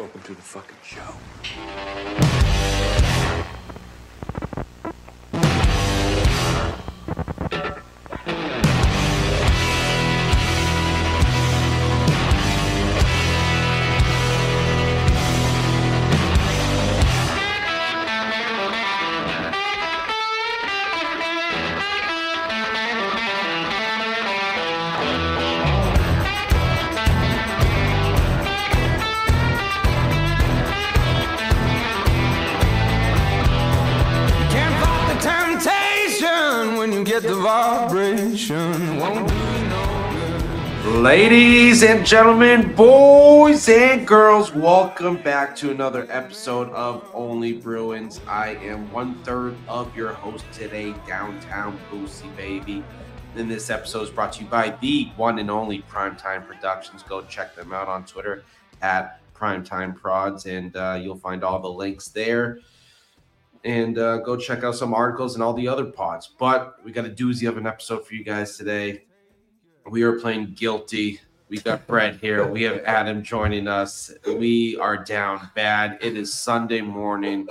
Welcome to the fucking show. Ladies and gentlemen, boys and girls, welcome back to another episode of Only Bruins. I am one third of your host today, Downtown Boosy Baby. And this episode is brought to you by the one and only Primetime Productions. Go check them out on Twitter at Primetime Prods, and uh, you'll find all the links there. And uh, go check out some articles and all the other pods. But we got a doozy of an episode for you guys today. We are playing guilty. We got Brett here. We have Adam joining us. We are down bad. It is Sunday morning.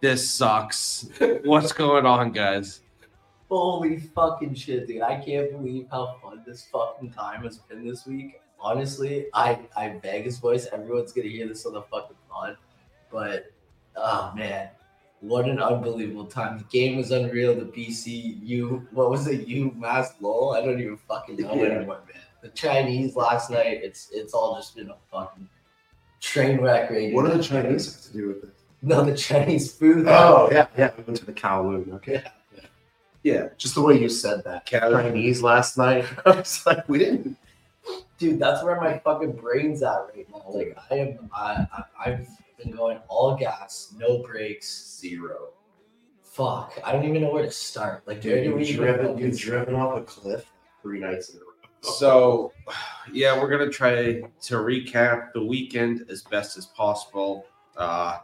This sucks. What's going on, guys? Holy fucking shit, dude. I can't believe how fun this fucking time has been this week. Honestly, I, I beg his voice. Everyone's gonna hear this on the fucking pod. But oh man, what an unbelievable time. The game was unreal. The BC U what was it, U Mass Lowell? I don't even fucking know Yeah. anymore, man. The Chinese last night, it's it's all just been a fucking train wreck rating. What do the Chinese have to do with it? No, the Chinese food. Oh, yeah, yeah. We went to the Kowloon. Okay. Yeah. Just the way you said that. Kowloon. Chinese last night. I was like, we didn't. dude that's where my fucking brain's at right now like i am I, I i've been going all gas no brakes Zero. fuck i don't even know where to start like where Dude, do we you've driven, you've driven off a cliff three nights in a row. So, yeah, we're gonna try to recap the weekend as best as possible. Uh,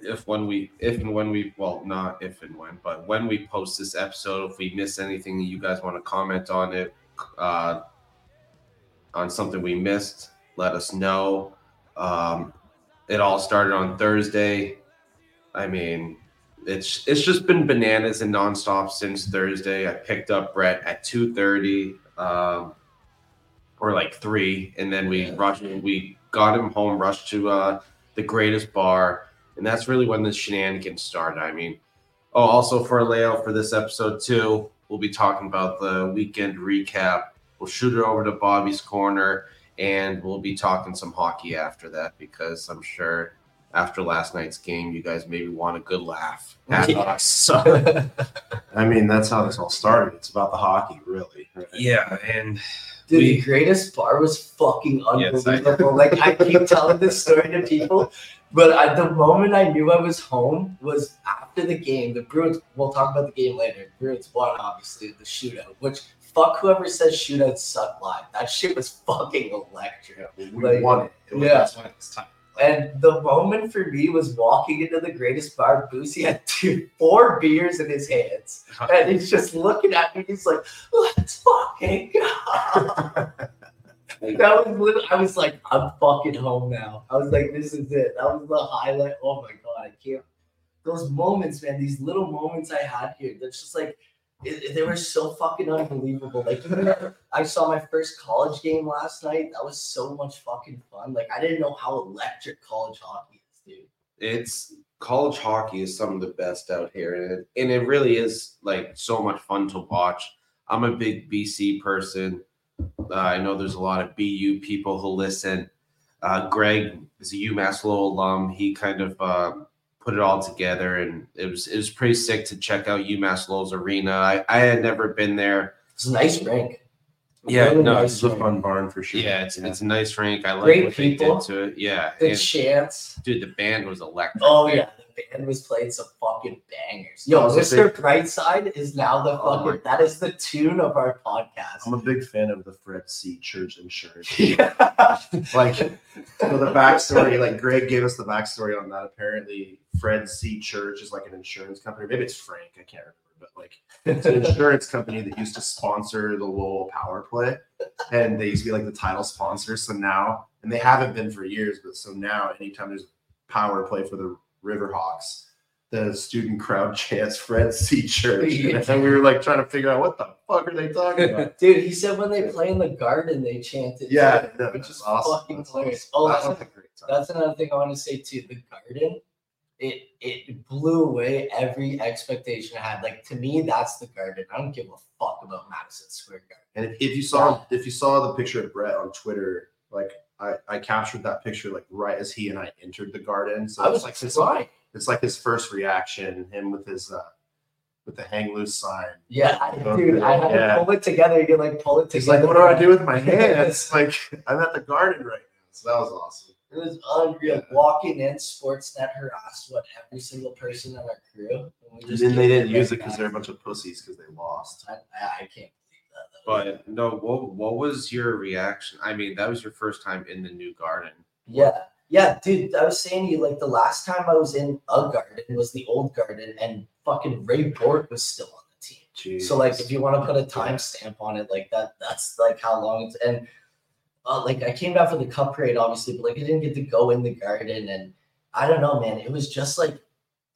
if when we, if and when we, well, not if and when, but when we post this episode, if we miss anything, you guys want to comment on it, uh, on something we missed, let us know. Um, it all started on Thursday. I mean, it's it's just been bananas and nonstop since Thursday. I picked up Brett at two thirty, um, or like three, and then we rushed. We got him home, rushed to uh, the greatest bar, and that's really when the shenanigans started. I mean, oh, also for a layout for this episode too, we'll be talking about the weekend recap. We'll shoot it over to Bobbie's corner, and we'll be talking some hockey after that because I'm sure after last night's game, you guys maybe want a good laugh at Yeah. us. I mean, that's how this all started. It's about the hockey, really. Right? yeah, and dude we- the greatest bar was fucking Yes, I- unbelievable. Like i keep telling this story to people but I, the moment i knew i was home was after the game. The bruins we'll talk about the game later. The bruins won obviously the shootout which fuck whoever says shootouts suck live. That shit was fucking electric. We Like, won it. it was, yeah. That's why it's time. And the moment for me was walking into the greatest bar. Boosy had two, four beers in his hands, uh-huh. and he's just looking at me. He's like, "Let's fucking go." that was literally. I was like, "I'm fucking home now." I was like, "This is it." That was the highlight. Oh my god, I can't. Those moments, man. These little moments I had here. That's just like. It, they were so fucking unbelievable. Like I saw my first college game last night. That was so much fucking fun. Like I didn't know how electric college hockey is, dude. it's college hockey is some of the best out here, and it, and it really is like so much fun to watch. I'm a big BC person. Uh, I know there's a lot of BU people who listen. Uh, Greg is a UMass Lowell alum. He kind of uh, put it all together, and it was it was pretty sick to check out UMass Lowell's arena. I, I had never been there. It's a nice rink. Yeah, Really no, nice It's a rink. fun barn for sure. Yeah, it's it's a nice rink. I like Great what they people. did to it. Yeah, Good and, chance. dude, the band was electric. Oh yeah, the band was playing some fucking bangers. Yo, Also Mr. Brightside is now the Oh my fucking. that is the tune of our podcast. I'm a big fan of the Fred C. Church Insurance. yeah. like so the backstory like greg gave us the backstory on that apparently fred c church is like an insurance company maybe it's frank i can't remember but like it's an insurance company that used to sponsor the lowell power play and they used to be like the title sponsor so now and they haven't been for years. But so now, anytime there's power play for the Riverhawks, the student crowd chants Fred C. Church, and we were like trying to figure out what the fuck are they talking about. Dude, he said when they play in the garden, they chant it. Yeah, no, which is awesome. fucking That's hilarious. awesome. Oh, That that's, a great that's another thing I want to say too. The garden, it it blew away every expectation I had. Like to me, that's the garden. I don't give a fuck about Madison Square Garden. And if, if you saw if you saw the picture of Brett on Twitter, like I, I captured that picture like right as he and I entered the garden. So I it's was like like, his, why? it's like his first reaction, him with his uh with the hang loose sign. Yeah, I, dude, I had Yeah. to pull it together. You like pull it He's together. like, what do I do with my hands? like I'm at the garden right now. So that was awesome. It was unreal. Yeah. Walking in, Sportsnet harassed what every single person on our crew. and we And then they didn't use it because they're a bunch of pussies because they lost. I, I I can't believe that. That was- But no, what what was your reaction? I mean, that was your first time in the new garden. Yeah, yeah, dude. I was saying to you like the last time I was in a garden was the old garden, and fucking Ray Bourque was still on the team. Jeez. So like, if you want to put a timestamp on it, like that, that's like how long it's and uh, like I came down for the cup parade, obviously, but like I didn't get to go in the garden, and I don't know, man. It was just like,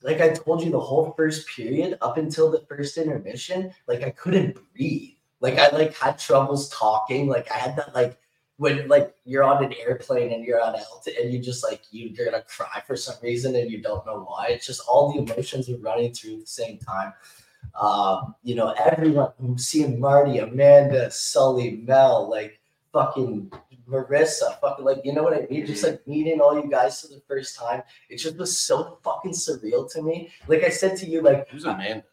like I told you, the whole first period up until the first intermission, like I couldn't breathe. Like I like had troubles talking. Like I had that like when like you're on an airplane and you're on altitude and you just like you, you're gonna cry for some reason and you don't know why. It's just all the emotions are running through at the same time. Um, you know, everyone seeing Marty, Amanda, Sully, Mel, like fucking Marissa, fucking like you know what I mean? Just like meeting all you guys for the first time. It just was so fucking surreal to me. Like I said to you, like Who's Amanda?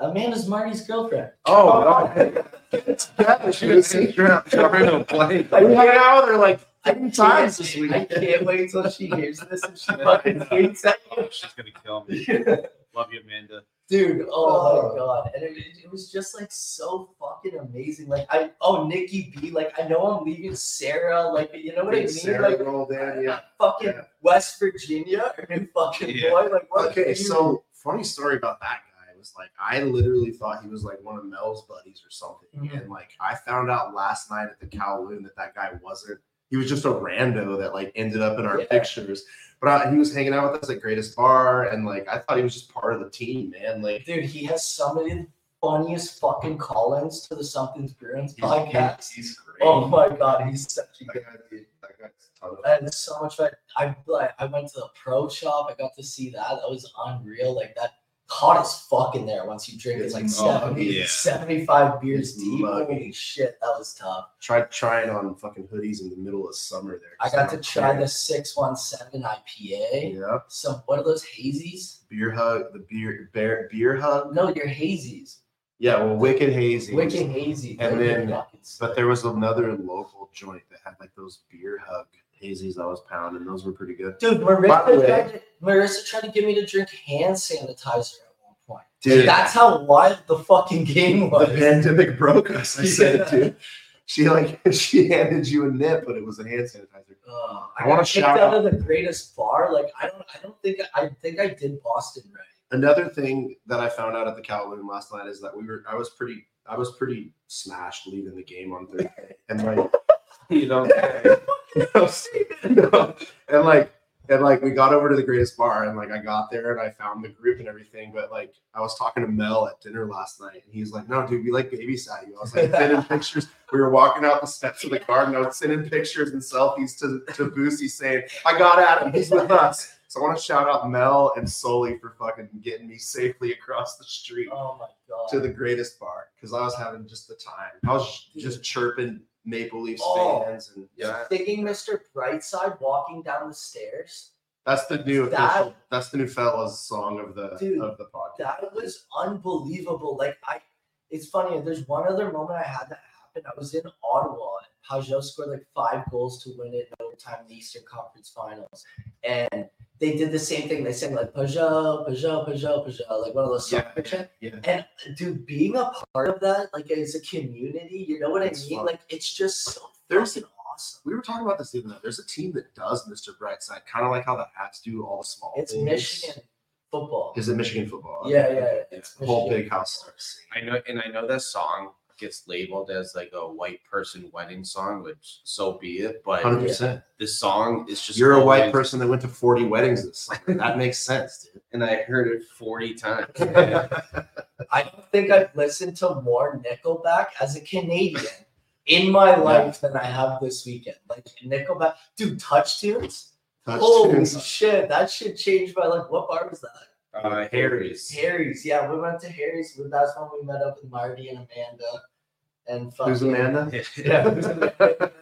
Amanda's Marty's girlfriend. Oh, oh yeah, she was Trying to play. I hung out with her like I three times this week. I can't wait till she hears this and she fucking hates that. Oh, she's gonna kill me. Love you, Amanda. Dude, oh, Oh. my god. And it, it- it was just like so fucking amazing. Like I oh Nikki B, like I know I'm leaving Sarah, like you know what I mean? Sarah like rolled in, yeah. fucking Yeah. West Virginia, her new fucking Yeah. boy. Like what Okay, so funny story about that guy was like I literally thought he was like one of Mel's buddies or something, Mhm. and like I found out last night at the Kowloon that that guy wasn't. He was just a rando that like ended up in our Yeah. pictures, but I, he was hanging out with us at Greatest Bar, and like I thought he was just part of the team, man. Like dude, he has some of the funniest fucking call-ins to the Something's he's, podcast. he's great. Oh my god, he's such a good guy, that guy's a ton of I had so much fun. I like I went to the pro shop. I got to see that. That was unreal. Like that hot as fuck in there once you drink It's like muggy. 70, Yeah. 75 beers It's deep. muggy. Holy shit, that was tough. Tried trying on fucking hoodies in the middle of summer there. I got to try the 617 IPA. Yeah, Some what are those hazies? beer hug, the beer bear beer hug. No, you're hazies. Yeah, well, wicked hazy. Wicked hazy. And then- But there was another local joint that had like those beer hug hazies I was pounding. Those were pretty good. Dude, Marissa way- tried, to, Marissa tried to get me to drink hand sanitizer at one point. Dude, That's how wild the fucking game was. the pandemic broke us. I said it, Yeah. dude. She like she handed you a nip, but it was a hand sanitizer. Uh, I I wanna want to kicked shout out of the greatest bar. Like I don't, I don't think I think I did Boston right. Another thing that I found out at the Kowloon last night is that we were I was pretty I was pretty smashed leaving the game on Thursday. And like You know, no, and like and like we got over to the greatest bar and like I got there and I found the group and everything. But like I was talking to Mel at dinner last night and he's like, No, dude, we like babysat you. I was like sending pictures. We were walking out the steps of the garden. I was sending pictures and selfies to, to Boosy saying, I got Adam. he's with us. So I want to shout out Mel and Sully for fucking getting me safely across the street Oh my god. to the greatest bar because I was having just the time. I was just chirping Maple Leafs Oh. fans and yeah. Thinking Mr. Brightside walking down the stairs. That's the new That- official. That's the new fellas song of the Dude, of the podcast. That was unbelievable. Like I, it's funny. There's one other moment I had that happen. I was in Ottawa. and Pageau scored like five goals to win it in overtime in the Eastern Conference Finals, and they did the same thing. They sang like Pageau, Pageau, Pageau, Pageau, like one of those songs. Yeah, yeah. And dude, being a part of that, like as a community, you know what It's I mean? fun. Like it's just so There's- fucking awesome. We were talking about this the other night. There's a team that does Mr. Brightside, kind of like how the Hats do all the small. It's things. Michigan football. Is it Michigan football? Yeah, yeah, it's The whole Michigan big house starts I know, and I know that song gets labeled as like a white person wedding song, which so be it. But Hundred percent. this song is just You're a white always- person that went to 40 weddings this summer. That makes sense, dude. and I heard it 40 times. I don't think I've listened to more Nickelback as a Canadian in my life than I have this weekend. Like Nickelback, dude, touch tunes. Touch Holy tunes. shit, that shit changed my life. What bar was that? Uh, Harry's. Harry's. Yeah, we went to Harry's. but That's when we met up with Marty and Amanda. And fucking, Who's Amanda? Yeah, Amanda?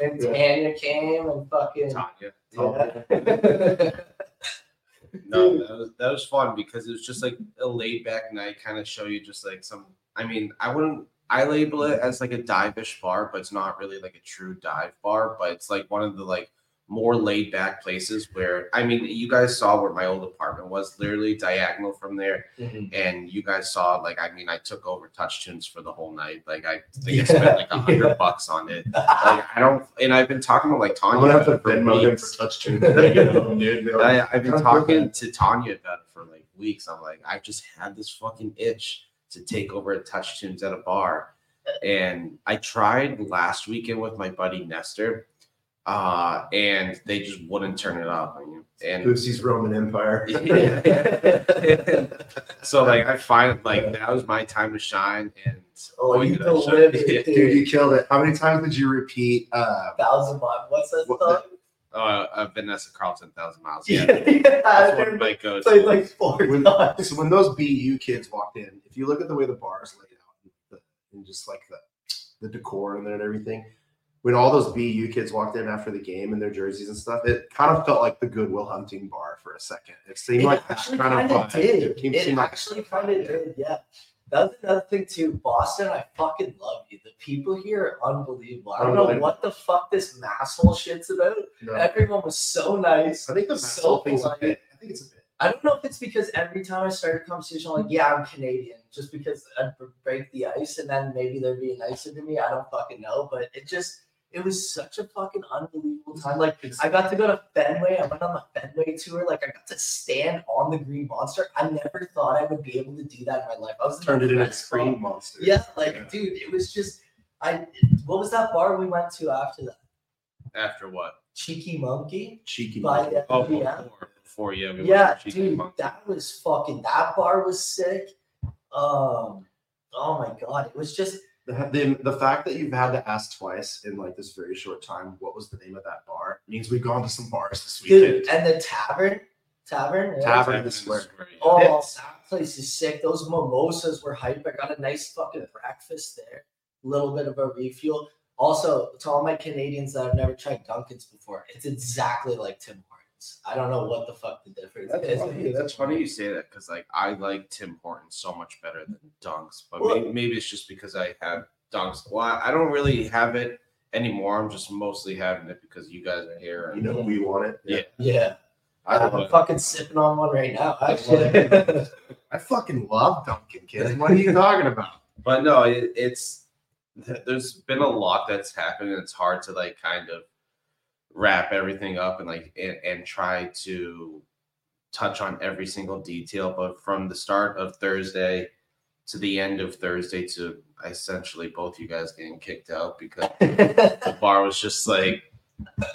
And Yeah. Tanya came and fucking. Tanya. Yeah. No, that was that was fun because it was just like a laid back night, kind of show you just like some. I mean, I wouldn't. I label it as like a dive-ish bar, but it's not really like a true dive bar. But it's like one of the like more laid back places where I mean, you guys saw where my old apartment was, literally diagonal from there, Mhm. and you guys saw like I mean, I took over Touch Tunes for the whole night. Like I think Yeah, I spent like a hundred yeah. bucks on it. Like I don't, and I've been talking to like Tanya. I'm gonna have to for Venmo him for touch tunes. dude. I, I've been talking to Tanya about it for like weeks. I'm like, I just had this fucking itch to take over Touch Tunes at a bar. And I tried last weekend with my buddy Nestor, uh, and they just wouldn't turn it off. And Boosy's Roman Empire. so like I find like that was my time to shine. And Oh, boy, you did I shine. delivered, Yeah. dude. Dude, you killed it. How many times did you repeat? Uh, Thousand miles. What's that What song? Uh, uh, Vanessa Carlton, Thousand Miles. Yeah, Yeah, yeah. that's I one of my goes. played like four when, times. so when those BU kids walked in, if you look at the way the bar is laid out and, and just like the the decor in there and everything, when all those BU kids walked in after the game in their jerseys and stuff, it kind of felt like the Good Will Hunting bar for a second. It seemed It like that actually kind of did. It It like- actually kind of did. Yeah. That was another thing too. Boston, I fucking love you. The people here are unbelievable. I don't know what the fuck this masshole shit's about. No. Everyone was so nice. I think the so so thing's a bit. I think it's a bit. I don't know if it's because every time I start a conversation, I'm like, yeah, I'm Canadian, just because I break the ice, and then maybe they're being nicer to me. I don't fucking know, but it just it was such a fucking unbelievable time. Like I got to go to Fenway. I went on the Fenway tour. Like I got to stand on the Green Monster. I never thought I would be able to do that in my life. I was Turned it into a best screen spot. monster. Yeah, like Yeah. dude, it was just I. What was that bar we went to after that? After what? Cheeky Monkey. cheeky. Monkey by the Oh, yeah. before, before yeah. we Yeah, Cheeky dude, Monk. that was fucking. That bar was sick. Um, oh my god, it was just The, the, the fact that you've had to ask twice in like this very short time what was the name of that bar means we've gone to some bars this weekend. dude. And the tavern, tavern, yeah. Tavern. Tavern the Square. Oh, yeah. Oh, Yes. that place is sick. Those mimosas were hype. I got a nice fucking breakfast there. A little bit of a refuel. Also, to all my Canadians that have never tried Dunkin's before, it's exactly like Tim Hortons. I don't know what the fuck the difference That's is. funny. That's funny you say that because like I like Tim Hortons so much better than mm-hmm. Dunks, but Well- maybe, maybe it's just because I have Dunks. Well, I I don't really have it anymore. I'm just mostly having it because you guys are here. You know we want it. Yeah. Yeah, I I'm it. fucking sipping on one right now. Actually, I fucking love Dunkin' kids. What are you talking about? But no, it, it's there's been a lot that's happened. And it's hard to like kind of wrap everything up and like and, and try to touch on every single detail. But from the start of Thursday to the end of Thursday to essentially both you guys getting kicked out because the bar was just like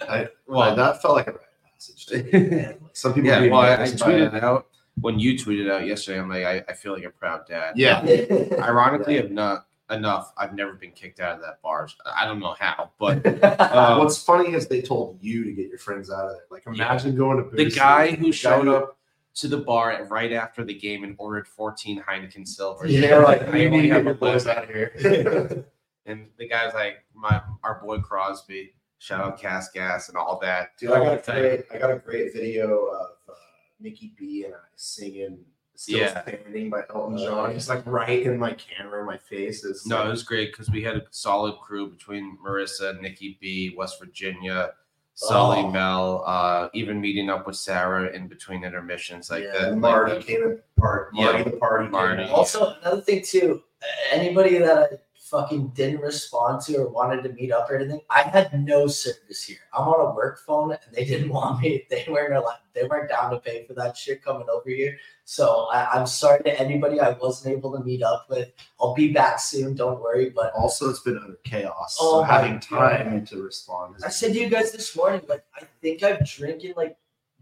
I- well Well, that felt like a rite of passage. to me. Some people. yeah well I, I tweeted it. out when you tweeted out yesterday i'm like i, I feel like a proud dad Yeah. ironically of not enough i've never been kicked out of that bar. I don't know how but um, What's funny is they told you to get your friends out of there. Like imagine going to the guy who guy showed who- up to the bar right after the game and ordered 14 heineken silvers. Yeah, they're like, I only have a boys out here. and the guy's like my our boy crosby shout out cast gas and all that. Dude, I got a great, I got a great video of uh, Nikki B and I singing "Still Yeah. Standing" by Elton John. He's like right in my camera, my face. is. No, it was great because we had a solid crew between Marissa, Nikki B, West Virginia, Sully, Oh. Mel, uh, even meeting up with Sarah in between intermissions like yeah, that. Marty that. came in part. Marty Yeah, the party. Marty. also, another thing too, anybody that I fucking didn't respond to or wanted to meet up or anything. I had no service here. I'm on a work phone and they didn't want me. They weren't allowed, they weren't down to pay for that shit coming over here. So I, I'm sorry to anybody I wasn't able to meet up with. I'll be back soon, don't worry. But Also, it's been utter chaos. Oh so my having God. time to respond. I said to you guys this morning, like I think I've drinking like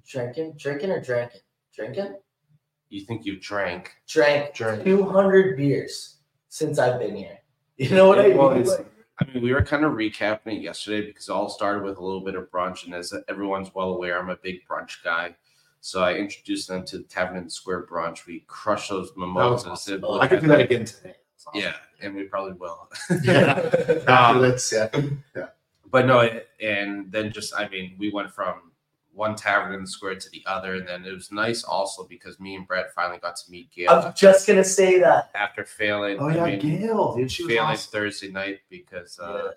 drinking, drinking or drinking, drinking, You think you drank? drank Drank. 200 beers since I've been here. You know what I mean? it's- Like, I mean, we were kind of recapping it yesterday because it all started with a little bit of brunch, and as everyone's well aware, I'm a big brunch guy. So I introduced them to the Tavern in the Square brunch. We crushed those That mimosas. awesome. It oh, I could do that again today. Awesome. Yeah, and we probably will. After this, yeah. but no, and then just I mean, we went from one tavern in the square to the other, and then it was nice also because me and Brett finally got to meet Gail I'm just gonna say that. after failing. Oh I yeah, mean, Gail, dude, she was failing awesome. Thursday night because uh, Yeah.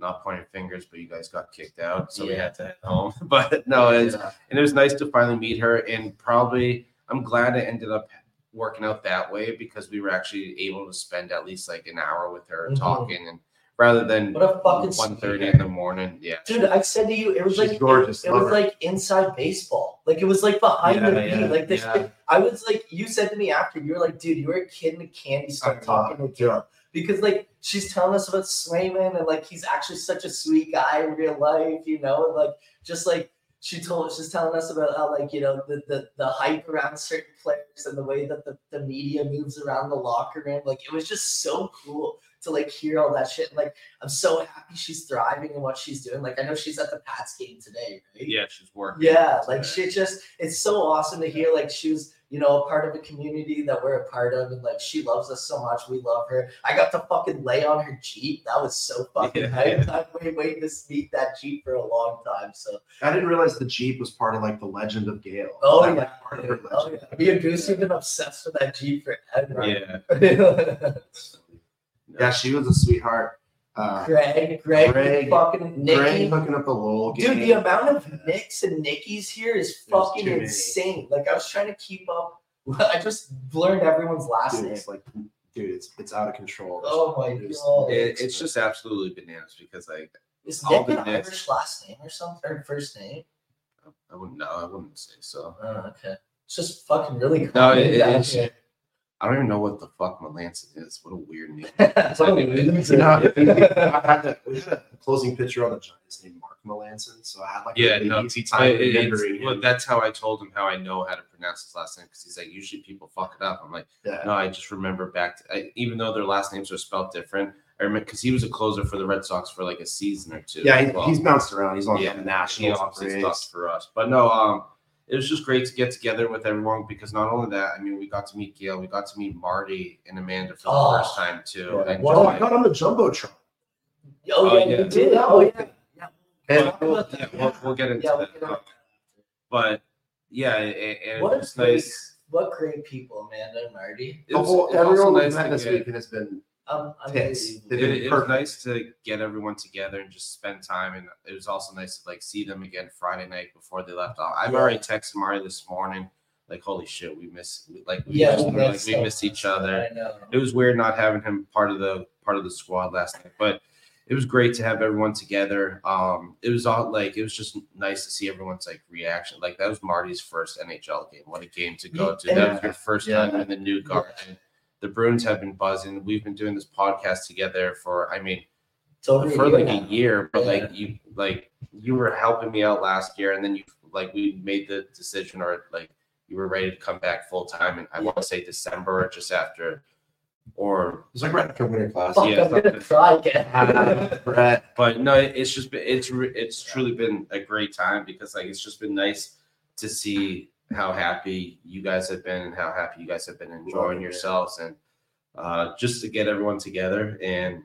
not pointing fingers, but you guys got kicked out, so we had to head home. But no, it's Yeah. and it was nice to finally meet her, and probably I'm glad it ended up working out that way because we were actually able to spend at least like an hour with her Mhm. talking, and rather than What a fucking one thirty sweetheart. in the morning, yeah. Dude, I said to you, it was She's like gorgeous, It, love was like inside baseball. Like it was like behind the Yeah, beat. yeah, like this. yeah. I was like, you said to me after, you were like, dude, you were a kid in a candy store I know, talking to Gail. Because like she's telling us about Swayman and like he's actually such a sweet guy in real life, you know, and like just like she told she's telling us about how like you know the the, the hype around certain players and the way that the, the media moves around the locker room. Like it was just so cool to like hear all that shit. Like I'm so happy she's thriving and what she's doing. Like I know she's at the Pats game today, right? Yeah, she's working. Yeah, like she just it's so awesome to hear like she was, you know, a part of a community that we're a part of and like she loves us so much. We love her. I got to fucking lay on her Jeep. That was so fucking Yeah, hype. I've been waiting to meet that Jeep for a long time. So I didn't realize the Jeep was part of like the legend of Gale. Oh, That was yeah. part of her oh, yeah. me and Goose have been obsessed with that Jeep forever. Yeah. Yeah, she was a sweetheart. Uh, Greg, Greg, Greg, fucking Nikki. Greg hooking up the Lowell game. Dude, the amount of Nicks and Nickies here is fucking insane. Like I was trying to keep up. I just learned everyone's last Dude, name. it's like, dude, it's it's out of control. Oh my There's- God. It, it's just absolutely bananas because like Is all Nick the an Nicks. Irish last name or something or first name? I wouldn't know. I wouldn't say so. Oh, okay. It's just fucking really cool. No, it- it down here. I don't even know what the fuck Melanson is. What a weird name. It's only You loser. know, I had the, we had a closing picture on the Giants named Mark Melancon, so I had like Yeah, a really no, easy I, time it- it's- remembering well, him. that's how I told him how I know how to pronounce his last name because he's like usually people fuck it up. I'm like, Yeah. no, I just remember back to I, even though their last names are spelled different. I remember because he was a closer for the Red Sox for like a season or two. Yeah, he, well. he's bounced around. He's on Yeah, the national obviously stuck for us. But no, um, it was just great to get together with everyone because not only that, I mean, we got to meet Gail, we got to meet Marty and Amanda for the Oh, first time too. Yeah. And What Oh, I got on the jumbotron. Oh, Oh, yeah, yeah. you did. Oh yeah. yeah. And we'll, yeah, we'll, we'll get into Yeah, we'll that. But yeah, it, it, What it was great, nice. what great people, Amanda and Marty. It the was, whole, it was everyone we nice met this weekend has been Um, Tits. unbelievable. They've it, it was nice to get everyone together and just spend time and it was also nice to like see them again friday night before they left off i've Yeah. already texted Mari this morning like holy shit we miss like we Yeah, just, we like, missed we so missed each other I know. it was weird not having him part of the part of the squad last night but it was great to have everyone together um it was all like it was just nice to see everyone's like reaction like that was marty's first nhl game what a game to go to that was your first Yeah. time in the new garden the bruins have been buzzing we've been doing this podcast together for i mean It's for a like year a year, but Yeah. like you like you were helping me out last year, and then you like we made the decision, or like you were ready to come back full time, and I want to say December or just after, or It's like right after winter class. Fuck, yeah, I'm gonna cry again. Brett. but no, it's just been it's it's truly been a great time because like it's just been nice to see how happy you guys have been and how happy you guys have been enjoying yourselves and uh just to get everyone together and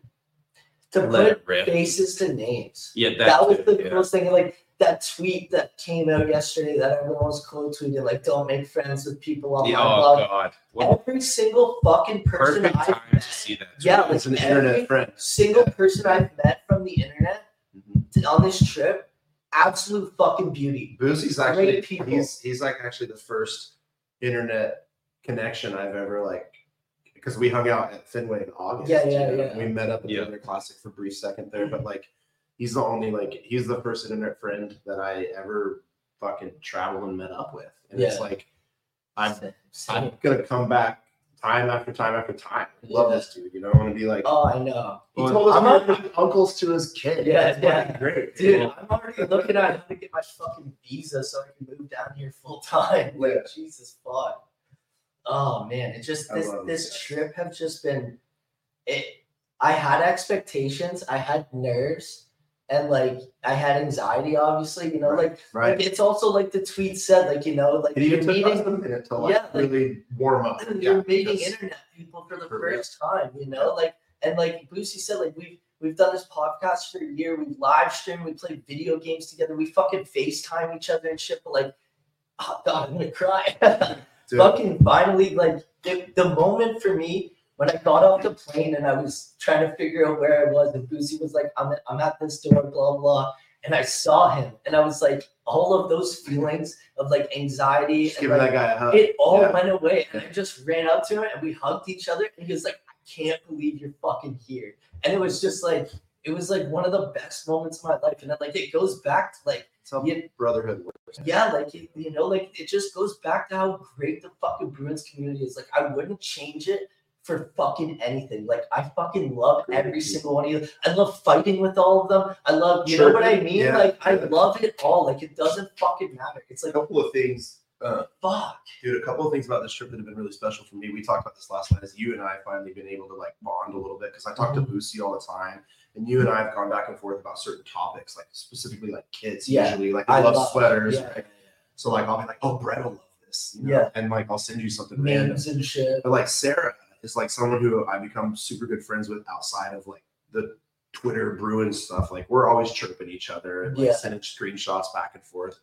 to let put it rip. faces to names. Yeah, that, That, was the yeah. coolest thing. Like that tweet that came out yesterday that everyone was quote tweeting, like, don't make friends with people online. Yeah, oh blah. god, what Every single fucking person perfect I've time met, to see that. Yeah, It's an like internet every friend. single person I've met from the internet Mhm. on this trip, absolute fucking beauty. Boosy's actually people. he's he's like actually the first internet connection I've ever like because we hung out at Fenway in August. Yeah, yeah, you know, yeah. We met up at Yeah. the other classic for a brief second there, but like he's the only like he's the first internet friend that I ever fucking traveled and met up with. And it's like I'm I'm gonna come back time after time after time. I love Yeah. this dude. You know, I want to be like Oh, I know. he told us I'm we not- uncles to his kid. Yeah, That's yeah. great. Dude, I'm already looking at how to get my fucking visa so I can move down here full time. Like, Yeah. Jesus fuck. Oh man, it just this this it. trip have just been it I had expectations, I had nerves, and like I had anxiety, obviously, you know, Right, like, Right. like it's also like the tweet said, like, you know, like It you're even took us meeting a minute to like Yeah, like- really warm up. you're meeting internet people for the For real. first time, you know, like and like Boosy said, like we've we've done this podcast for a year, we've live streamed, we played video games together, we fucking FaceTime each other and shit, but like oh god, I'm gonna cry. Fucking finally like the, the moment for me when I got off the plane and I was trying to figure out where I was, and Boosy was like, I'm, I'm at this door, blah, blah. And I saw him, and I was like, all of those feelings of like anxiety just and like, that guy a hug. it all Yeah. went away. And I just ran up to him and we hugged each other. And he was like, I can't believe you're fucking here. And it was just like, it was like one of the best moments of my life. And then, like, it goes back to like, how brotherhood works. yeah, like, you, you know, like it just goes back to how great the fucking Bruins community is. Like, I wouldn't change it for fucking anything. Like, I fucking love every single one of you. I love fighting with all of them. I love, you know what I mean? yeah, like, I love it all. Like, it doesn't fucking matter. It's like a couple of things, uh, fuck. dude. A couple of things about this trip that have been really special for me. We talked about this last night. Is you and I finally been able to like bond a little bit because I talk Mm-hmm. to Boosy all the time, and you and I have gone back and forth about certain topics, like specifically like kids. Yeah. Usually, like I, love, sweaters. Yeah. right? So like I'll be like, oh, Brett will love this. You know? Yeah. And like I'll send you something random. And shit. But like Sarah is like someone who I become super good friends with outside of like the Twitter Bruins stuff. Like we're always chirping each other and like Yeah. sending screenshots back and forth,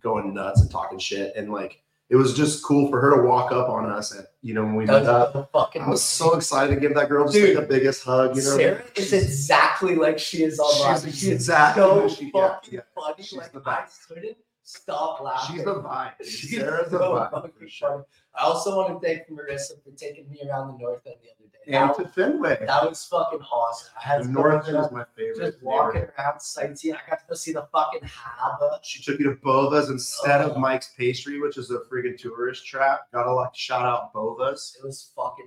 going nuts and talking shit. And like it was just cool for her to walk up on us and you know when we met up. fucking. I was so excited to give that girl just Dude, like the biggest hug. You know, Sarah is exactly like she is online. She's She's exactly so she- fucking yeah. funny. She's like the I best. couldn't stop laughing. she's the vibe. She's Sarah's the vibe. Fucking for sure. funny. I also want to thank Marissa for taking me around the north end the other day. And That, to Fenway. that was fucking awesome. I had The North End is my favorite. just walking neighborhood. around sightseeing. I got to go see the fucking harbor. She took you to Bova's instead Oh. of Mike's Pastry, which is a friggin' tourist trap. Gotta like shout out Bova's. It was fucking.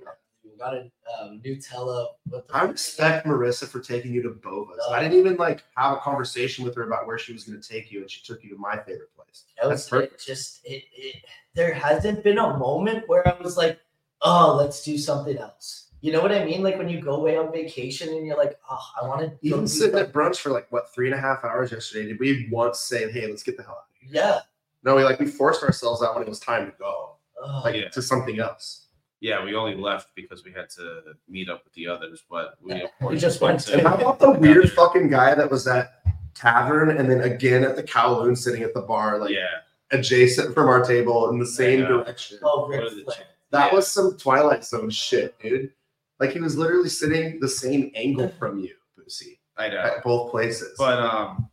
We got a um, Nutella. I respect Marissa for taking you to Bova's. I didn't even like have a conversation with her about where she was gonna take you, and she took you to my favorite place. That's perfect. it just it, it there hasn't been a moment where I was like, oh, let's do something else. You know what I mean? Like when you go away on vacation and you're like, oh, I want to Even sitting at brunch for like what three and a half hours yesterday, did we once say, "Hey, let's get the hell out of here"? Yeah. No, we like we forced ourselves out when it was time to go, Oh, like Yeah. to something else. Yeah, we only left because we had to meet up with the others, but we, Yeah, of we just went to- And how about the weird fucking guy that was at tavern and then again at the Kowloon sitting at the bar, like yeah, adjacent from our table in the same direction. oh, What the ch- That Yeah. was some Twilight Zone shit, dude. Like he was literally sitting the same angle from you, Boosy, I know. at both places. But um,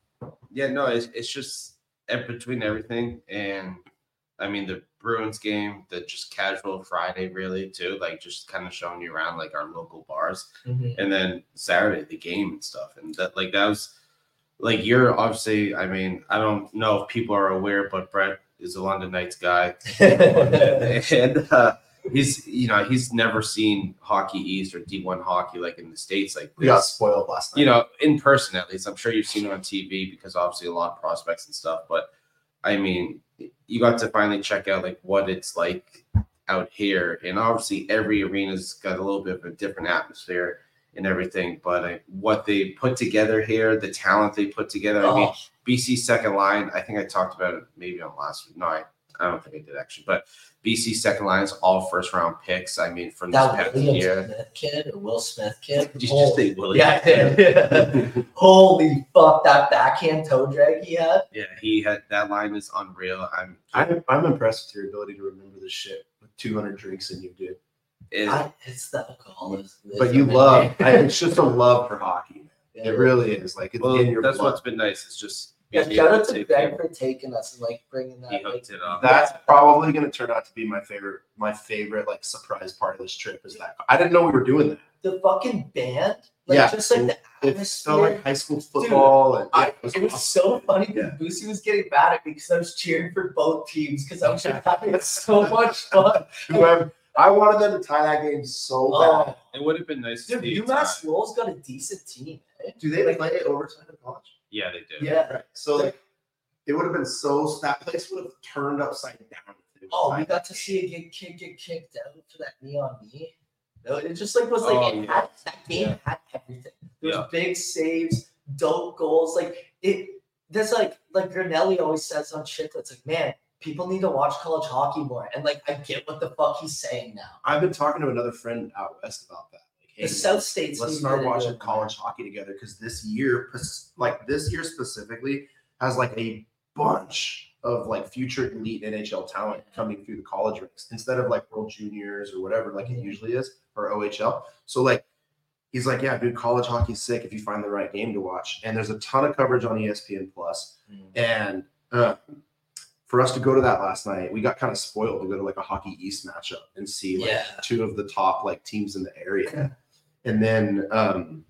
yeah, no, it's it's just in between everything, and I mean the Bruins game, the just casual Friday, really too, like just kind of showing you around like our local bars, Mhm. and then Saturday the game and stuff, and that like that was like you're obviously. I mean, I don't know if people are aware, but Brett is a London Knights guy, and uh, he's you know he's never seen hockey East or D1 hockey like in the states like we got spoiled last night. you know, in person at least. I'm sure you've seen it on TV because obviously a lot of prospects and stuff. But I mean, you got to finally check out like what it's like out here, and obviously every arena's got a little bit of a different atmosphere and everything. But uh, what they put together here, the talent they put together. I mean, Oh, BC second line. I think I talked about it maybe on last. No, I, I don't think I did actually. But BC second line is all first round picks. I mean, from this that past William year. Smith kid, or Will Smith kid. Did you Holy- just say Willie? yeah, I did. Holy fuck, that backhand toe drag he had. Yeah, he had that line is unreal. I'm, I'm, I'm impressed with your ability to remember this shit with 200 drinks in you, dude. it, I, it's the alcoholism. But you love, I, it's just a love for hockey. Man. It really is. Like it's well, in your that's blood. what's been nice. It's just Yeah, shout out to to Ben for taking us and like bringing that. He like, it up. That's probably going to turn out to be my favorite, my favorite like surprise part of this trip. Is that I didn't know we were doing that. the fucking band, like Yeah, just like the It's so atmosphere. like high school football, and I, yeah, it was so funny because Boosy was getting mad at me because I was cheering for both teams because I was just having so much fun. whoever. I wanted them to tie that game so bad. Oh, It would have been nice to dude, see. UMass Lowell's got a decent team. Eh? Do they like play overtime in college? Yeah, they did. Yeah. Right. So like, it would have been so that place would have turned upside down. if it was Oh, we got to see it get kicked, get kicked out for that knee on knee. No, it just like was like Oh, it yeah. had that game Yeah. had everything. There was Yeah. big saves, dope goals. Like it. There's like like Granelli always says on shit that's like, man, people need to watch college hockey more. And like I get what the fuck he's saying now. I've been talking to another friend out west about that. The South States. let's start watching college hockey together because this year, like this year specifically, has like a bunch of like future elite NHL talent coming through the college ranks instead of like World Juniors or whatever like it usually is or OHL. So like he's like, yeah, dude, college hockey's sick if you find the right game to watch. And there's a ton of coverage on ESPN Plus. Mm. And uh, for us to go to that last night, we got kind of spoiled to go to like a Hockey East matchup and see like Yeah. two of the top like teams in the area, and then um,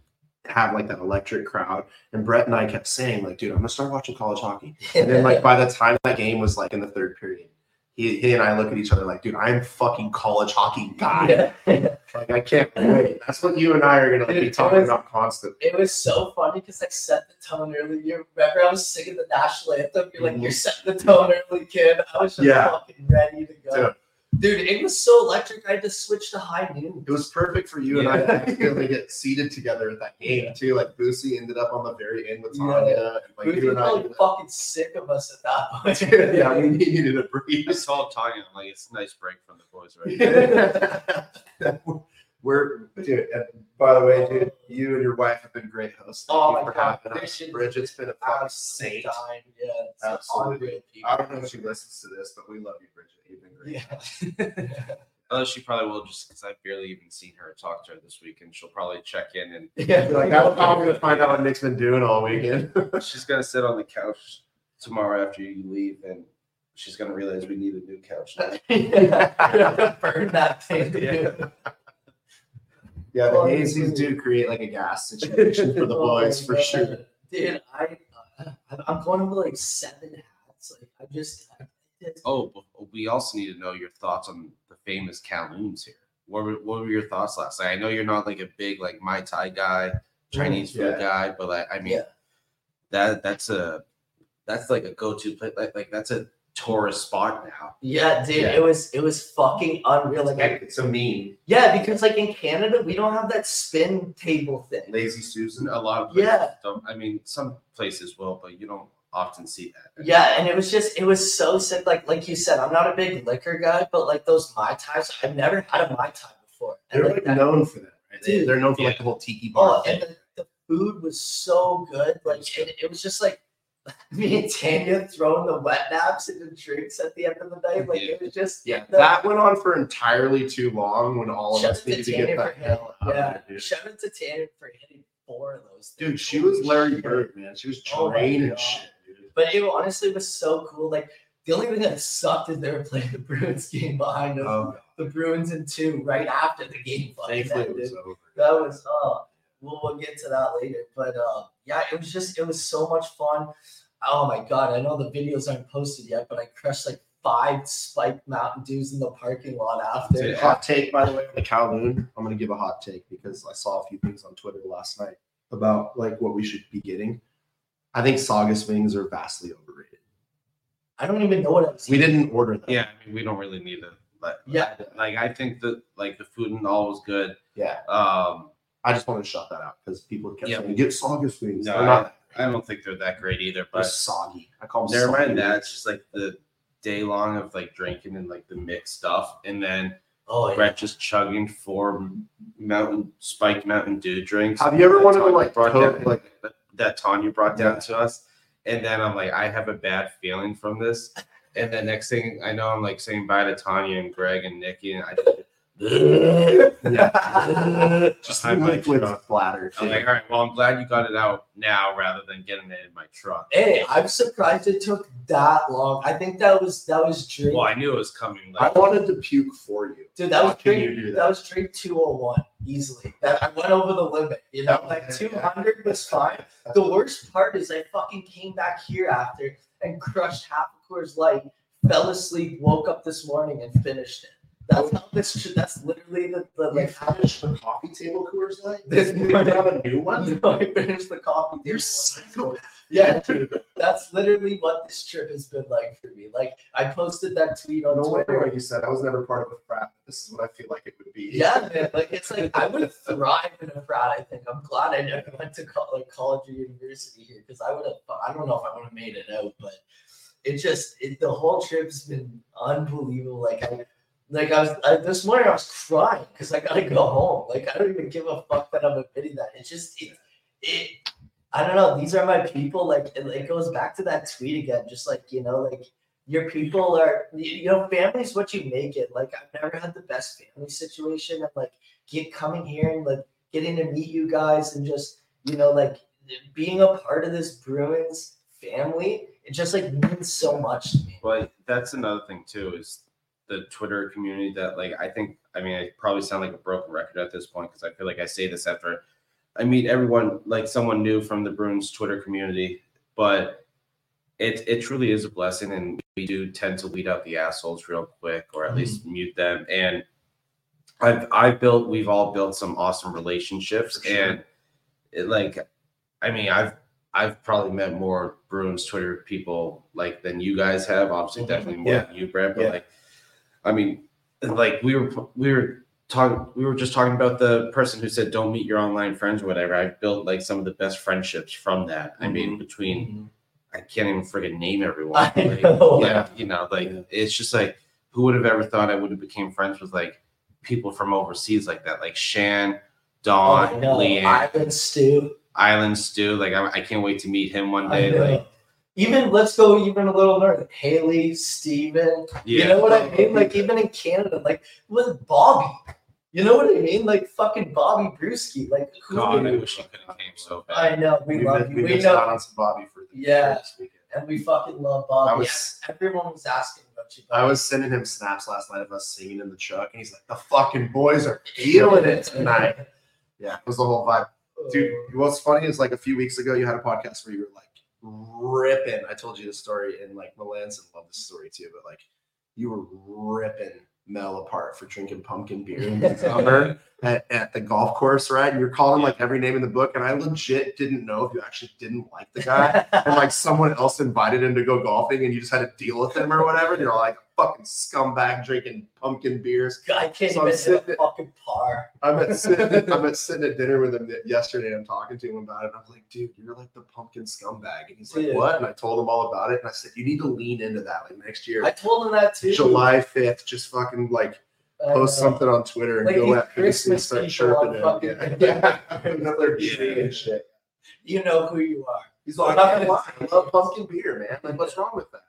have like that electric crowd. And Brett and I kept saying like, dude, I'm gonna start watching college hockey. And then like by the time that game was like in the third period, he, he and I look at each other like, dude, I'm fucking college hockey guy. Yeah. Like I can't wait. That's what you and I are gonna like, Dude, be talking was- about constantly. It was so funny because I set the tone early. You remember I was singing the national anthem. You're like, Mhm. you're setting the tone early, kid. I was just Yeah. fucking ready to go. Dude. Dude, it was so electric. I had to switch to high noon. It was perfect for you and I to accidentally get seated together at that game Yeah. too. Like Boosy ended up on the very end with Yeah. Tanya. And like Booth you was and I. probably fucking sick of us at that point. yeah, we needed a breathe. I told Tanya, I'm like, it's a nice break from the boys, right? We're dude. And by the way, dude, you and your wife have been great hosts. Thank Oh you my for God, having us. Bridget's been a fucking Absolutely saint. dying. Yeah, Absolutely. I don't know if she listens to this, but we love you, Bridget. You've been great. Yeah. Oh, she probably will just because I've barely even seen her or talked to her this week, and she'll probably check in and yeah. Be like, how, how am I gonna find out what Nick's been doing all weekend? she's gonna sit on the couch tomorrow after you leave, and she's gonna realize we need a new couch. Now. yeah. Burn that thing. Yeah. Dude. yeah, the hazies do create like a gas situation for the boys for sure. Dude, I uh, I'm going over like seven hats. Like I just it's- Oh, but we also need to know your thoughts on the famous Kowloons here. What were, what were your thoughts last night? I know you're not like a big like Mai Tai guy, Chinese food Yeah. guy, but like I mean, Yeah. that that's a that's like a go-to place. Like, like that's a tourist spot now. yeah, dude, Yeah. it was it was fucking unreal. Like I, it's a meme. yeah, because like in Canada we don't have that spin table thing. Lazy Susan. A lot of places Yeah. don't. I mean, some places will, but you don't often see that. Yeah, and it was just it was so sick. Like like you said, I'm not a big liquor guy, but like those mai tais, I've never had a mai tai before. And They're like like known for that, right? Dude. they're known for like Yeah. the whole tiki bar Oh, thing. and the, the food was so good. Like it, it was just like me and Tanya throwing the wet naps into drinks at the end of the night. Like it was just Yeah, the- that went on for entirely too long when all of us out to needed to get the hell out Yeah, of shout out to Tanya for hitting four of those. Dude, she was Larry shit. Bird, man. She was Oh draining God. shit, dude. But it honestly was so cool. Like the only thing that sucked is they were playing the Bruins game behind us. Oh, the Bruins in two right after the game. thankfully it was over. that was uh we'll, we'll get to that later but uh yeah it was just it was so much fun oh my god i know the videos aren't posted yet but i crushed like five spiked mountain dews in the parking lot after Dude, Hot take, by the way, the Kowloon. I'm gonna give a hot take because I saw a few things on Twitter last night about like what we should be getting. I think Saugus wings are vastly overrated. i don't even know what i was We didn't order them. Yeah, I mean, we don't really need to. But Yeah. like I think that like the food and all was good. Yeah. Um, I just wanted to shut that out because people kept Yeah. saying get Saugus wings. No, not I don't think they're that great either. they're But soggy. I call them never soggy mind that. It's just like the day long of like drinking and like the mixed stuff, and then oh yeah. Brett just chugging four mountain spiked Mountain Dew drinks. Have you ever that wanted to like brought cook, down, like that, that Tanya brought down Yeah. to us? And then I'm like, I have a bad feeling from this. And then next thing I know, I'm like saying bye to Tanya and Greg and Nikki, and I Just I might liquid try. splatter. I'm like, all right, well, I'm glad you got it out now rather than getting it in my truck. Hey, I'm surprised it took that long. I think that was that was drink. Well, I knew it was coming. I wanted to puke for you. Dude, that was Can you drink. do that? that? was drink 201 easily. That I went over the limit. You know, like 200 was fine. The worst part is I fucking came back here after and crushed half a Coors Light, fell asleep, woke up this morning and finished it. That's how this. That's literally the, the Like finished the coffee table Coors Light. This have a new one. Know, I finished the coffee. You're psycho. Yeah, dude. That's literally what this trip has been like for me. Like I posted that tweet on No Twitter. what you said. I was never part of a frat. This is what I feel like it would be. Yeah, man. Like it's like I would thrive in a frat. I think I'm glad I never went to co- like college or university here because I would have. I don't know if I would have made it out, but it just it, the whole trip's been unbelievable. Like I. Like I was I, this morning, I was crying because I gotta go home. Like I don't even give a fuck that I'm admitting that. It's just it, it. I don't know. These are my people. Like it, it goes back to that tweet again. Just like you know, like your people are you you know family's what you make it like i've never had the best family situation and like get coming here and like getting to meet you guys and just you know like being a part of this bruins family it just like means so much to me but that's another thing too is the Twitter community that like I think I mean I probably sound like a broken record at this point because I feel like I say this after I meet everyone like someone new from the Bruins Twitter community, but it it truly is a blessing and we do tend to weed out the assholes real quick or at least mute them and I've I've built we've all built some awesome relationships sure. and it like I mean I've I've probably met more Bruins Twitter people like than you guys have. Obviously, Mhm. definitely more Yeah. than you, Brad. But Yeah. like, I mean, like we were we were talking we were just talking about the person who said don't meet your online friends or whatever. I built like some of the best friendships from that. I mean, between I can't even friggin' name everyone. Like, know. yeah, you know, like Yeah. it's just like who would have ever thought I would have became friends with like people from overseas like that, like Shan, Dawn, Oh. Leanne, Ivan Stu. Island Stew. Like I, I can't wait to meet him one day. Like even let's go even a little north. Haley, Steven. yeah, You know what I mean? Like even in Canada, like with Bobbie. You know what I mean? Like fucking Bobbie Brewski. Like who God, I knew? wish he could have came so bad. I know we We've love been, you. we've We been know, on some Bobbie for the Yeah. for and we fucking love Bobbie. I was- Yeah, everyone was asking about you. I was sending him snaps last night of us singing in the truck, and he's like, "The fucking boys are feeling it tonight." Yeah, it was the whole vibe, dude. Uh, what's funny is like a few weeks ago, you had a podcast where you were like ripping. I told you the story, and like Melanson loved this story too. But like, you were ripping Mel apart for drinking pumpkin beer in the summer at, at the golf course, right? And you're calling him like every name in the book, and I legit didn't know if you actually didn't like the guy and like someone else invited him to go golfing and you just had to deal with him or whatever. And you're like fucking scumbag drinking pumpkin beers. I can't So I'm even hit a sitting- fucking par. I'm at sitting, I'm at sitting at dinner with him yesterday. I'm talking to him about it. I'm like, dude, you're like the pumpkin scumbag. And he's like, Yeah. what? And I told him all about it. And I said, you need to lean into that. Like next year, I told him that too. July 5th, just fucking like post something on Twitter and Like go at Casey and start chirping him. Yeah. Another Yeah. shit. You know who you are. He's like, I'm not I love, I love pumpkin beer, man. Like, what's wrong with that?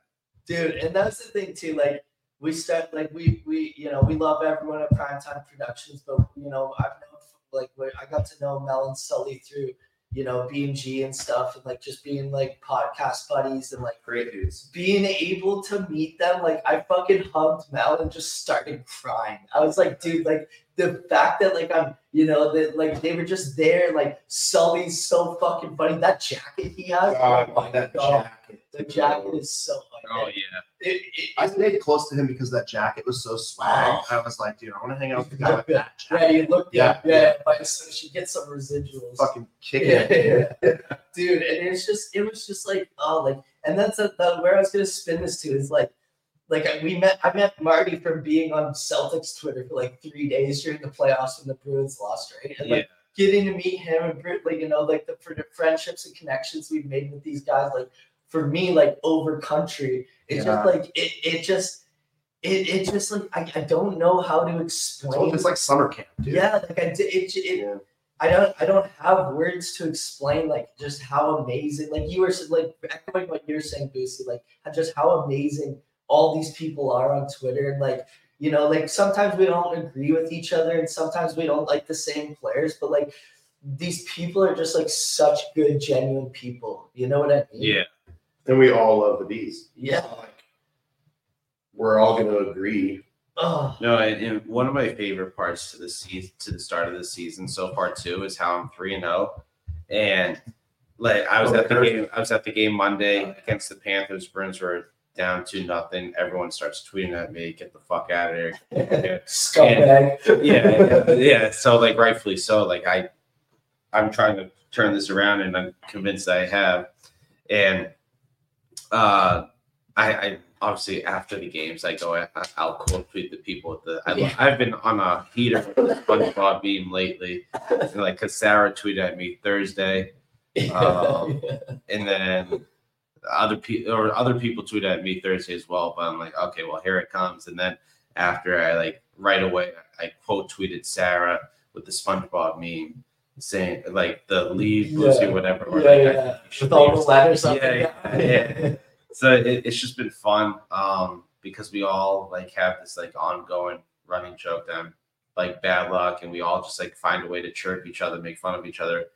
Dude and that's the thing too like we start like we we you know we love everyone at primetime productions but you know i've known like i got to know mel and sully through you know b&g and stuff and like just being like podcast buddies and like Great dudes. being able to meet them like i fucking hugged mel and just started crying i was like dude like the fact that like i'm you know that like they were just there like sully's so fucking funny that jacket he has oh my that god jacket. The jacket is so funny. Oh yeah. It, it, I stayed close to him because that jacket was so swag. I was like, dude, I want to hang out with the guy with that jacket. Yeah, you look Yeah, yeah, yeah. yeah. But so she gets some residuals. Fucking kick it. yeah. dude. And it's just, it was just like, oh, like, and that's a, the, where I was gonna spin this to is like, like we met, I met Marty from being on Celtics Twitter for like three days during the playoffs when the Bruins lost, right? And like getting to meet him and Brit, like you know, like the friendships and connections we've made with these guys, like for me, like over country, it's Yeah. just like it, it just. It, it just like I, I don't know how to explain. It's like summer camp, dude. Yeah, like I did. It, it, Yeah. I don't. I don't have words to explain like just how amazing. Like you were like echoing what you're saying, Boosy. Like just how amazing all these people are on Twitter. And like you know, like sometimes we don't agree with each other and sometimes we don't like the same players, but like these people are just like such good, genuine people. You know what I mean? Yeah. And we all love the bees. Yeah. Like, we're all going to agree. Oh, No, and, and one of my favorite parts to the season, to the start of the season so far too, is how I'm three and zero, and like I was Oh, at the hurt. game. I was at the game Monday against the Panthers. Bruins were down to nothing. Everyone starts tweeting at me, "Get the fuck out of here!" scumbag. yeah, yeah, yeah. So like rightfully so. Like I, I'm trying to turn this around, and I'm convinced I have. And uh, I, I obviously after the games, I go, I, I'll quote tweet the people with the. I, Yeah. I've been on a heater with the SpongeBob beam lately, and like because Sarah tweeted at me Thursday, Um, and then other people or other people tweeted at me Thursday as well. But I'm like, okay, well here it comes. And then after I like right away, I quote tweeted Sarah with the SpongeBob meme saying like the leave Lucy Yeah. whatever. Or, yeah, like, yeah. think you should With all the letters Yeah, yeah, yeah. So it, it's just been fun um, because we all like have this like ongoing running joke that I'm like bad luck, and we all just like find a way to chirp each other, make fun of each other,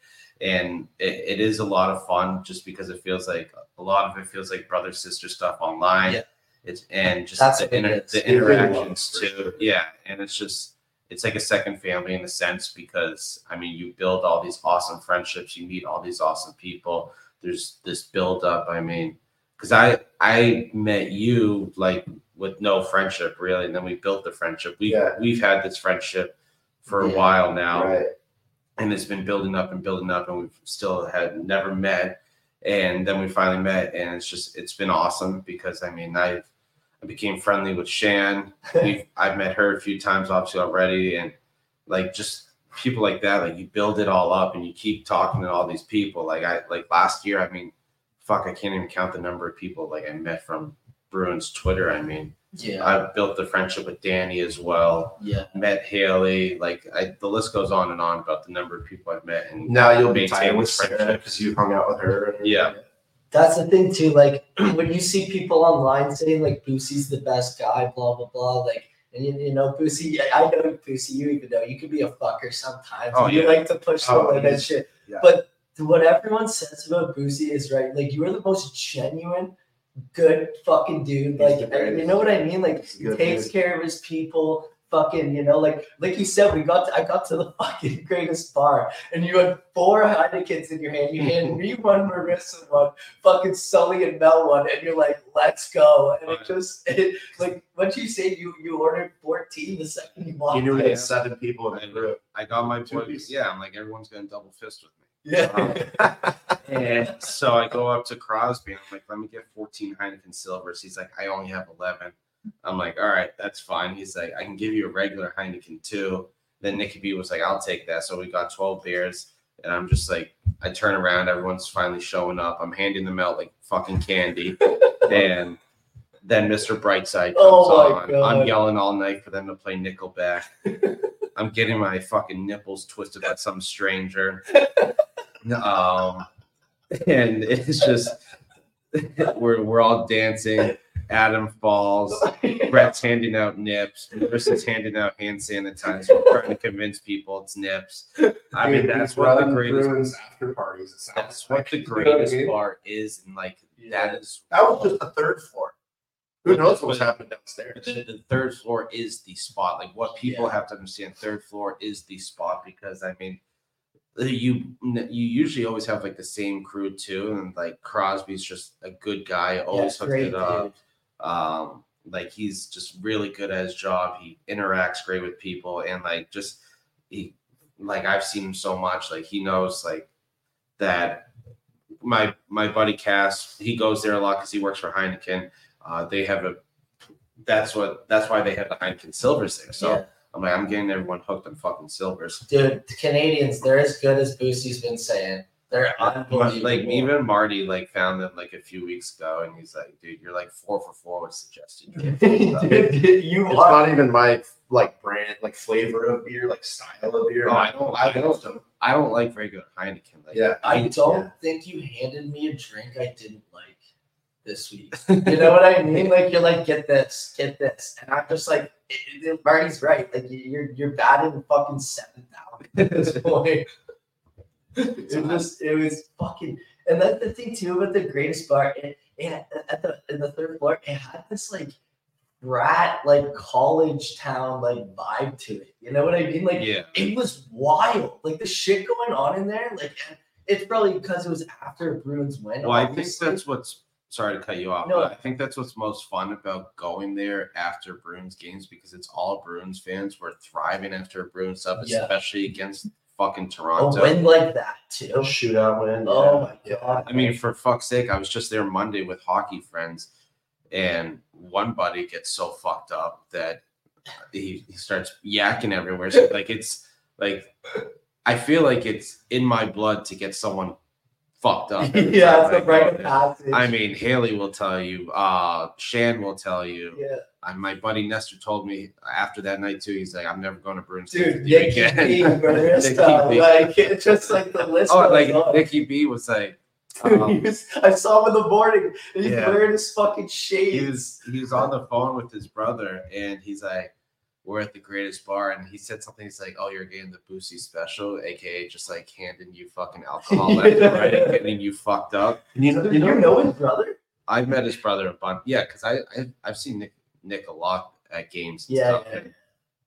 and it, it is a lot of fun just because it feels like a lot of it feels like brother sister stuff online. Yeah. It's and just That's the, inter- the It really interactions was, for too. Yeah, and it's just it's like a second family in a sense because I mean you build all these awesome friendships, you meet all these awesome people. There's this build up. I mean, because I I met you like with no friendship really, and then we built the friendship. We Yeah. we've had this friendship for Yeah. a while now Right. and it's been building up and building up and we've still had never met and then we finally met and it's just it's been awesome because i mean i've i became friendly with shan we've i've met her a few times obviously already and like just people like that like you build it all up and you keep talking to all these people like i like last year i mean fuck i can't even count the number of people like i met from bruins twitter i mean yeah. i've built the friendship with danny as well Yeah. met Haley. Like I, the list goes on and on about the number of people I've met. And Now you'll be Maintain tied with this friendship. because you hung out with her. and- Yeah. That's the thing too. Like when you see people online saying like Boosy's the best guy, blah blah blah. Like and you, you know Boosy, I I know Boosy. You even know you can be a fucker sometimes. Oh, you yeah. like to push the Oh, limit shit. yeah. But what everyone says about Boosy is right. Like you are the most genuine, good fucking dude. He's Like you know what I mean. Like he takes dude. care of his people. Fucking, you know, like like you said, we got to, I got to the fucking greatest bar, and you had four Heinekens in your hand. You handed me one, Marissa one, fucking Sully and Mel one, and you're like, "Let's go!" And it just, it, like, what you say, you you ordered fourteen the second you walked. You knew we had seven people in the group. I got my Two piece. Yeah, I'm like everyone's gonna double fist with me. Yeah, um, And so I go up to Crosby and I'm like, let me get 14 Heineken Silvers. He's like, I only have 11. I'm like, all right, that's fine. He's like, I can give you a regular Heineken too. Then Nicky B was like, I'll take that. So we got 12 beers. And I'm just like, I turn around, everyone's finally showing up. I'm handing them out like fucking candy. and then Mr. Brightside comes Oh on. God. I'm yelling all night for them to play Nickelback. I'm getting my fucking nipples twisted by some stranger. Um, and it's just we're we're all dancing. Adam falls. Brett's handing out nips. Chris is handing out hand sanitizer. We're trying to convince people it's nips. I mean, Dude, that's what the greatest. Bruins after parties. It sounds That's what like. the You know what I greatest mean? part is, and like that is That was just the third floor. Who knows what's happening downstairs? the, the third floor is the spot. Like what people Yeah. have to understand, third floor is the spot because I mean, you you usually always have like the same crew too, and like Crosby's just a good guy, always hooks great it up. dude. Um, like he's just really good at his job. He interacts great with people, and like just he like I've seen him so much. Like he knows like that. My my buddy Cass, he goes there a lot because he works for Heineken. Uh, they have a that's what that's why they have the Heineken silvers there. So Yeah. I'm like I'm getting everyone hooked on fucking silvers. Dude, the Canadians, they're as good as Boosy's been saying. They're unbelievable. Like even Marty like found them like a few weeks ago, and he's like, "Dude, you're like four for four with suggested." drinks." You It's are. not even my like brand, like flavor of beer, like style of beer. Oh, I don't- I don't- I don't like very good Heineken. Like, Yeah, I don't yeah. think you handed me a drink I didn't like. this week. You know what I mean? Like you're like, get this, get this, and I'm just like, it, it- Marty's right. Like you're you're batting fucking seven now at this point. It was it was fucking, and that's the thing too about the greatest bar. It, it at the in the third floor, it had this like rat like college town like vibe to it. You know what I mean? Like Yeah. it was wild. Like the shit going on in there. Like it's probably because it was after Bruins win. Well, I think that's what's sorry to cut you off, No. but I think that's what's most fun about going there after Bruins games because it's all Bruins fans. We're thriving after a Bruins up, Yeah. especially against fucking a Toronto. win like that too. Shootout win. Oh yeah. my Yeah. god! I mean, for fuck's sake, I was just there Monday with hockey friends, and one buddy gets so fucked up that he, he starts yakking everywhere. So like it's like I feel like it's in my blood to get someone fucked up. yeah, time it's I a rite go of there. passage. I mean, Haley will tell you. Uh, Shan will tell you. yeah, And my buddy Nestor told me after that night too. He's like, "I'm never going to Bruins dude, games you Nicky again." B, Marista, Nicky B. like it's just like the list. oh, like on. Nikki B was like, Dude, um, he was- I saw him in the morning. And he's Yeah. wearing his fucking he shades. was he was on the phone with his brother and he's like we're at the greatest bar and he said something he's like oh you're getting the boosy special aka just like handing you fucking alcohol left and right and getting you fucked up And you know, Did you you know, know his brother? i've met his brother a bunch yeah because I, I i've seen nick nick a lot at games and Yeah, stuff yeah.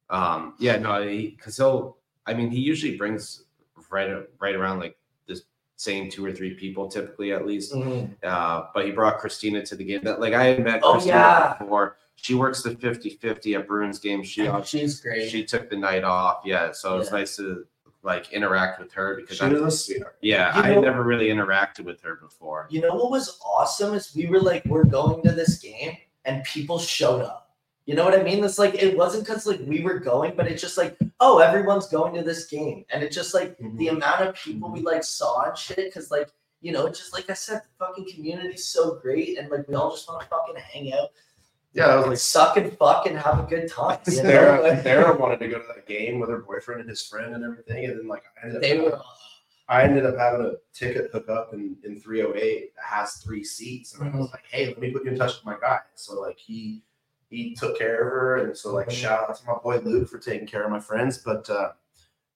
um yeah no because he'll i mean he usually brings right right around like the same two or three people typically at least Mhm. uh, but he brought Christina to the game. That like I had met Oh, Christina yeah. before. She works the 50-50 at Bruins games. She Yeah, she's great. she took the night off. Yeah, so it's Yeah. nice to like interact with her because she I, was yeah, You I never really interacted with her before. You know what was awesome is we were like, we're going to this game, and people showed up. You know what I mean? It's like it wasn't because like we were going, but it's just like, oh, everyone's going to this game, and it's just like mm-hmm. the amount of people we mm-hmm. like saw and shit. Because like you know, it's just like I said, the fucking community's so great, and like we all just want to fucking hang out, Yeah, I was like suck and fuck and have a good time. Sarah, Sarah wanted to go to that game with her boyfriend and his friend and everything, and then like I ended up, they were. I ended up having a ticket hook up in in 308 that has three seats, and I was like, hey, let me put you in touch with my guy. So like he he took care of her, and so like Mhm. shout out to my boy Luke for taking care of my friends. But uh,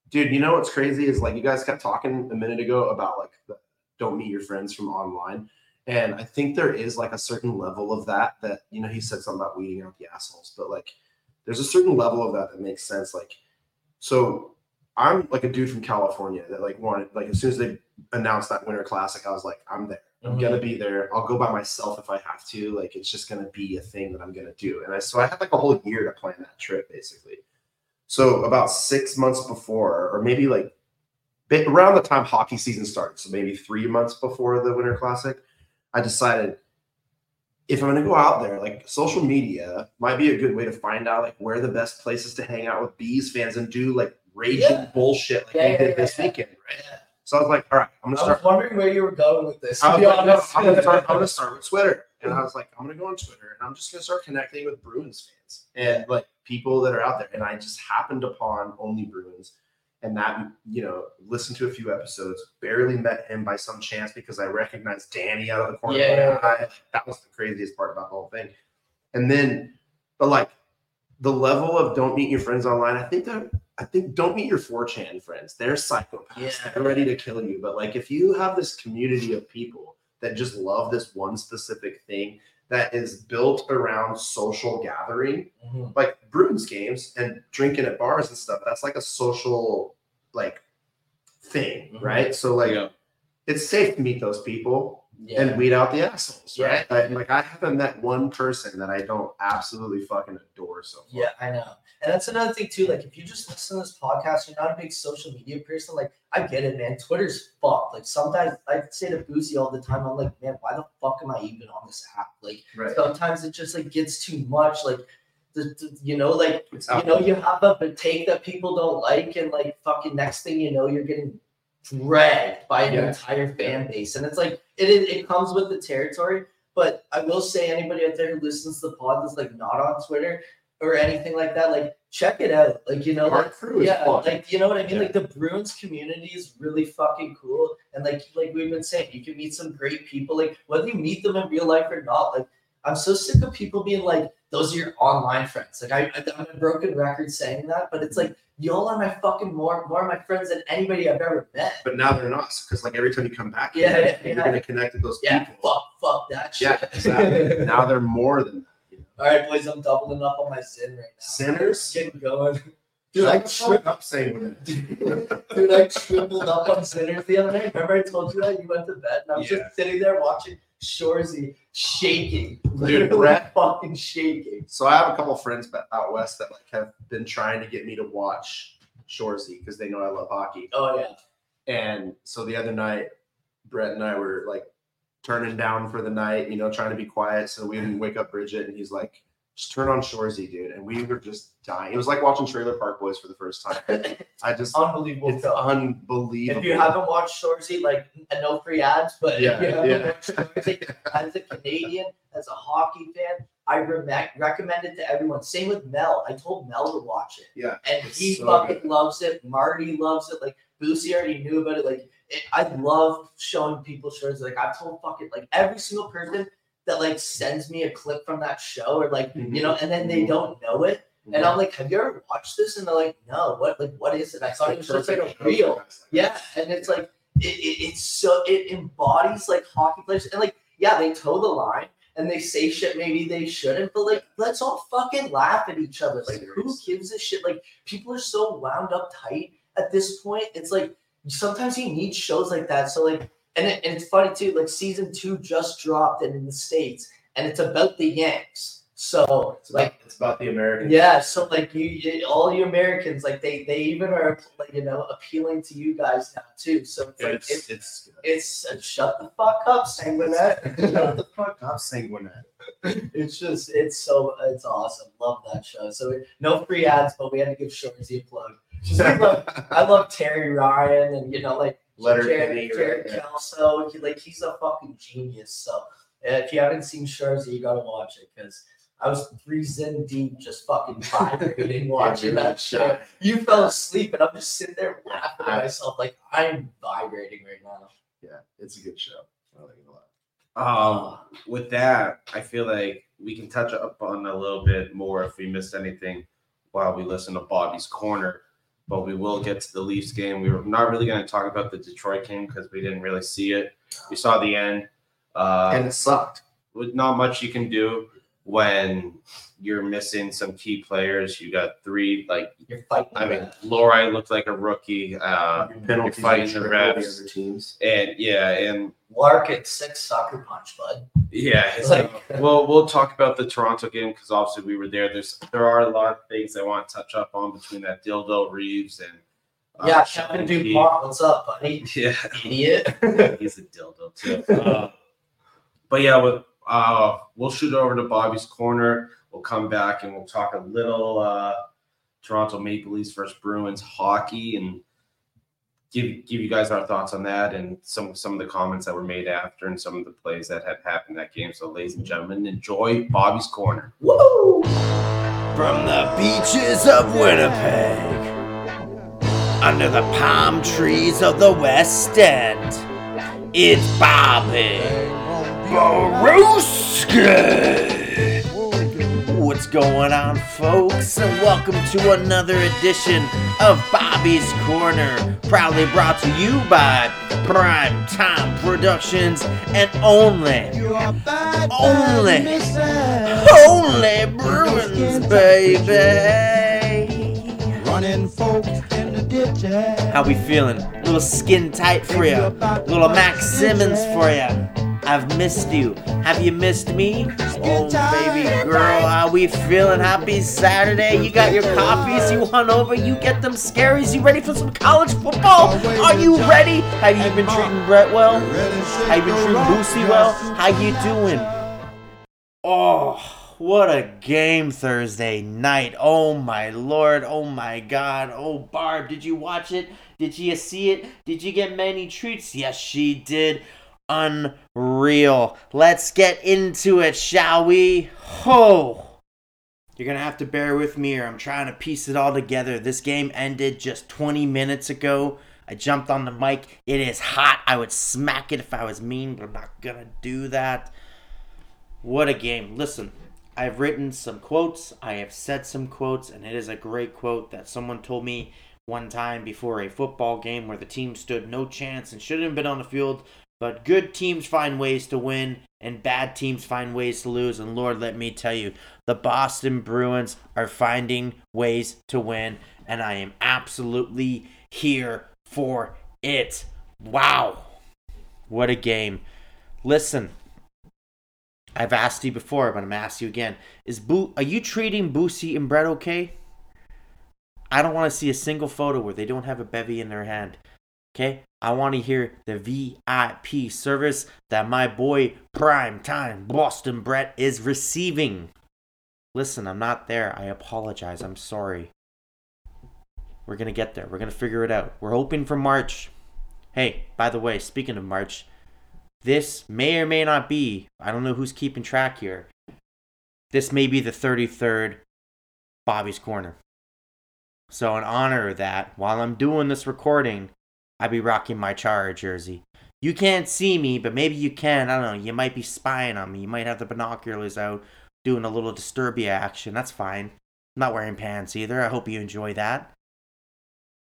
dude, you know what's crazy is like you guys kept talking a minute ago about like the, don't meet your friends from online. And I think there is like a certain level of that that you know he said something about weeding out the assholes, but like there's a certain level of that that makes sense. Like so I'm like a dude from California that like wanted like as soon as they announced that winter classic, I was like, I'm there. I'm Mhm. gonna be there. I'll go by myself if I have to. Like it's just gonna be a thing that I'm gonna do. And I so I had like a whole year to plan that trip basically. So about six months before, or maybe like around the time hockey season starts, so maybe three months before the winter classic, I decided if I'm gonna go out there, like social media might be a good way to find out like where the best places to hang out with bees fans and do like raging Yeah. bullshit like Yeah, we did this weekend, right? So I was like, all right, I'm gonna I start was wondering where you were going with this. I was be like, no, honest, I'm, gonna start, I'm gonna start with Twitter. And I was like, I'm gonna go on Twitter and I'm just gonna start connecting with Bruins fans and like people that are out there. And I just happened upon only Bruins and that, you know, listened to a few episodes, barely met him by some chance because I recognized Danny out of the corner Yeah, of my eye. That was the craziest part about the whole thing. And then, but like the level of don't meet your friends online, I think that I think don't meet your 4chan friends. They're psychopaths. Yeah. They're ready to kill you. But like if you have this community of people that just love this one specific thing that is built around social gathering, Mhm. like Bruins games and drinking at bars and stuff, that's like a social like thing, Mhm. right? So like Yeah. it's safe to meet those people Yeah. and weed out the assholes, Yeah. right? I, like I haven't met one person that I don't absolutely fucking adore so far. Yeah, I know. And that's another thing too. Like if you just listen to this podcast, you're not a big social media person. Like I get it, man. Twitter's fucked. Like sometimes I say to Boosy all the time, I'm like, man, why the fuck am I even on this app? Like Right. sometimes it just like gets too much. Like the, the- you know, like you know, you have a a take that people don't like, and like fucking next thing you know, you're getting dragged by an Yeah. entire fan base, and it's like it is it comes with the territory. But I will say, anybody out there who listens to the pod that's like not on Twitter, or anything like that, like check it out. Like you know, Our like, crew yeah, like you know what I mean. Yeah. Like the Bruins community is really fucking cool, and like like we've been saying, you can meet some great people. Like whether you meet them in real life or not, like I'm so sick of people being like, those are your online friends. Like I, I'm a broken record saying that, but it's like y'all are my fucking more more of my friends than anybody I've ever met. But now they're not because like every time you come back, Yeah, here, yeah, you're yeah. gonna connect with those Yeah, people. fuck, fuck that shit. Yeah, exactly. now they're more than All right, boys, I'm doubling up on my sin right now. sinners. Getting going. Dude, I Shut tripped. up saying that. Dude, I tripled up on sinners the other night. Remember I told you that you went to bed and I was Yeah. just sitting there watching Shoresy shaking, Dude, literally Brett- fucking shaking. So I have a couple friends out west that like have been trying to get me to watch Shoresy because they know I love hockey. Oh yeah, And so the other night, Brett and I were like turning down for the night, you know, trying to be quiet so we didn't wake up Bridget. And he's like, turn on Shoresy, dude. And we were just dying. It was like watching Trailer Park Boys for the first time. I just, unbelievable. it's film. unbelievable. If you haven't watched Shoresy, like no free ads, but Yeah, if you haven't yeah. Shoresy, as a Canadian, as a hockey fan, I re- recommend it to everyone. Same with Mel. I told Mel to watch it. Yeah, and he so fucking loves it. Marty loves it. Like Boosy already knew about it. Like it, I love showing people shows. Like I've told fucking like every single person that like sends me a clip from that show or like you know, and then they don't know it. And I'm like, have you ever watched this? And they're like, no. What like what is it? I thought it was just like a reel. Yeah, and it's like it, it, it's so it embodies like hockey players and like yeah, they toe the line and they say shit maybe they shouldn't, but like let's all fucking laugh at each other. Like who gives a shit? Like people are so wound up tight at this point. It's like sometimes you need shows like that. So like and, it, and it's funny too. Like season two just dropped in the states, and it's about the Yanks. So It's like like it's about the Americans. yeah, so like you, you all you Americans, like they they even are like you know appealing to you guys now too. So it's like It's, it's it's, it's a shut the fuck up, Sanguinet. Shut the fuck up, Sanguinet. it's just it's so it's awesome. Love that show. So no free ads, but we had to give Shoresy a plug. I love I love Terry Ryan and you know like Letter Jared, Kenny, Jared right. Keeso. He, like he's a fucking genius. So uh, if you haven't seen Shoresy, you gotta watch it because. I was three zen deep, just fucking vibrating watching that show. You fell asleep, and I'm just sitting there laughing at myself, like I'm vibrating right now. Yeah, it's a good show. I like it a lot. Um, with that, I feel like we can touch up on a little bit more if we missed anything while we listen to Bobbie's corner. But we will get to the Leafs game. We were not really going to talk about the Detroit game because we didn't really see it. We saw the end. Uh, and it sucked. with not much you can do when you're missing some key players. You got three, like You're fighting. I mean. Lohrei looked like a rookie, uh, Penalties fighting the refs. teams. and yeah, and Larkin six soccer punch, bud. yeah. It's So like- we'll we'll talk about the Toronto game because obviously we were there. There's there are a lot of things I want to touch up on between that dildo Reaves and uh, yeah, Kevin. Dupont, what's up, buddy? Yeah, Idiot. he's a dildo too. Uh, but yeah, we'll, uh, we'll shoot over to Bobbie's corner. We'll come back and we'll talk a little uh, Toronto Maple Leafs versus Bruins hockey and give give you guys our thoughts on that and some some of the comments that were made after and some of the plays that had happened that game. So, ladies and gentlemen, enjoy Bobbie's corner. Woo! From the beaches of Winnipeg, under the palm trees of the West End, it's Bobbie Brewski. What's going on, folks? And welcome to another edition of Bobbie's Corner, proudly brought to you by Prime Time Productions and only, only, only Bruins, baby. Running folks in the ditch. How we feeling? A Little skin tight for you. Little Max Simmons for you. I've missed you. Have you missed me? Oh, baby girl, how we feeling? Happy Saturday. You got your coffees, you hunt over, you get them scaries. You ready for some college football? Are you ready? Have you been treating Brett well? Have you been treating Boosy well? How you doing? Oh, what a game Thursday night. Oh my lord. Oh my god. Oh, Barb, did you watch it? Did you see it? Did you get many treats? Yes, she did. Unreal. Let's get into it, shall we? Ho! You're going to have to bear with me or I'm trying to piece it all together. This game ended just 20 minutes ago. I jumped on the mic. It is hot. I would smack it if I was mean, but I'm not going to do that. What a game. Listen, I've written some quotes, I have said some quotes, and it is a great quote that someone told me one time before a football game where the team stood no chance and shouldn't have been on the field. But good teams find ways to win, and bad teams find ways to lose. And Lord, let me tell you, the Boston Bruins are finding ways to win, and I am absolutely here for it. Wow. What a game. Listen, I've asked you before, but I'm asking you again. Is Boo are you treating Boosy and Brett okay? I don't want to see a single photo where they don't have a bevy in their hand. Okay? I want to hear the VIP service that my boy Prime Time Boston Brett is receiving. Listen, I'm not there. I apologize. I'm sorry. We're going to get there. We're going to figure it out. We're hoping for March. Hey, by the way, speaking of March, this may or may not be, I don't know who's keeping track here. This may be the 33rd Bobbie's Corner. So, in honor of that, while I'm doing this recording, I'll be rocking my Chara jersey. You can't see me, but maybe you can. I don't know. You might be spying on me. You might have the binoculars out doing a little Disturbia action. That's fine. I'm not wearing pants either. I hope you enjoy that.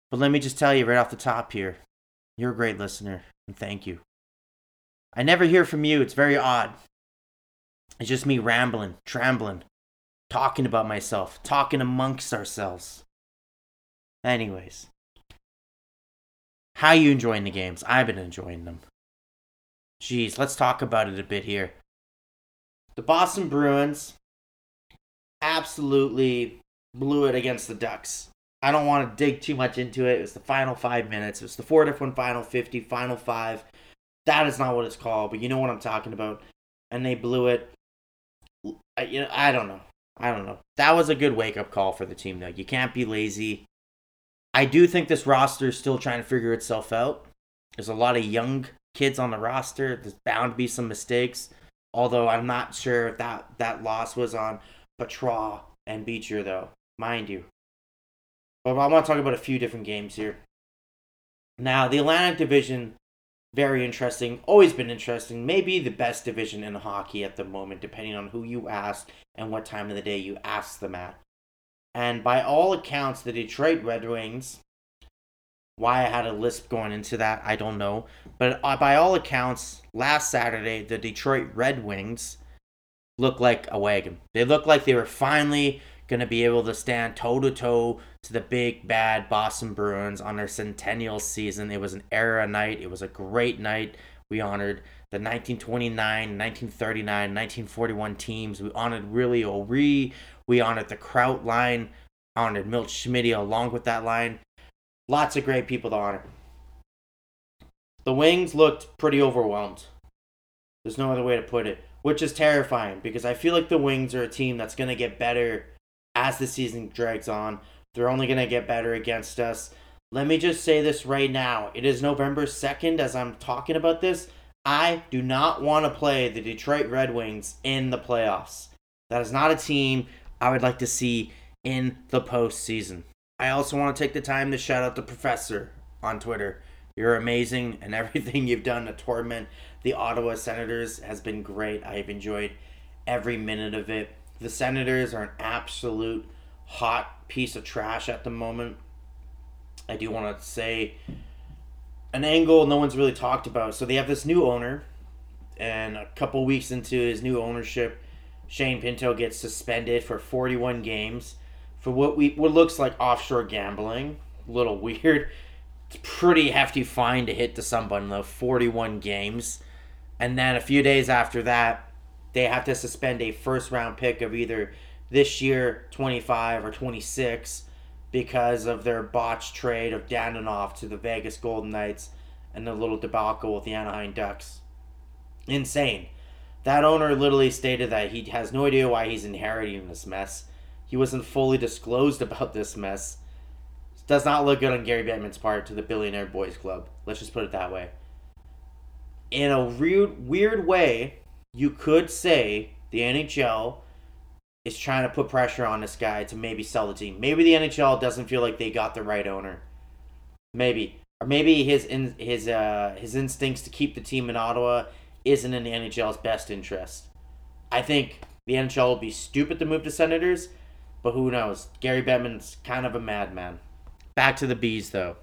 But let me just tell you right off the top here you're a great listener, and thank you. I never hear from you. It's very odd. It's just me rambling, trembling, talking about myself, talking amongst ourselves. Anyways, how you enjoying the games? I've been enjoying them. Jeez, let's talk about it a bit here. The Boston Bruins absolutely blew it against the Ducks. I don't want to dig too much into it. It was the final five minutes. It was the four different final 50, final five. That is not what it's called, but you know what I'm talking about. And they blew it. I, you know, I don't know. I don't know. That was a good wake up call for the team, though. You can't be lazy. I do think this roster is still trying to figure itself out. There's a lot of young kids on the roster. There's bound to be some mistakes. Although I'm not sure if that, that loss was on Poitras and Beecher, though, mind you. But I want to talk about a few different games here. Now, the Atlantic Division, very interesting. Always been interesting. Maybe the best division in hockey at the moment, depending on who you ask and what time of the day you ask them at. And by all accounts, the Detroit Red Wings, why I had a lisp going into that, I don't know. But uh, by all accounts, last Saturday, the Detroit Red Wings looked like a wagon. They looked like they were finally going to be able to stand toe to toe to the big bad Boston Bruins on their centennial season. It was an era night. It was a great night. We honored the 1929, 1939, 1941 teams. We honored Willie O'Ree. We honored the Kraut line. Honored Milt Schmidt along with that line. Lots of great people to honor. The Wings looked pretty overwhelmed. There's no other way to put it, which is terrifying because I feel like the Wings are a team that's going to get better as the season drags on. They're only going to get better against us. Let me just say this right now. It is November 2nd as I'm talking about this. I do not want to play the Detroit Red Wings in the playoffs. That is not a team I would like to see in the postseason. I also want to take the time to shout out the professor on Twitter. You're amazing, and everything you've done to torment the Ottawa Senators has been great. I've enjoyed every minute of it. The Senators are an absolute hot piece of trash at the moment. I do want to say an angle no one's really talked about. So they have this new owner, and a couple weeks into his new ownership, Shane Pinto gets suspended for 41 games for what we what looks like offshore gambling. A little weird. It's pretty hefty fine to hit to someone though. 41 games, and then a few days after that, they have to suspend a first round pick of either this year 25 or 26 because of their botched trade of Dadonov to the Vegas Golden Knights and the little debacle with the Anaheim Ducks. Insane. That owner literally stated that he has no idea why he's inheriting this mess. He wasn't fully disclosed about this mess. Does not look good on Gary Bettman's part to the Billionaire Boys Club. Let's just put it that way. In a weird, weird way, you could say the NHL is trying to put pressure on this guy to maybe sell the team. Maybe the NHL doesn't feel like they got the right owner. Maybe. Or maybe his in, his uh his instincts to keep the team in Ottawa isn't in the NHL's best interest. I think the NHL will be stupid to move to Senators, but who knows? Gary Bettman's kind of a madman. Back to the bees though.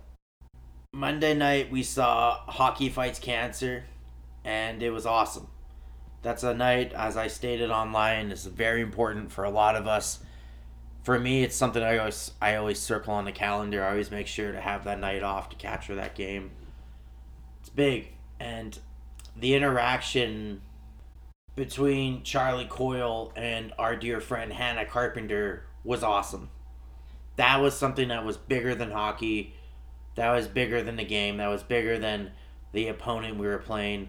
Monday night we saw Hockey Fights Cancer, and it was awesome. That's a night, as I stated online, is very important for a lot of us. For me, it's something I always I always circle on the calendar. I always make sure to have that night off to capture that game. It's big, and the interaction between Charlie Coyle and our dear friend Hannah Carpenter was awesome. That was something that was bigger than hockey. That was bigger than the game. That was bigger than the opponent we were playing.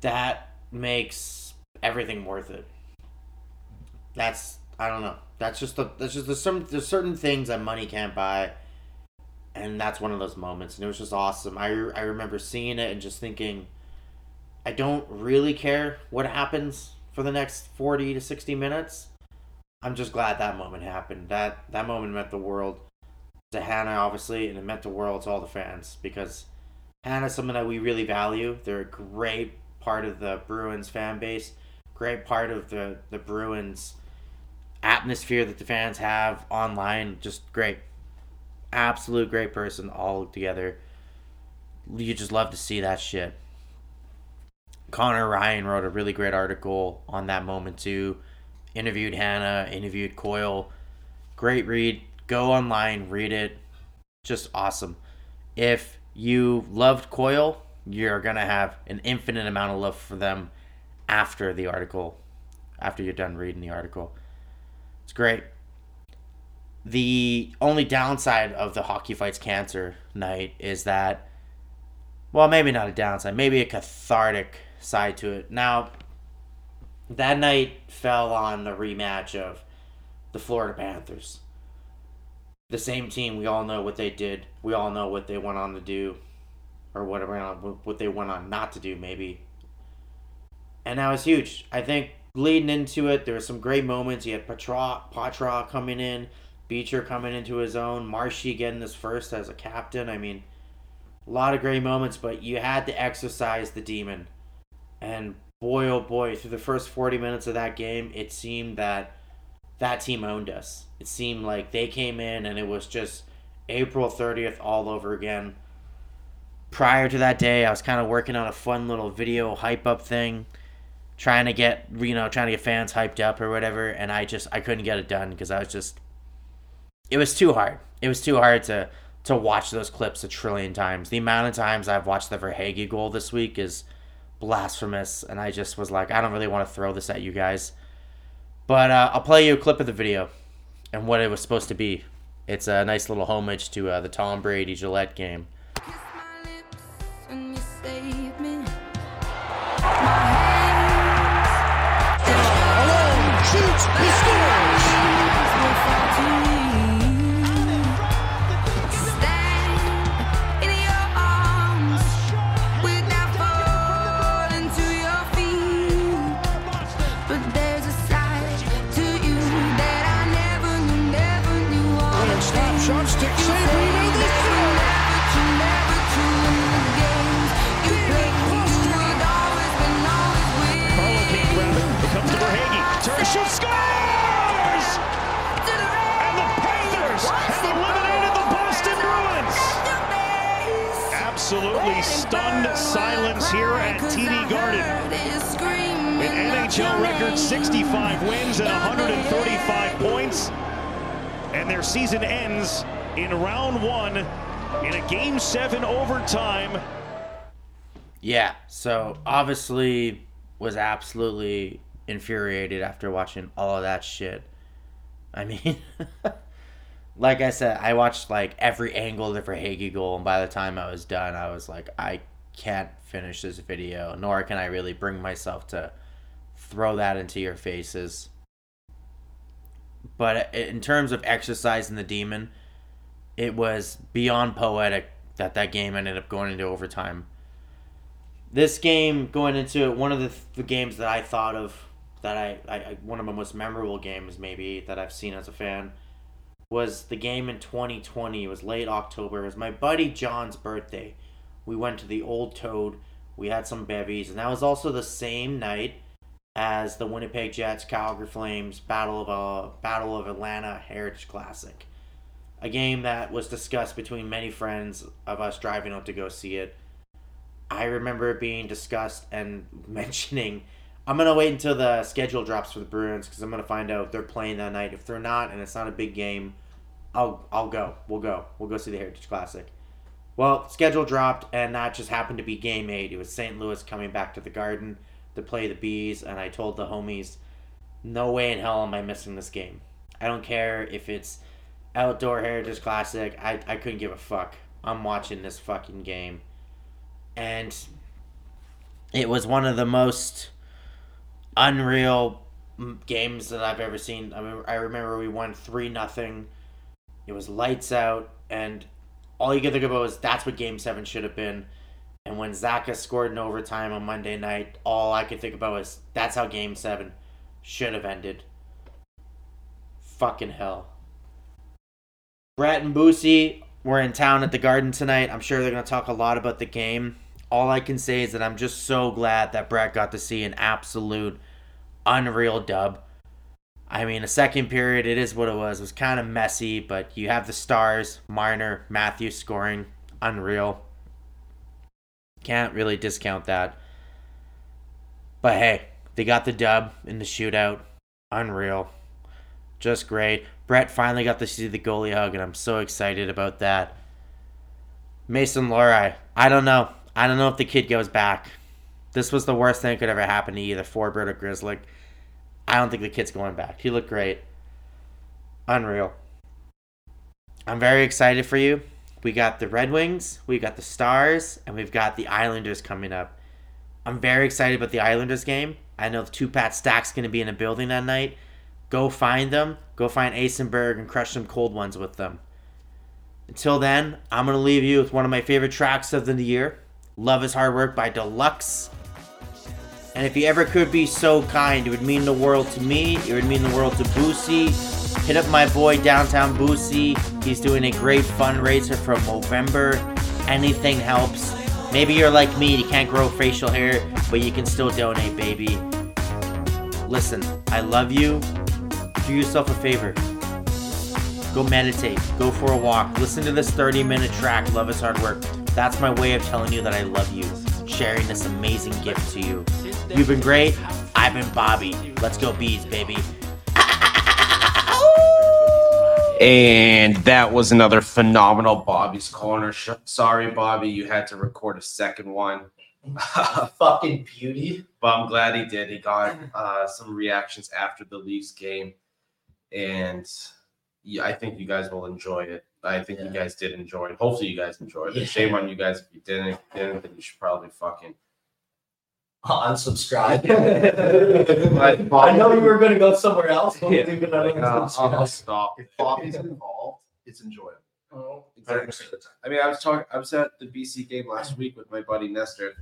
That makes everything worth it. That's I don't know. That's just the that's just there's some there's certain things that money can't buy, and that's one of those moments. And it was just awesome. I I remember seeing it and just thinking, I don't really care what happens for the next forty to sixty minutes. I'm just glad that moment happened. That that moment meant the world to Hannah, obviously, and it meant the world to all the fans because Hannah's someone that we really value. They're a great part of the Bruins fan base, great part of the the Bruins atmosphere that the fans have online. Just great, absolute great person all together. You just love to see that shit. Conor Ryan wrote a really great article on that moment too. Interviewed Hannah, interviewed Coyle. Great read. Go online, read it. Just awesome. If you loved Coyle, you're going to have an infinite amount of love for them after the article, after you're done reading the article. It's great. The only downside of the Hockey Fights Cancer night is that, well, maybe not a downside, maybe a cathartic side to it. Now, that night fell on the rematch of the Florida Panthers. The same team, we all know what they did. We all know what they went on to do or whatever what they went on not to do maybe. And that was huge. I think leading into it, there were some great moments. You had Poitras, Poitras coming in, Beecher coming into his own, Marshy getting this first as a captain. I mean, a lot of great moments, but you had to exercise the demon. And boy, oh boy, through the first 40 minutes of that game, it seemed that that team owned us. It seemed like they came in and it was just April 30th all over again prior to that day, I was kind of working on a fun little video hype up thing, trying to get you know trying to get fans hyped up or whatever, and I just I couldn't get it done because I was just it was too hard. It was too hard to to watch those clips a trillion times. The amount of times I've watched the Verhaeghe goal this week is blasphemous, and I just was like, I don't really want to throw this at you guys. But uh, I'll play you a clip of the video and what it was supposed to be. It's a nice little homage to uh, the Tom Brady Gillette game. Shoots, he scores! Absolutely stunned silence here at TD Garden. An NHL record 65 wins and 135 points. And their season ends in round one in a game seven overtime. Yeah, so obviously was absolutely infuriated after watching all of that shit. I mean, like I said, I watched like every angle of the Verhaeghe goal, and by the time I was done, I was like, I can't finish this video, nor can I really bring myself to throw that into your faces. But in terms of exercising the demon, it was beyond poetic that that game ended up going into overtime. This game going into it, one of the, the games that I thought of that I I- one of my most memorable games maybe that I've seen as a fan was the game in 2020. It was late October. It was my buddy John's birthday. We went to the Old Toad. We had some bevies, and that was also the same night as the Winnipeg Jets Calgary Flames Battle of uh, Battle of Atlanta Heritage Classic. A game that was discussed between many friends of us driving out to go see it. I remember it being discussed and mentioning I'm gonna wait until the schedule drops for the Bruins because I'm gonna find out if they're playing that night. If they're not and it's not a big game, I'll I'll go. We'll go. We'll go see the Heritage Classic. Well, schedule dropped and that just happened to be game eight. It was St. Louis coming back to the Garden to play the Bees, and I told the homies, no way in hell am I missing this game. I don't care if it's outdoor Heritage Classic. I I couldn't give a fuck. I'm watching this fucking game, and it was one of the most unreal games that I've ever seen. I mean, I remember we won three nothing. It was lights out, and all you could think about was that's what Game Seven should have been. And when Zacha scored in overtime on Monday night, all I could think about was that's how Game Seven should have ended. Fucking hell. Brett and Boosy were in town at the Garden tonight. I'm sure they're gonna talk a lot about the game. All I can say is that I'm just so glad that Brett got to see an absolute unreal dub. I mean, a second period, it is what it was. It was kind of messy, but you have the stars, Marner, Matthews scoring, unreal. Can't really discount that. But hey, they got the dub in the shootout. Unreal. Just great. Brett finally got to see the goalie hug, and I'm so excited about that. Mason Lohrei, I don't know. I don't know if the kid goes back. This was the worst thing that could ever happen to either Forbort or Grizzly. I don't think the kid's going back. He looked great. Unreal. I'm very excited for you. We got the Red Wings, we got the Stars, and we've got the Islanders coming up. I'm very excited about the Islanders game. I know the two Pat Stack's going to be in a building that night. Go find them. Go find Asenberg and crush some cold ones with them. Until then, I'm going to leave you with one of my favorite tracks of the year Love is Hard Work by Deluxe. And if you ever could be so kind, it would mean the world to me. It would mean the world to Boosy. Hit up my boy Downtown Boosy. He's doing a great fundraiser for Movember. Anything helps. Maybe you're like me, you can't grow facial hair, but you can still donate, baby. Listen, I love you. Do yourself a favor. Go meditate. Go for a walk. Listen to this 30 minute track, Love is Hard Work. That's my way of telling you that I love you. Sharing this amazing gift to you. You've been great. I've been Bobbie. Let's go, bees, baby. And that was another phenomenal Bobbie's Corner. Sh- Sorry, Bobbie, you had to record a second one. Fucking beauty. but I'm glad he did. He got uh, some reactions after the Leafs game, and yeah, I think you guys will enjoy it. I think you guys did enjoy it. Hopefully, you guys enjoyed it. Yeah. Shame on you guys if you didn't. Didn't then you should probably fucking. Unsubscribe. But I know you were gonna go somewhere else. Don't Yeah, leave it on like, uh, I'll, stop. If Bobbie's involved, it's enjoyable. Oh. 100% of time. I mean, I was talking. I was at the BC game last week with my buddy Nestor,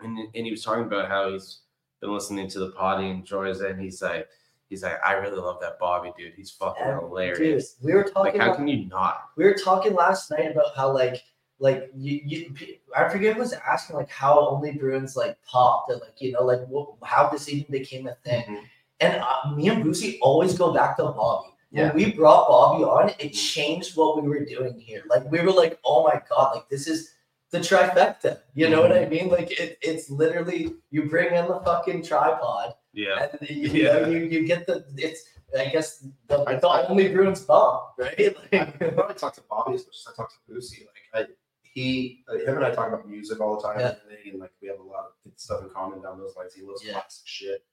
and and he was talking about how he's been listening to the pod. He enjoys it, and he's like, he's like, I really love that Bobbie dude. He's fucking Yeah, hilarious. Dude, we were talking. Like, how about, can you not? we were talking last night about how like like you, you I forget who was asking like how only Bruins like popped and like you know like what, how this even became a thing. Mhm. And uh, me and Boosy always go back to Bobbie. Yeah. When we brought Bobbie on, it changed what we were doing here. Like we were like, oh my god, like this is the trifecta. You know what I mean? Like it, it's literally you bring in the fucking tripod Yeah. and you, Yeah. know, you, you get the it's I guess the, I- the I- only Bruins bump, right? I Like, probably talk to Bobbie as much as I talk to Lucy. Like I, he, like, him and I talk about music all the time, Yeah. and like we have a lot of good stuff in common down those lines. He loves Yeah. classic shit.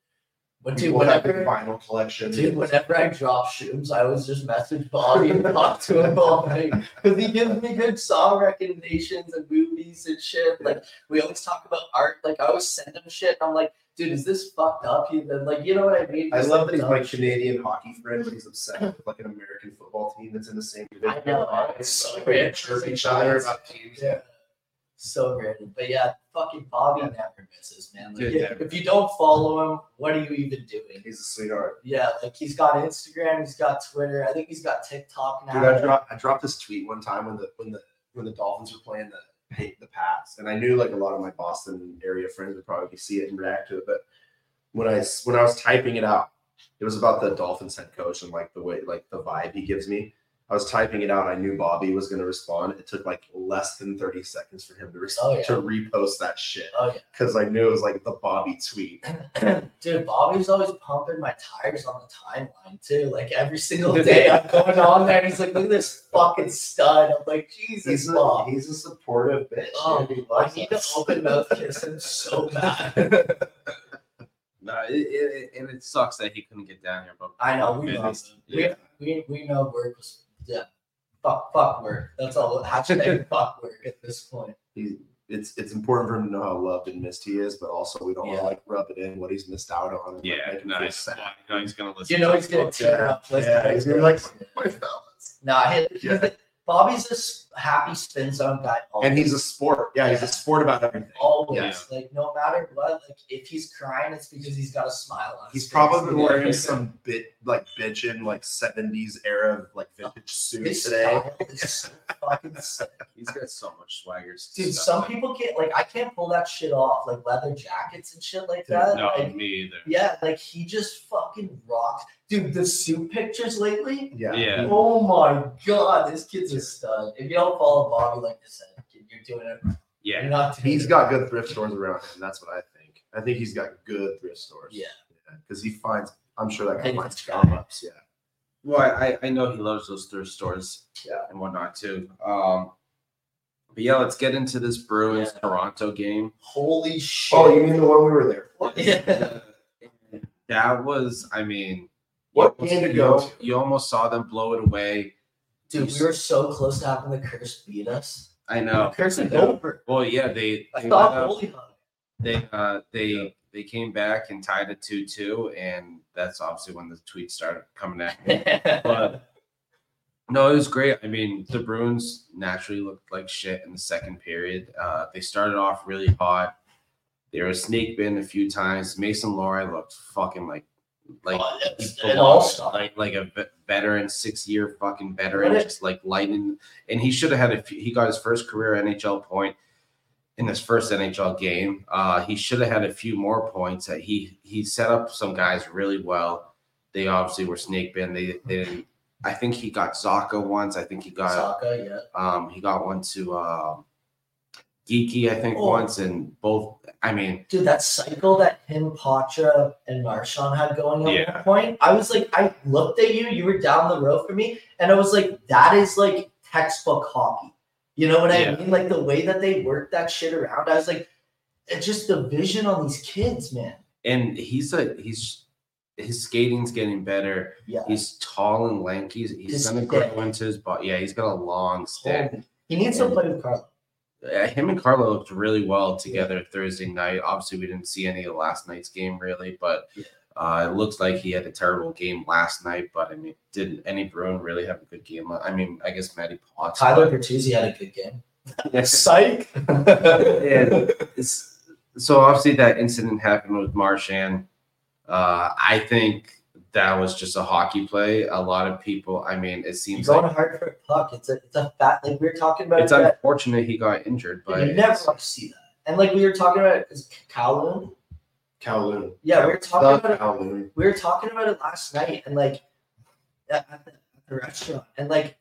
When, We dude, both have big whenever, vinyl collection, dude, whenever I drop shooms, I always just message Bobbie and talk to him all night because he gives me good song recommendations and movies and shit. Like we always talk about art. Like I always send him shit. And I'm like, dude, is this fucked up? He like, you know what I mean? I love that he's dumb my. Canadian hockey friend, but he's obsessed with like an American football team that's in the same division. I know, it's so great. chirp each other about teams. Yeah. So great. But yeah, fucking Bobbie never misses, man. Like, Dude, if, if you don't follow him, what are you even doing? He's a sweetheart. Yeah, like he's got Instagram, he's got Twitter. I think he's got TikTok now. Dude, I dropped I dropped this tweet one time when the when the when the Dolphins were playing the the Pats, and I knew like a lot of my Boston area friends would probably see it and react to it. But when I when I was typing it out, it was about the Dolphins head coach and like the way like the vibe he gives me. I was typing it out. I knew Bobbie was going to respond. It took like less than thirty seconds for him to respond Oh, yeah. to repost that shit Oh yeah. because I knew it was like the Bobbie tweet. Dude, Bobbie's always pumping my tires on the timeline too. Like every single day I'm going on there and he's like, look at this fucking stud. I'm like, Jesus, He's a, Bob. he's a supportive bitch. Oh, dude. He I loves need to open mouth kiss him so bad. No, it, it, and it sucks that he couldn't get down here, but I know, we It love is- him. yeah. We, we, we know work was, yeah. Fuck, fuck work. That's all. Hashtag fuck work at this point. He, it's it's important for him to know how loved and missed he is, but also we don't want to like rub it in what he's missed out on. and, like, yeah, make him no, feel he's, sad. no, he's gonna listen. You know to he's us gonna both. tear up. Yeah, he's gonna be like, my fellas. Nah, he, he's Yeah. the- Bobbie's a s- happy spin zone guy. And he's a sport. Yeah, he's a sport about everything. always Yeah. like no matter what. Like if he's crying, it's because he's got a smile on. He's his probably face. wearing some bit like bitchin' like seventies era like vintage suit His today. so fucking sick. He's got so much swagger. Dude, stuff some like- people can't like I can't pull that shit off, like leather jackets and shit like Dude, that. No, Like, me either. yeah, like he just fucking rocks. Dude, the suit pictures lately. Yeah. Yeah. Oh my god, this kid's a stud. If you don't follow Bobbie, like I said, you're doing it. You're Yeah, not doing He's it got good thrift stores around him. That's what I think. I think he's got good thrift stores. Yeah. Because he finds I'm sure that guy Hey, finds this guy. Starbucks. Yeah. well, I, I know he loves those thrift stores, Yeah. and whatnot too. Um, but yeah, let's get into this Bruins Yeah. Toronto game. Holy shit. Oh, you mean the one we were there for? yeah. That was, I mean, What you game to go you- You almost saw them blow it away. Dude, we were so close to having the curse beat us. I know. The curse is I know. over. Well, yeah, they I they, thought up- Holy Hunt. they uh they they came back and tied it two two, and that's obviously when the tweets started coming at me. But no, it was great. I mean, the Bruins naturally looked like shit in the second period. Uh, they started off really hot. They were a snake bin a few times. Mason Lohrei looked fucking like like Oh, he an all-star. like like a ve- veteran, six year fucking veteran, What just like lightning. And he should have had a. few- He got his first career NHL point in his first NHL game. Uh, he should have had a few more points. That he he set up some guys really well. They obviously were snake bin. They they didn't. I think he got Zacha once. I think he got Zacha, yeah. um he got one to um Geekie, I think Oh. once, and both. I mean, Dude, that cycle that him, Poitras, and Marchand had going at Yeah. one point, I was like, I looked at you, you were down the road from me, and I was like, that is like textbook hockey. You know what I Yeah. mean? Like the way that they work that shit around. I was like, it's just the vision on these kids, man. and he's a he's his skating's getting better. Yeah. He's tall and lanky. He's, he's His gonna stick. grow into his body. Yeah, he's got a long stick. Holy- He needs to play with Carlo. Him and Carlo looked really well together Thursday night. Obviously, we didn't see any of last night's game really, but Yeah. uh, it looks like he had a terrible game last night. But I mean, didn't any Bruin really have a good game? I mean, I guess Matty Potts. Tyler Bertuzzi had a good game. Yes. Psych. it's, so obviously that incident happened with Marchand. Uh, I think that was just a hockey play. A lot of people, I mean, it You're seems going like hard for a puck. It's a it's a fat like we were talking about it's it, that- unfortunate he got injured, but you never want to see that. And like we were talking about it, is Kowloon. Kowloon. Yeah, we were talking The about it. We were talking about it last night, and like at, at the, at the restaurant, and like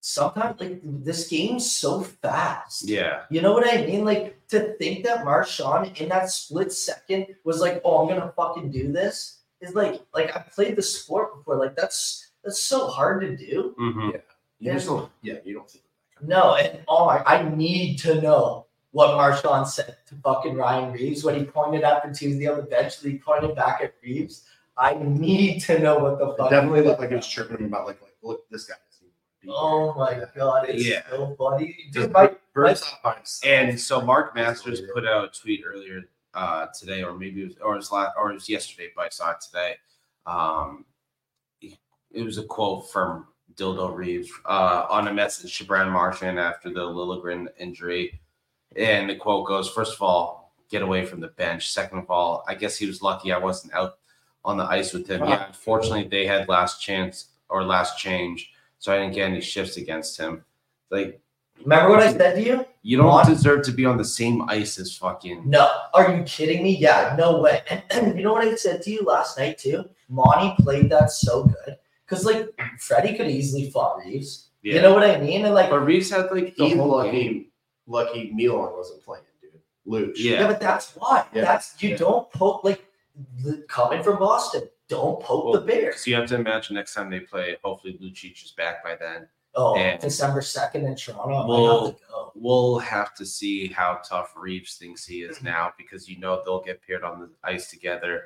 sometimes like this game's so fast. yeah, You know what I mean? Like to think that Marchand in that split second was like, "Oh, I'm gonna fucking do this," is like, like I played the sport before. Like that's that's so hard to do. hmm You just don't. Yeah, you don't think. No, and oh my, I need to know what Marchand said to fucking Ryan Reaves when he pointed at the Tuesday on the bench. and He pointed back at Reaves. I need to know what the It fuck. definitely looked like it was chirping him about like like look this guy. doesn't even be Oh my god, it's Yeah. so funny. Dude, Just my, Bird's not by himself. And so Mark Masters put out a tweet earlier uh, today, or maybe it was, or it was last, or it was yesterday, but I saw it today. Um, it was a quote from Dildo Reaves uh, on a message to Brad Marchand after the Liljegren injury. And the quote goes, first of all, get away from the bench. Second of all, I guess he was lucky I wasn't out on the ice with him. Yeah, unfortunately, they had last chance or last change, so I didn't get any shifts against him. Like, Remember what I said to you? you don't deserve to be on the same ice as fucking. No. Are you kidding me? Yeah, no way. And, and you know what I said to you last night too? Monty played that so good. Because like Freddie could easily fought Reaves. Yeah. You know what I mean? And like but Reaves had like the whole lucky. game. Lucky Milan wasn't playing, dude. Luch. Yeah. Yeah, but that's why. Yeah, That's you yeah. don't poke like the, coming from Boston. Don't poke Well, the Bears. So you have to imagine next time they play, hopefully Lucic is back by then. Oh, December second in Toronto. Well, have to go. We'll have to see how tough Reaves thinks he is now because you know they'll get paired on the ice together.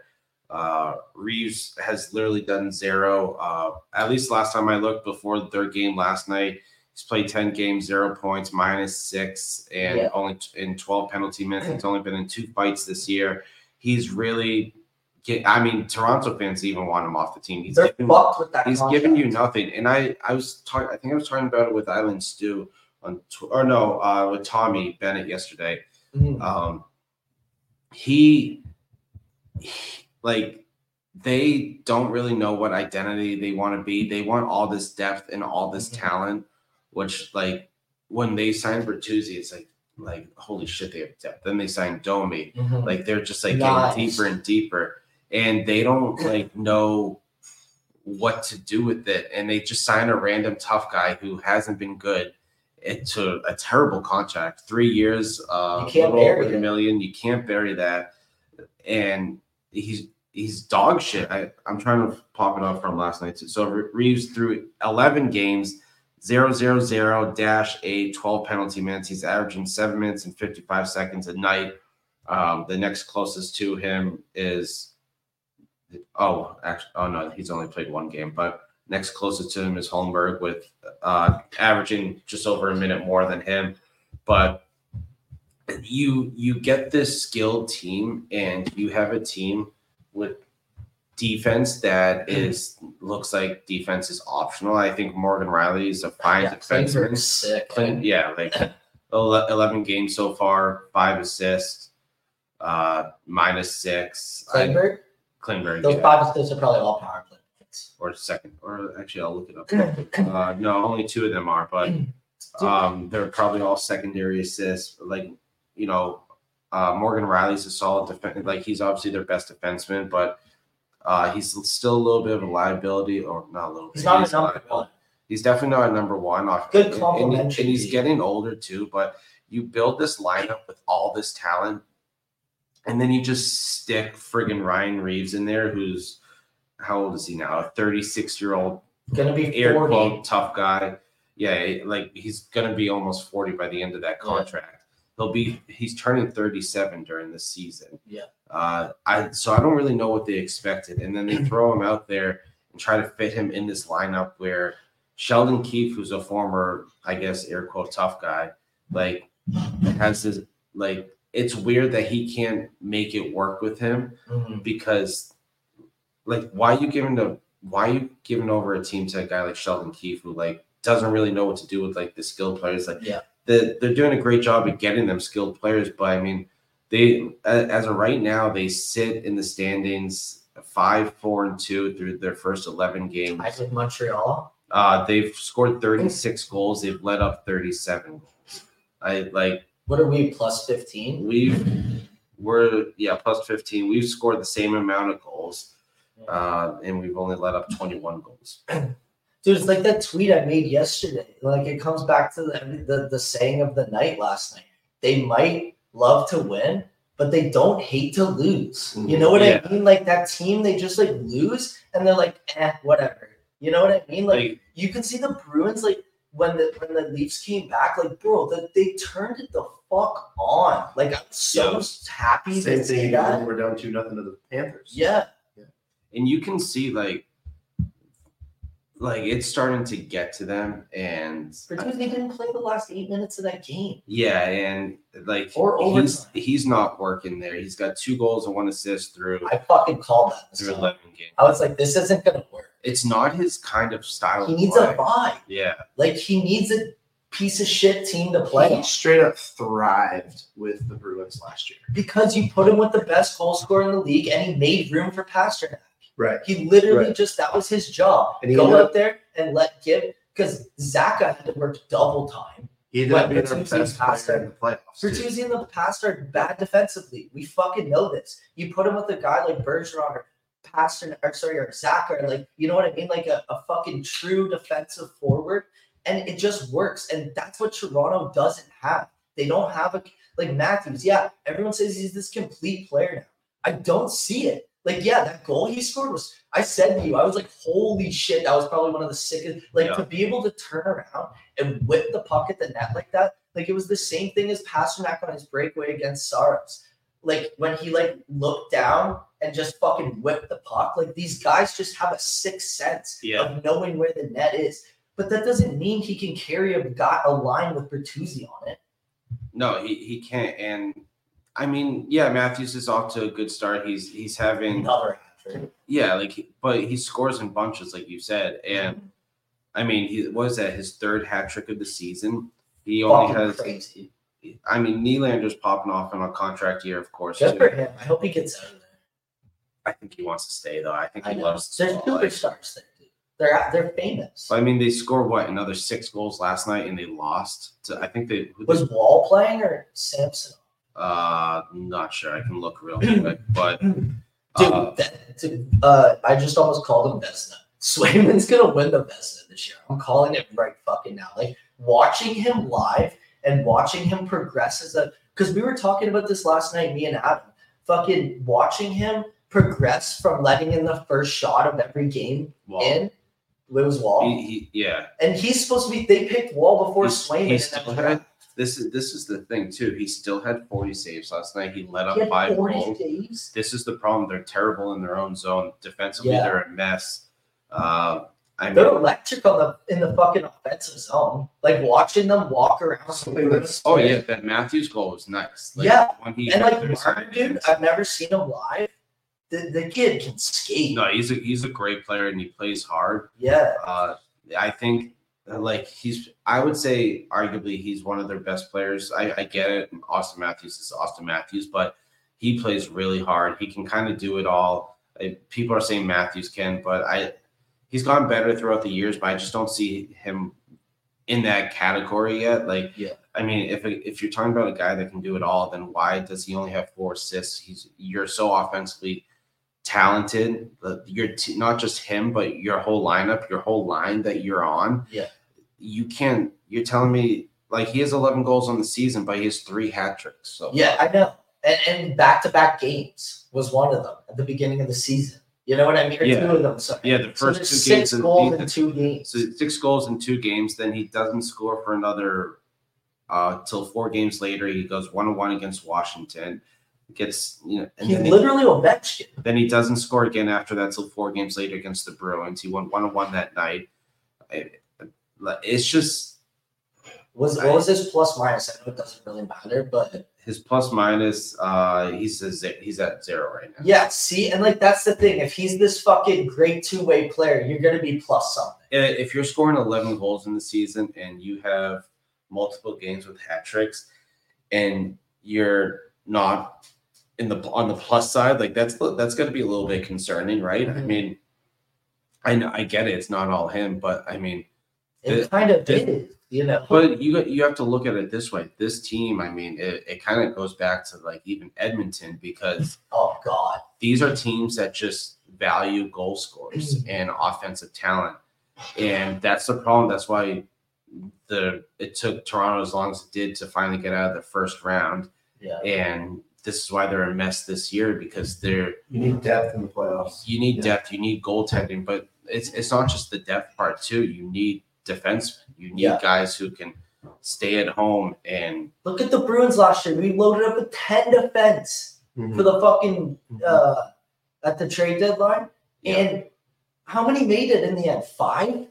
Uh, Reaves has literally done zero. Uh, at least last time I looked before their game last night, he's played 10 games, zero points, minus six, and Yeah. only in 12 penalty minutes. He's only been in two fights this year. He's really get, I mean, Toronto fans even want him off the team. He's They're given- fucked with that. he's contract. giving you nothing. And I, I was talking, I think I was talking about it with Island Stew on, tw- or no, uh, with Tommy Bennett yesterday. Mhm. Um, he, he- like, they don't really know what identity they want to be. They want all this depth and all this Mhm. talent, which, like, when they signed Bertuzzi, it's like, like holy shit, they have depth. Then they signed Domi, Mhm. like they're just like Nice. getting deeper and deeper and they don't like know what to do with it. And they just sign a random tough guy who hasn't been good into a terrible contract. Three years uh You can't bury over a million. You can't bury that. And he's he's dog shit. I, i'm trying to pop it up from last night. Too. so Re- reaves through 11 games 0 0 0 dash 8 12 penalty minutes. He's averaging 7 minutes and 55 seconds a night. Um the next closest to him is oh actually oh no he's only played one game but next closest to him is holmberg with uh averaging just over a minute more than him but you you get this skilled team and you have a team with defense that is looks like defense is optional i think morgan rielly is a fine Yeah, defenseman sick. Clint, yeah, like 11 games so far, five assists, uh, minus six. Klingberg. Klingberg, Those yeah. five assists are probably all power play points. or second, or actually, I'll look it up. Uh, no, only two of them are, but um, they're probably all secondary assists. Like, you know, uh, Morgan Rielly's a solid defense. Like, he's obviously their best defenseman, but uh, he's still a little bit of a liability, or not a little bit. He's not a he's a number liability. one. He's definitely not a number one. Off, Good and- and, complementary and he's getting older too. But you build this lineup with all this talent, and then you just stick friggin' Ryan Reaves in there, who's how old is he now? A 36 year old Gonna be air quote tough guy. Yeah, like he's gonna be almost 40 by the end of that Yeah. contract. He'll be he's turning 37 during the season. Yeah. Uh I so I don't really know what they expected. And then they throw him out there and try to fit him in this lineup where Sheldon Keefe, who's a former, I guess, air quote tough guy, like has this like it's weird that he can't make it work with him Mhm. because like why you giving the why you giving over a team to a guy like Sheldon Keefe who like doesn't really know what to do with like the skilled players like Yeah. the, they're doing a great job at getting them skilled players but I mean they as of right now they sit in the standings five four and two through their first 11 games Tied with Montreal. uh they've scored 36 goals they've let up 37 goals I like What are we? Plus fifteen. we've we're yeah plus 15 we've scored the same amount of goals uh, and we've only let up 21 goals Dude, it's like that tweet I made yesterday. Like it comes back to the, the the saying of the night last night. They might love to win, but they don't hate to lose. You know what Yeah. I mean? Like that team, they just like lose and they're like, eh, whatever. You know what I mean? Like like you can see the Bruins like when the when the Leafs came back, like bro, that they turned it the fuck on. Like I'm so Yeah. happy Same to see thing. that. when We're down two nothing to the Panthers. Yeah. yeah. and you can see like like it's starting to get to them and Bertuzzi didn't play the last eight minutes of that game. yeah and like Or he's overtime. he's not working there he's got two goals and one assist through I fucking called that. through 11 games I was like, this isn't gonna work. It's not his kind of style He of needs play. a vibe. yeah Like he needs a piece of shit team to play He straight up thrived with the Bruins last year. because you put him with the best goal scorer in the league and he made room for Pastrnak. Right. He literally Right. just that was his job. And he Go up there and let give because Zacha had to work double time. He ended up being our best player in the playoffs. Bertuzzi in the past are bad defensively. We fucking know this. You put him with a guy like Bergeron or Pastrnak, or sorry, or Zach, or like you know what I mean, like a, a fucking true defensive forward, and it just works. And that's what Toronto doesn't have. They don't have a like Matthews. Yeah, everyone says he's this complete player now. I don't see it. Like, yeah, that goal he scored was. I said to you, I was like, holy shit, that was probably one of the sickest. Like Yeah. to be able to turn around and whip the puck at the net like that. Like it was the same thing as Pastrnak on his breakaway against Saros. Like when he like looked down and just fucking whip the puck. Like these guys just have a sixth sense Yeah. of knowing where the net is. But that doesn't mean he can carry a guy a line with Bertuzzi on it. No, he, he can't. And I mean, yeah, Matthews is off to a good start. He's he's having Another hat trick. yeah, like but he scores in bunches, like you said. And mm-hmm. I mean, he was that his third hat trick of the season. He only has. crazy. I mean, Nylander's popping off on a contract year, of course. Good too. for him. I hope he gets out. I think he wants to stay though. I think he know. loves. There's superstars there, dude. They're they're famous. I mean, they scored what another six goals last night, and they lost. To, I think they Was they- Woll playing or Samson? uh not sure. I can look real quick, but Dude, uh, that, dude, uh, I just almost called him Vezina. Swayman's gonna win the Vezina this year. I'm calling it right fucking now. Like watching him live and watching him progress as a because we were talking about this last night, me and Adam. Fucking watching him progress from letting in the first shot of every game well, in. It was Woll, he, he, yeah, and he's supposed to be. They picked Woll before He's- Swayman. he still had this is this is the thing too. He still had 40 saves last night. He let up He five 40 goals. saves. This is the problem. They're terrible in their own zone. Defensively, Yeah. they're a mess. Uh, I They're electric on the in the fucking offensive zone. Like watching them walk around. Oh yeah, that Matthews goal was nice. Like, Yeah, And like Martin, dude, I've never seen him live. The, the kid can skate. no, he's a he's a great player and he plays hard. Yeah. Uh, I think uh, like he's I would say arguably he's one of their best players. I, I get it. Austin Matthews is Austin Matthews, but he plays really hard. He can kind of do it all. Uh, People are saying Matthews can, but I he's gone better throughout the years, but I just don't see him in that category yet. Like, Yeah. I mean, if if you're talking about a guy that can do it all, then why does he only have four assists? He's you're so offensively talented. You're t- not just him, but your whole lineup, your whole line that you're on. Yeah. You can't. You're telling me like he has 11 goals on the season, but he has three hat tricks. So Yeah, I know. And and back to back games was one of them at the beginning of the season. You know what I mean? Or Yeah. two of them. Sorry. yeah, the first there's two six games. the goals in two games. So six goals in two games. Then he doesn't score for another uh till four games later. He goes one on one against Washington. Gets you know, and he then, he, literally Ovechkin. then he doesn't score again after that till four games later against the Bruins. He won one on one that night. It- It's just Was what was his plus minus? I know it doesn't really matter, but his plus minus. Uh, he's a, he's at zero right now. yeah, see, and like that's the thing. If he's this fucking great two way player, you're gonna be plus something. Uh, If you're scoring 11 goals in the season and you have multiple games with hat tricks, and you're not in the on the plus side, like that's that's going to be a little bit concerning, right? I Mhm. mean, I know I get it; it's not all him, but I mean, It This- kind of this- is, you know. but you you have to look at it this way. This team, I mean, it, it kind of goes back to like even Edmonton because oh god, these are teams that just value goal scorers Mm-hmm. and offensive talent. And that's the problem. That's why the it took Toronto as long as it did to finally get out of the first round. yeah. And this is why they're a mess this year because they're You need depth in the playoffs. you need Yeah. depth, you need goaltending, but it's it's not just the depth part too. You need defense. You need Yeah. guys who can stay at home and Look at the Bruins last year. We loaded up with ten defense Mhm. for the fucking Mhm. uh at the trade deadline. Yeah. And how many made it in the end? Five?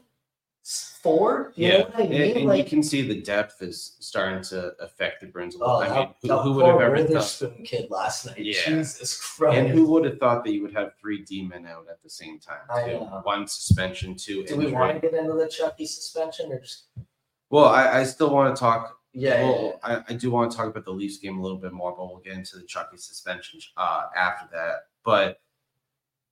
S- Four? You know what I and, mean? and you like, can see the depth is starting to affect the Bruins a little. oh, I mean, who, who would have ever thought? Witherspoon kid last night. Yeah. Jesus Christ. And who would have thought that you would have three D men out at the same time? I too? know. One suspension, two Do we want to get into the Chucky suspension or just Well, I, I still want to talk. Yeah, yeah, well, I, I do want to talk about the Leafs game a little bit more, but we'll get into the Chucky suspension uh, after that. But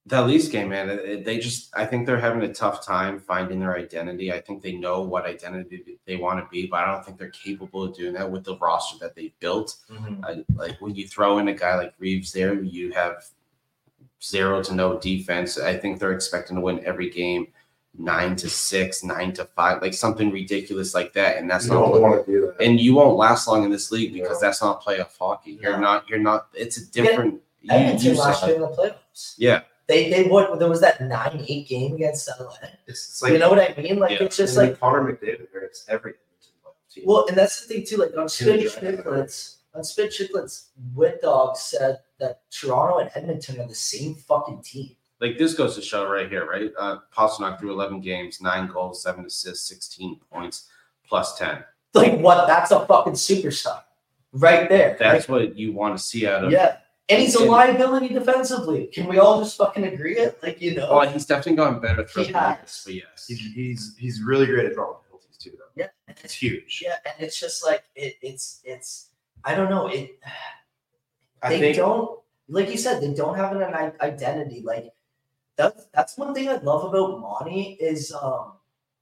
that Leafs game, man, it- it- they just I think they're having a tough time finding their identity. I think they know what identity they want to be, but I don't think they're capable of doing that with the roster that they built. Mhm. I, like when you throw in a guy like Reaves there, you have zero to no defense. I think they're expecting to win every game nine to six, nine to five, like something ridiculous like that. And that's You not don't what want to do that. and you won't last long in this league because No. that's not playoff hockey. You're No. not. You're not. It's a different. You, Edmonton you last year in the playoffs. yeah, They they what there was that nine eight game against LA. It's, like you know what I mean? Like Yeah. it's just and like Connor McDavid. It's every team. well, and that's the thing too. Like on Spit. Chicklets, on Spit Chicklets, Whit Dog said that Toronto and Edmonton are the same fucking team. like this goes to show right here, right? Uh, Pastrnak threw 11 games, nine goals, seven assists, 16 points, plus 10. Like what? That's a fucking superstar, right there. That's what you want to see out of. yeah. And he's a liability defensively. Can we all just fucking agree it? Like you know. Well, he's definitely gotten better throughout He the has. years, but yes. He's, he's he's really great at drawing penalties too, though. Yeah. It's huge. Yeah, and it's just like it, it's it's I don't know it. I they think don't like you said they don't have an identity. Like that's that's one thing I love about Monty is um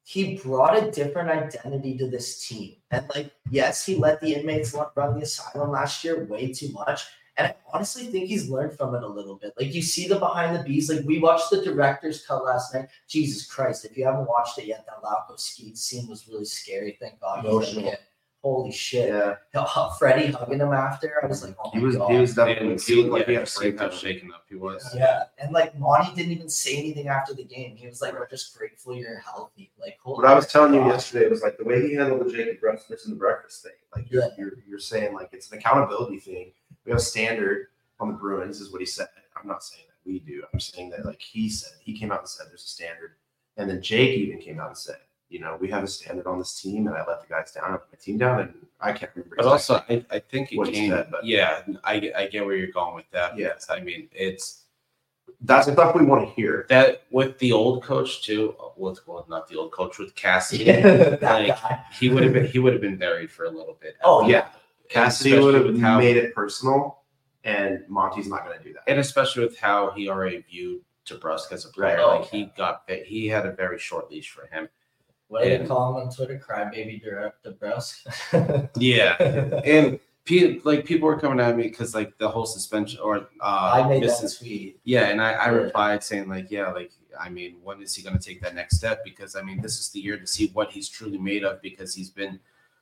he brought a different identity to this team. And like yes, he let the inmates run run the asylum last year way too much. And I honestly think he's learned from it a little bit. Like you see the behind the bees. Like we watched the director's cut last night. Jesus Christ! If you haven't watched it yet, that Lauko ski scene was really scary. Thank God. Emotional. okay. Holy shit! yeah, uh, Freddie hugging him after. I was like, oh he was god. he was definitely And he, seemed like yeah, he had a seemed shaken up he was. Yeah, and like Monty didn't even say anything after the game. He was like, "We're just grateful you're healthy." Like, holy What I was telling you yesterday was like the way he handled the Jacob Breakfast and the breakfast thing. Like you're, Yeah. you're you're saying like it's an accountability thing. We have a standard on the Bruins, is what he said. I'm not saying that we do. I'm saying that like he said, he came out and said there's a standard, and then Jake even came out and said, you know, we have a standard on this team, and I let the guys down, I let my team down, and I can't remember. But also, I, I think it he came. said, but- yeah, I, get- I get where you're going with that. Yeah. I mean, it's that's the stuff we want to hear. that with the old coach too. With well, not the old coach with Cassidy. Yeah, Like, guy. he would have been he would have been buried for a little bit. Oh Yeah, Cassidy would have how- made it personal, and Monty's not going to do that. and especially with how he already viewed DeBrusk as a player. Right. Oh, like he got he had a very short leash for him. What do they and- call him on Twitter? Crybaby DeBrusk. Yeah, and pe- like people were coming at me because like the whole suspension or uh I made missing- that tweet. Yeah, and I, I replied saying like, yeah, like I mean, when is he going to take that next step? Because I mean, this is the year to see what he's truly made of. Because he's been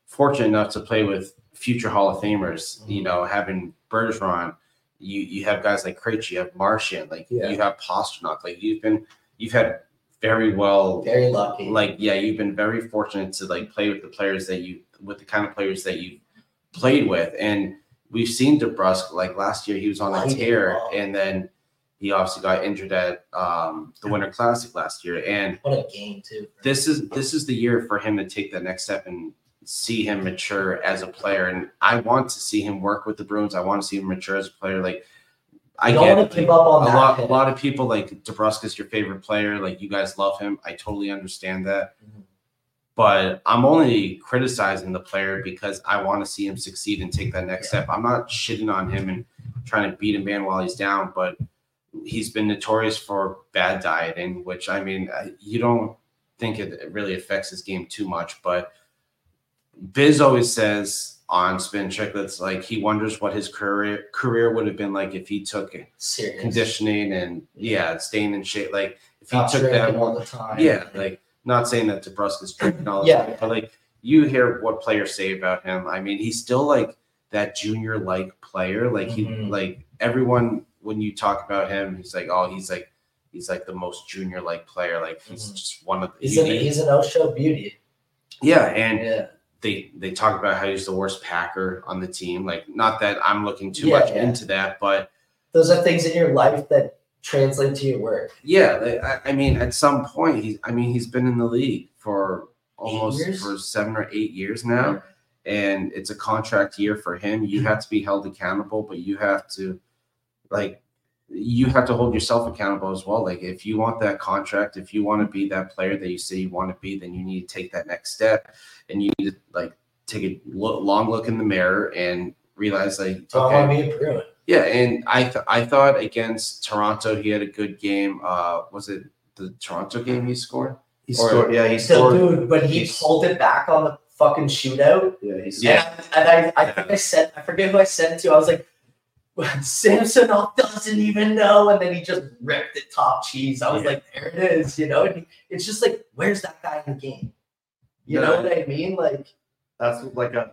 fortunate enough to play with future Hall of Famers. Mm-hmm. You know, having Bergeron, you you have guys like Krejci, you have Marchand, like Yeah. you have Pastrnak. Like you've been, you've had very well, Very lucky. like yeah, you've been very fortunate to like play with the players that you with the kind of players that you played with, and we've seen DeBrusk like last year he was on a tear, and then he obviously got injured at um, the Winter Classic last year, and what a game too. this is this is the year for him to take that next step and see him mature as a player. And I want to see him work with the Bruins. I want to see him mature as a player. Like I don't get want to give up on a that. lot, a lot of people like DeBrusk is your favorite player. Like you guys love him. I totally understand that. Mhm. But I'm only criticizing the player because I want to see him succeed and take that next Yeah. step. I'm not shitting on him and trying to beat him man while he's down, but he's been notorious for bad dieting, which I mean, you don't think it really affects his game too much. But Biz always says on Spit Chicklets, like he wonders what his career career would have been like if he took Serious. conditioning and yeah, staying in shape. Like if he Not took that all the time. yeah, like not saying that DeBrusk is drinking all the Yeah. time, but like you hear what players say about him. I mean, he's still like that junior like player. Like he Mhm. like everyone when you talk about him, he's like, oh, he's like he's like the most junior like player. Like he's Mhm. just one of the He's he- an he- he's an no-show beauty. yeah, and Yeah. They they talk about how he's the worst packer on the team. Like not that I'm looking too Yeah, much yeah. into that, but Those are things in your life that translate to your work. Yeah, I mean, at some point, he's. I mean, he's been in the league for almost for seven or eight years now, and it's a contract year for him. You have to be held accountable, but you have to, like, you have to hold yourself accountable as well. Like if you want that contract, if you want to be that player that you say you want to be, then you need to take that next step, and you need to like take a lo- long look in the mirror and realize like So okay, I want me to prove yeah. And I th- I thought against Toronto he had a good game. Uh, was it the Toronto game he scored? He Or- scored. Yeah, he Still, scored. dude, but he he's- pulled it back on the fucking shootout. Yeah, he Yeah. And, I, and I, I think I said, I forget who I sent it to. I was like, Samsonov doesn't even know. And then he just ripped it top cheese. I was Yeah. like, there it is. You know, and he- it's just like, where's that guy in the game? You know what I mean? Like, That's like a.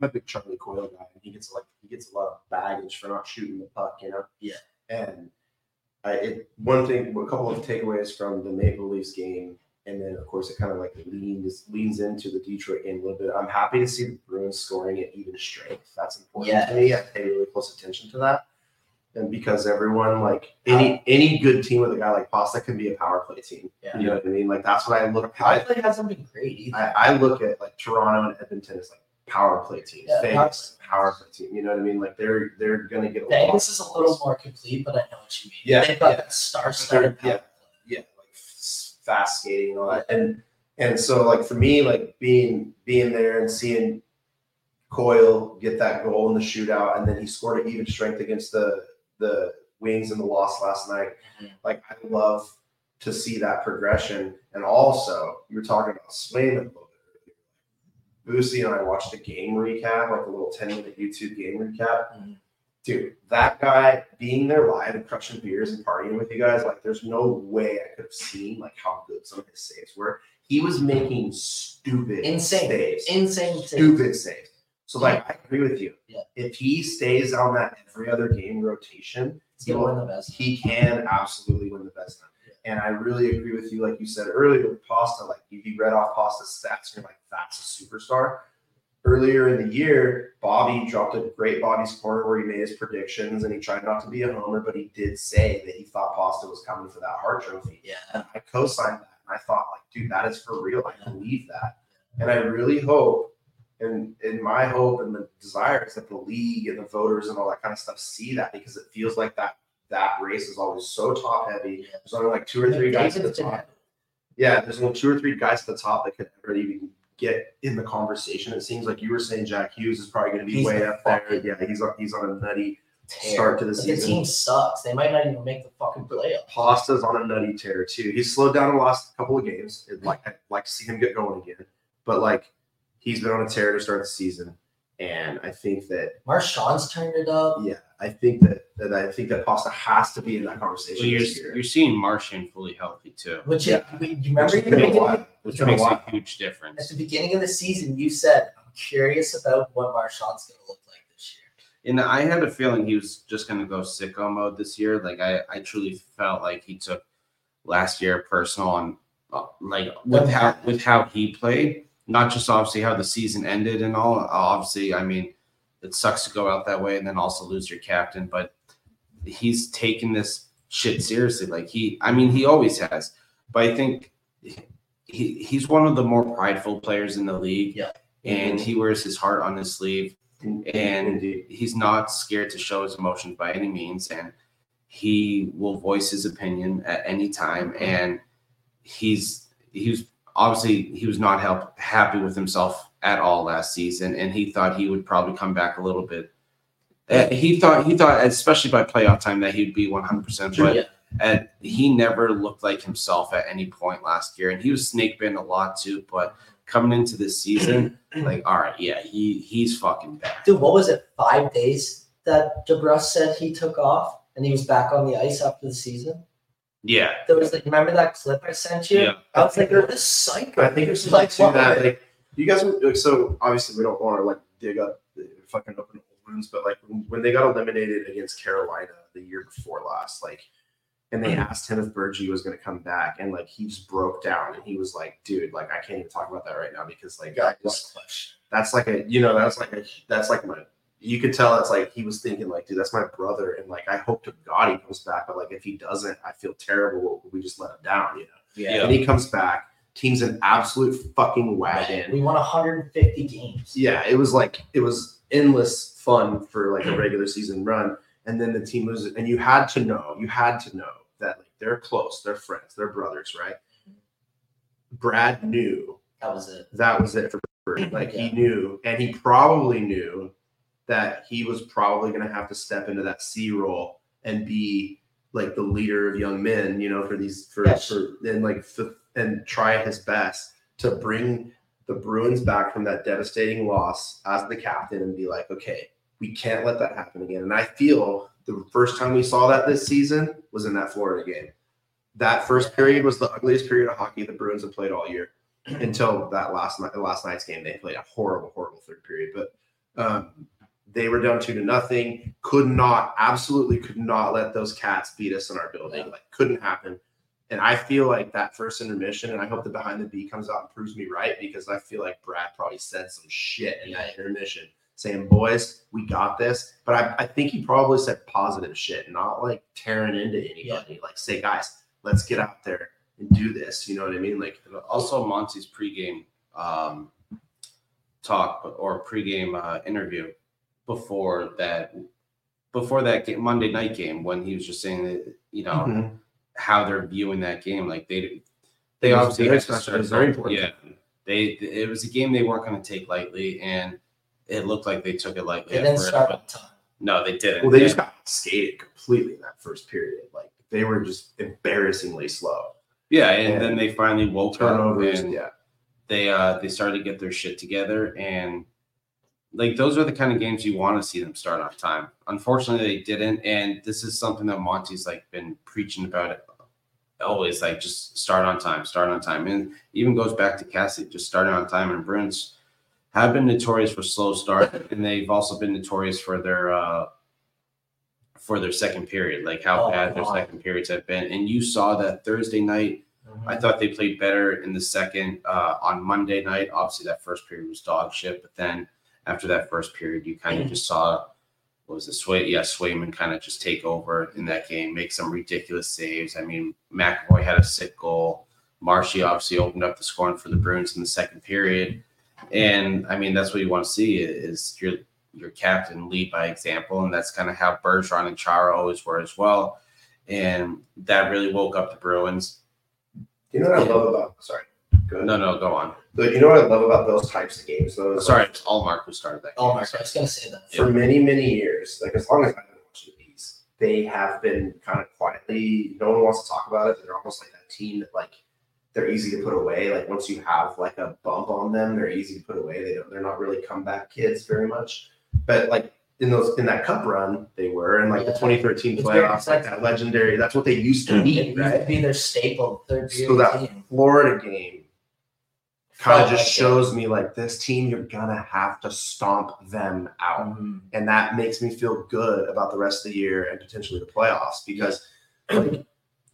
I'm a big Charlie Coyle guy. and He gets like he gets a lot of baggage for not shooting the puck. You know. Yeah. And I it one thing, a couple of takeaways from the Maple Leafs game, and then of course it kind of like leans leans into the Detroit game a little bit. I'm happy to see the Bruins scoring at even strength. That's important Yeah. to me. I pay really close attention to that. And because everyone like any any good team with a guy like Pasta can be a power play team. Yeah. You know what I mean? Like that's what I look power at. play hasn't been great either. I, I look at like Toronto and Edmonton as like power play teams. Yeah, Vegas power play team. You know what I mean? Like they're they're gonna get a lot. Vegas is a little more complete, but I know what you mean. Yeah, They've got yeah. that star Yeah. yeah, like fast skating and all that. And and so like for me, like being being there and seeing Coyle get that goal in the shootout, and then he scored an even strength against the the Wings and the loss last night. Mhm. Like I love to see that progression. And also, you were talking about Swayman a little bit earlier. Boosy and I watched a game recap, like a little 10 minute YouTube game recap. Mhm. Dude, that guy being there live and crushing beers and partying with you guys, like there's no way I could have seen like how good some of his saves were. He was making stupid Insane. saves Insane. thing. stupid saves. So like I agree with you. Yeah. If he stays on that every other game rotation, He's gonna win the best. he can absolutely win the best time. And I really agree with you, like you said earlier with Pasta. Like you, you read off Pasta's stats, and you're like, that's a superstar. Earlier in the year, Bobby dropped a great Bobby's corner where he made his predictions and he tried not to be a homer, but he did say that he thought Pasta was coming for that Hart Trophy. Yeah. And I co-signed that. And I thought, like, dude, that is for real. I believe that. And I really hope, and in my hope and the desire is that the league and the voters and all that kind of stuff see that because it feels like that that race is always so top heavy. There's only like two or three guys at the top. Yeah, there's only two or three guys at the top that could ever even get in the conversation. It seems like you were saying Jack Hughes is probably going to be He's way up there. Yeah, he's on, he's on a nutty tear. start to the But the team sucks. They might not even make the fucking playoffs. Pasta's on a nutty tear too. He's slowed down the last couple of games. I'd like I'd like to see him get going again. But like he's been on a tear to start the season. And I think that Marchand's turned it up. yeah, I think that, that I think that Pasta has to be in that conversation Well, you're, this year. you're seeing Marchand fully healthy too, Which Yeah. you, you remember Which in has the been a beginning, which It's a makes a huge difference. at the beginning of the season, you said, "I'm curious about what Marchand's going to look like this year." And I had a feeling he was just going to go sicko mode this year. Like I, I truly felt like he took last year personal and uh, like with how with how he played, not just obviously how the season ended and all. Obviously, I mean, it sucks to go out that way and then also lose your captain, but he's taken this shit seriously. Like he, I mean, he always has, but I think he he's one of the more prideful players in the league. Yeah. and he wears his heart on his sleeve and he's not scared to show his emotions by any means and he will voice his opinion at any time mm-hmm. and he's he was obviously he was not help, happy with himself at all last season and he thought he would probably come back a little bit Uh, he thought he thought especially by playoff time that he'd be 100% but Yeah. and he never looked like himself at any point last year and he was snake bitten a lot too but coming into this season like all right yeah he he's fucking back Dude, what was it? Five days that DeBrus said he took off, and he was back on the ice after the season. Yeah There was like, remember that clip I sent you? Yeah. I was like, what a psycho. I think there's like, like to what- that. Like you guys, were- like, so obviously we don't want to like dig up the fucking open wounds, but like when, when they got eliminated against Carolina the year before last, like, and they asked him if Bergie was going to come back, and like he just broke down and he was like, "Dude, like I can't even talk about that right now because like I just, that's like a you know that's like a that's like my." You could tell it's like he was thinking like, dude, that's my brother, and like I hope to God he comes back, but like if he doesn't, I feel terrible. We just let him down, you know. yeah. And he comes back. Team's an absolute fucking wagon. We won 150 games. Yeah, it was like it was endless fun for like a regular season run. and then the team loses, and you had to know, you had to know that like they're close, they're friends, they're brothers, right? Brad knew That was it. that was it for Bird. Like he knew, and he probably knew that he was probably going to have to step into that C role and be like the leader of young men, you know, for these for Yes. for and like f- and try his best to bring the Bruins back from that devastating loss as the captain and be like, okay, we can't let that happen again. And I feel the first time we saw that this season was in that Florida game. That first period was the ugliest period of hockey the Bruins have played all year until that last night, last night's game. They played a horrible, horrible third period, but um, they were down two to nothing. Could not, absolutely could not let those cats beat us in our building. Like, couldn't happen. And I feel like that first intermission, and I hope the behind the B comes out and proves me right because I feel like Brad probably said some shit in that intermission saying, boys, we got this. But I, I think he probably said positive shit, not like tearing into anybody. Like, say, guys, let's get out there and do this. You know what I mean? Like, Also, Monty's pregame um, talk or pregame uh, interview before that before that game, Monday night game when he was just saying that you know Mhm. how they're viewing that game. Like they they It was obviously had to start- It was very important. Yeah, they it was a game they weren't going to take lightly, and it looked like they took it lightly. They didn't start but on time. No, they didn't. Well, they And- just got skated completely in that first period. Like they were just embarrassingly slow. yeah, and, and then they finally woke up Turnovers, and yeah. they uh they started to get their shit together and like those are the kind of games you want to see them start on time. Unfortunately, they didn't, and this is something that Monty's like been preaching about it always. Like just start on time, start on time, and even goes back to Cassie just starting on time. And Bruins have been notorious for slow start, and they've also been notorious for their uh for their second period, like how Oh, bad their God. second periods have been. And you saw that Thursday night I thought they played better in the second uh, on Monday night. Obviously, that first period was dog shit, but then after that first period, you kind of mm-hmm. just saw what was it, Sway? Yeah, Swayman kind of just take over in that game, make some ridiculous saves. I mean, McAvoy had a sick goal. Marshy obviously opened up the scoring for the Bruins in the second period, and I mean that's what you want to see is your your captain lead by example, and that's kind of how Bergeron and Chara always were as well, and that really woke up the Bruins. You know what I love about sorry. Good. No, no, go on. But you know what I love about those types of games? Those Sorry, it's Ullmark who started that. Game. I was gonna say that. for many, many years, like as long as I've been watching these, they have been kind of quietly. No one wants to talk about it. They're almost like that team that like they're easy to put away. Like once you have like a bump on them, they're easy to put away. They don't. They're not really comeback kids very much. But like in those in that cup run, they were, and like the Yeah. 2013 It's playoffs, like that legendary. That's what they used to be, used to right? be their staple third So that team. Florida game kind of just like it. shows me like this team, you're gonna have to stomp them out Mhm. and that makes me feel good about the rest of the year and potentially the playoffs because like,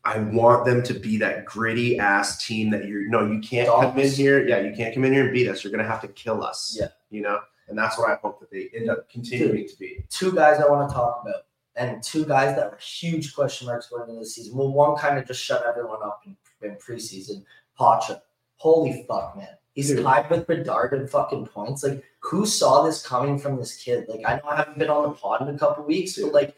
I want them to be that gritty ass team that you're no, you can't come in here. Yeah, you can't come in here and beat us. You're gonna have to kill us. Yeah. You know, and that's what I hope that they end up continuing to be. two guys I want to talk about, and two guys that were huge question marks going into the season. Well, one kind of just shut everyone up in, in preseason. Poitras, holy fuck, man, he's Dude. tied with Bedard in fucking points. Like, who saw this coming from this kid? Like, I know I haven't been on the pod in a couple weeks, but like,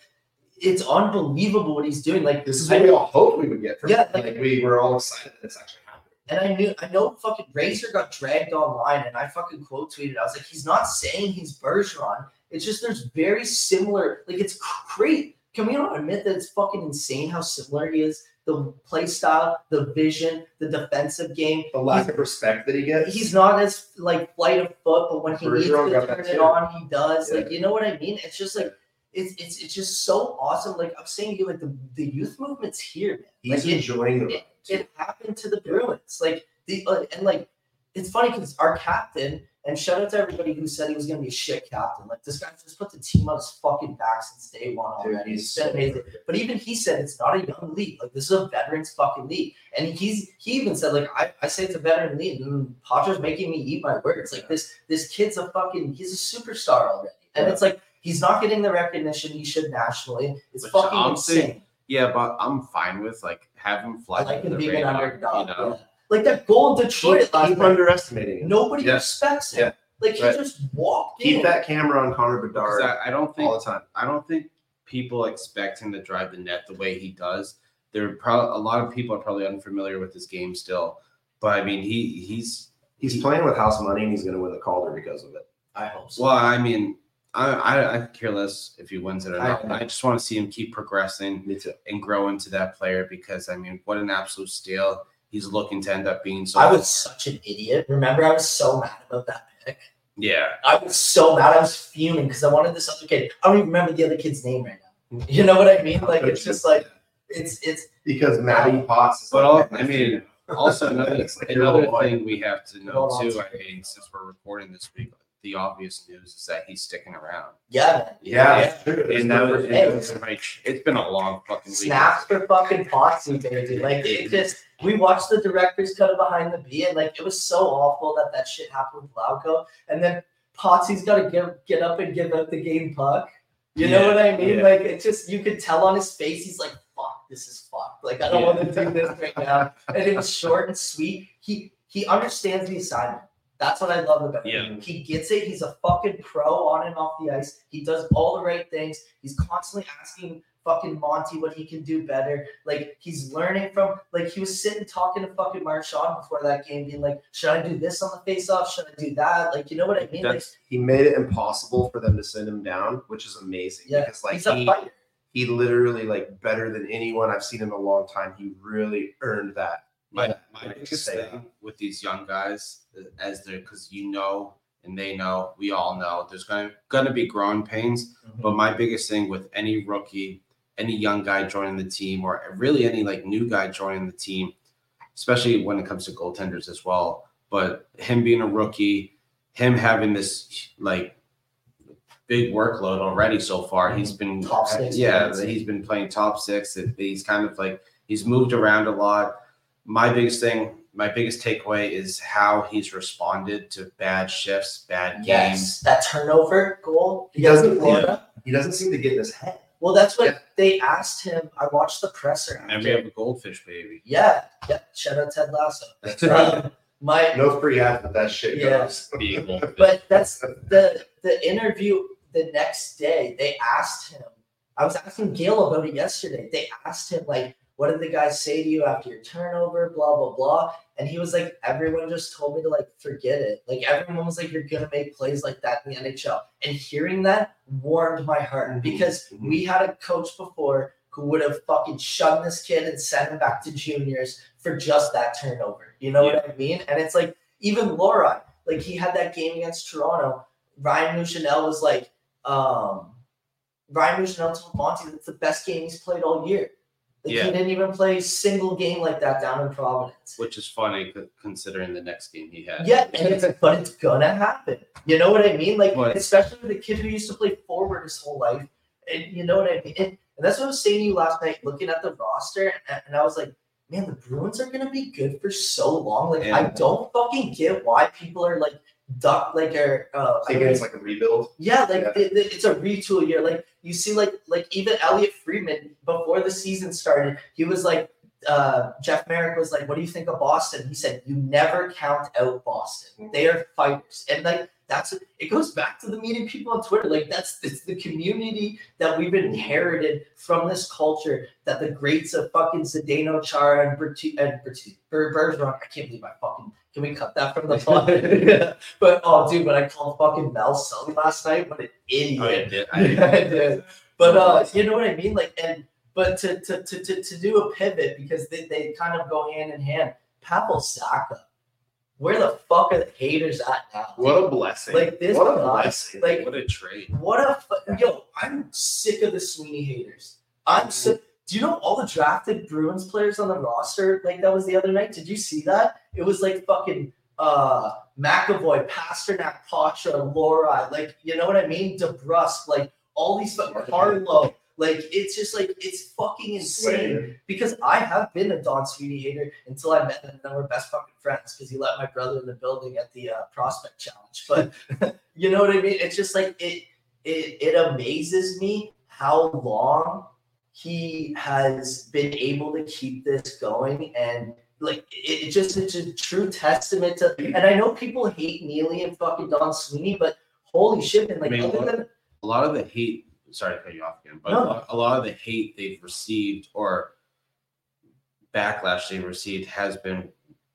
it's unbelievable what he's doing. Like, This is I what we all hoped we would get from Yeah, it. Like we were all excited that it's actually happening. And I knew, I know fucking Razor got dragged online, and I fucking quote tweeted. I was like, he's not saying he's Bergeron. It's just there's very similar, like it's great. Can we not admit that it's fucking insane how similar he is? The play style, the vision, the defensive game. The lack of respect that he gets. He's not as like flight of foot, but when he needs to turn it on, he does. Yeah. Like you know what I mean? It's just like it's it's it's just so awesome. Like I'm saying, to you like the the youth movement's here, man. He's like, it- enjoying the it, it happened to the Bruins. Like the uh, and like it's funny because our captain and shout out to everybody who said he was gonna be a shit captain. Like this guy just put the team on his fucking back since day one Dude, already. he's He's so amazing. But even he said it's not a young league. Like this is a veterans fucking league. And he's he even said like I, I say it's a veteran league. And Potter's making me eat my words. Like this this kid's a fucking he's a superstar already. And Yeah. it's like he's not getting the recognition he should nationally. It's Which fucking I'm insane. Yeah, but I'm fine with like having him fly I like him being an underdog. You know, yeah. Like that goal in Detroit Keep, last keep night. underestimating him. Nobody Yeah. respects him. Yeah. Like he Right. just walked Keep in. that camera on Connor Bedard I, I don't think all the time. I don't think people expect him to drive the net the way he does. There are probably a lot of people are probably unfamiliar with his game still, but I mean he he's He's playing with house money and he's going to win the Calder because of it. I hope so. well. I mean, I I, I care less if he wins it or I- not. I, just want to see him keep progressing Me too. and grow into that player because I mean, what an absolute steal he's looking to end up being. So I was such an idiot. Remember, I was so mad about that pick. yeah. I was so mad. I was fuming because I wanted this other kid. I don't even remember the other kid's name right now. You know what I mean? Like it's just like it's it's Because Matty Potts. But like- all- I mean, Also, another like another thing we have to know too. to I mean, since we're recording this week, the obvious news is that he's sticking around. yeah, man. Yeah, it's true. There's and that was, it was like it's been a long fucking week. snaps for fucking Potsy, baby. Like it just we watched the director's cut of behind the B, and like it was so awful that that shit happened with Glauco, and then Potsy's got to give get up and give up the game puck. You know what I mean? yeah. Like it just you could tell on his face, he's like, "Fuck, this is fucked." Like I don't Yeah. want to do this right now. And it was short and sweet. He he understands the assignment. That's what I love about him. He gets it. He's a fucking pro on and off the ice. He does all the right things. He's constantly asking fucking Monty what he can do better. Like he's learning from like he was sitting talking to fucking Marchand before that game, being like, should I do this on the face off? Should I do that? Like, you know what I mean? Like, He made it impossible for them to send him down, which is amazing. yeah, Because like he's a he, fighter. he literally like better than anyone I've seen in a long time. He really earned that. My, Yeah. my biggest thing with these young guys as they're because you know and they know we all know there's gonna gonna be growing pains mm-hmm. But my biggest thing with any rookie, any young guy joining the team, or really any like new guy joining the team, especially when it comes to goaltenders as well. But him being a rookie, him having this like big workload already so far, he's mm-hmm. been Top six yeah, he's been playing top six. He's kind of like he's moved around a lot. My biggest thing, my biggest takeaway is how he's responded to bad shifts, bad games. Yes, that turnover goal. He doesn't- against Florida. He doesn't seem to get in his head. Well, that's what Yeah. they asked him. I watched the presser. And we have a goldfish baby. Yeah, yeah. Shout out Ted Lasso. Um, my No free ads, but that shit Yeah. goes. Be a goldfish. But that's the the interview the next day. They asked him. I was asking Gail about it yesterday. They asked him like, "What did the guys say to you after your turnover?" Blah blah blah. And he was like, "Everyone just told me to like forget it. Like everyone was like, you're gonna make plays like that in the NHL." And hearing that warmed my heart because Mhm. we had a coach before who would have fucking shunned this kid and sent him back to juniors for just that turnover. You know what I mean? And it's like even Lohrei, like he had that game against Toronto. Ryan Mougenel was like, um, Ryan Mougenel told Monty that's the best game he's played all year. Like Yeah. he didn't even play a single game like that down in Providence. which is funny considering the next game he had. Yeah, and it's, but it's gonna happen. You know what I mean? Like, What? especially the kid who used to play forward his whole life. And you know what I mean? And, and that's what I was saying to you last night, looking at the roster, and, and I was like, man, the Bruins are gonna be good for so long. Like, I don't fucking get why people are like duck like are uh I think it's like a rebuild. yeah, like Yeah. It, it- it's a retool year. Like you see, like like even Elliotte Friedman before the season started, he was like, uh, Jeff Marek was like, "What do you think of Boston?" He said, "You never count out Boston. They are fighters." And like that's it goes back to the meeting people on Twitter. Like that's it's the community that we've inherited from this culture that the greats of fucking Zdeno Chara and Bertu and Bertu Ber- Bergeron. I can't believe I fucking. Can we cut that from the pod? But oh, dude, when I called fucking Mel Sully last night, what an idiot! Oh, you did? I did. But uh, you know what I mean? Like, and but to to to to, to do a pivot because they, they kind of go hand in hand. Pavel Zacha, where the fuck are the haters at now? What a blessing. Like this What a blessing. like What a trade. what a fu- yo! I'm sick of the Sweeney haters. I'm sick. Do you know all the drafted Bruins players on the roster? Like that was the other night. Did you see that? It was like fucking uh McAvoy, Pastrnak, Poitras, Lohrei. Like you know what I mean? DeBrusk, like all these fucking Carlo. Like it's just like it's fucking insane because I have been a Don Sweeney hater until I met him and then we're best fucking friends because he let my brother in the building at the uh, prospect challenge. But you know what I mean? It's just like it it it amazes me how long he has been able to keep this going and like it, it just it's a true testament to and I know people hate Neely and fucking Don Sweeney, but holy shit, and like I mean, other than A lot of the hate sorry to cut you off again, but No. a, lot, of the hate they've received or backlash they've received has been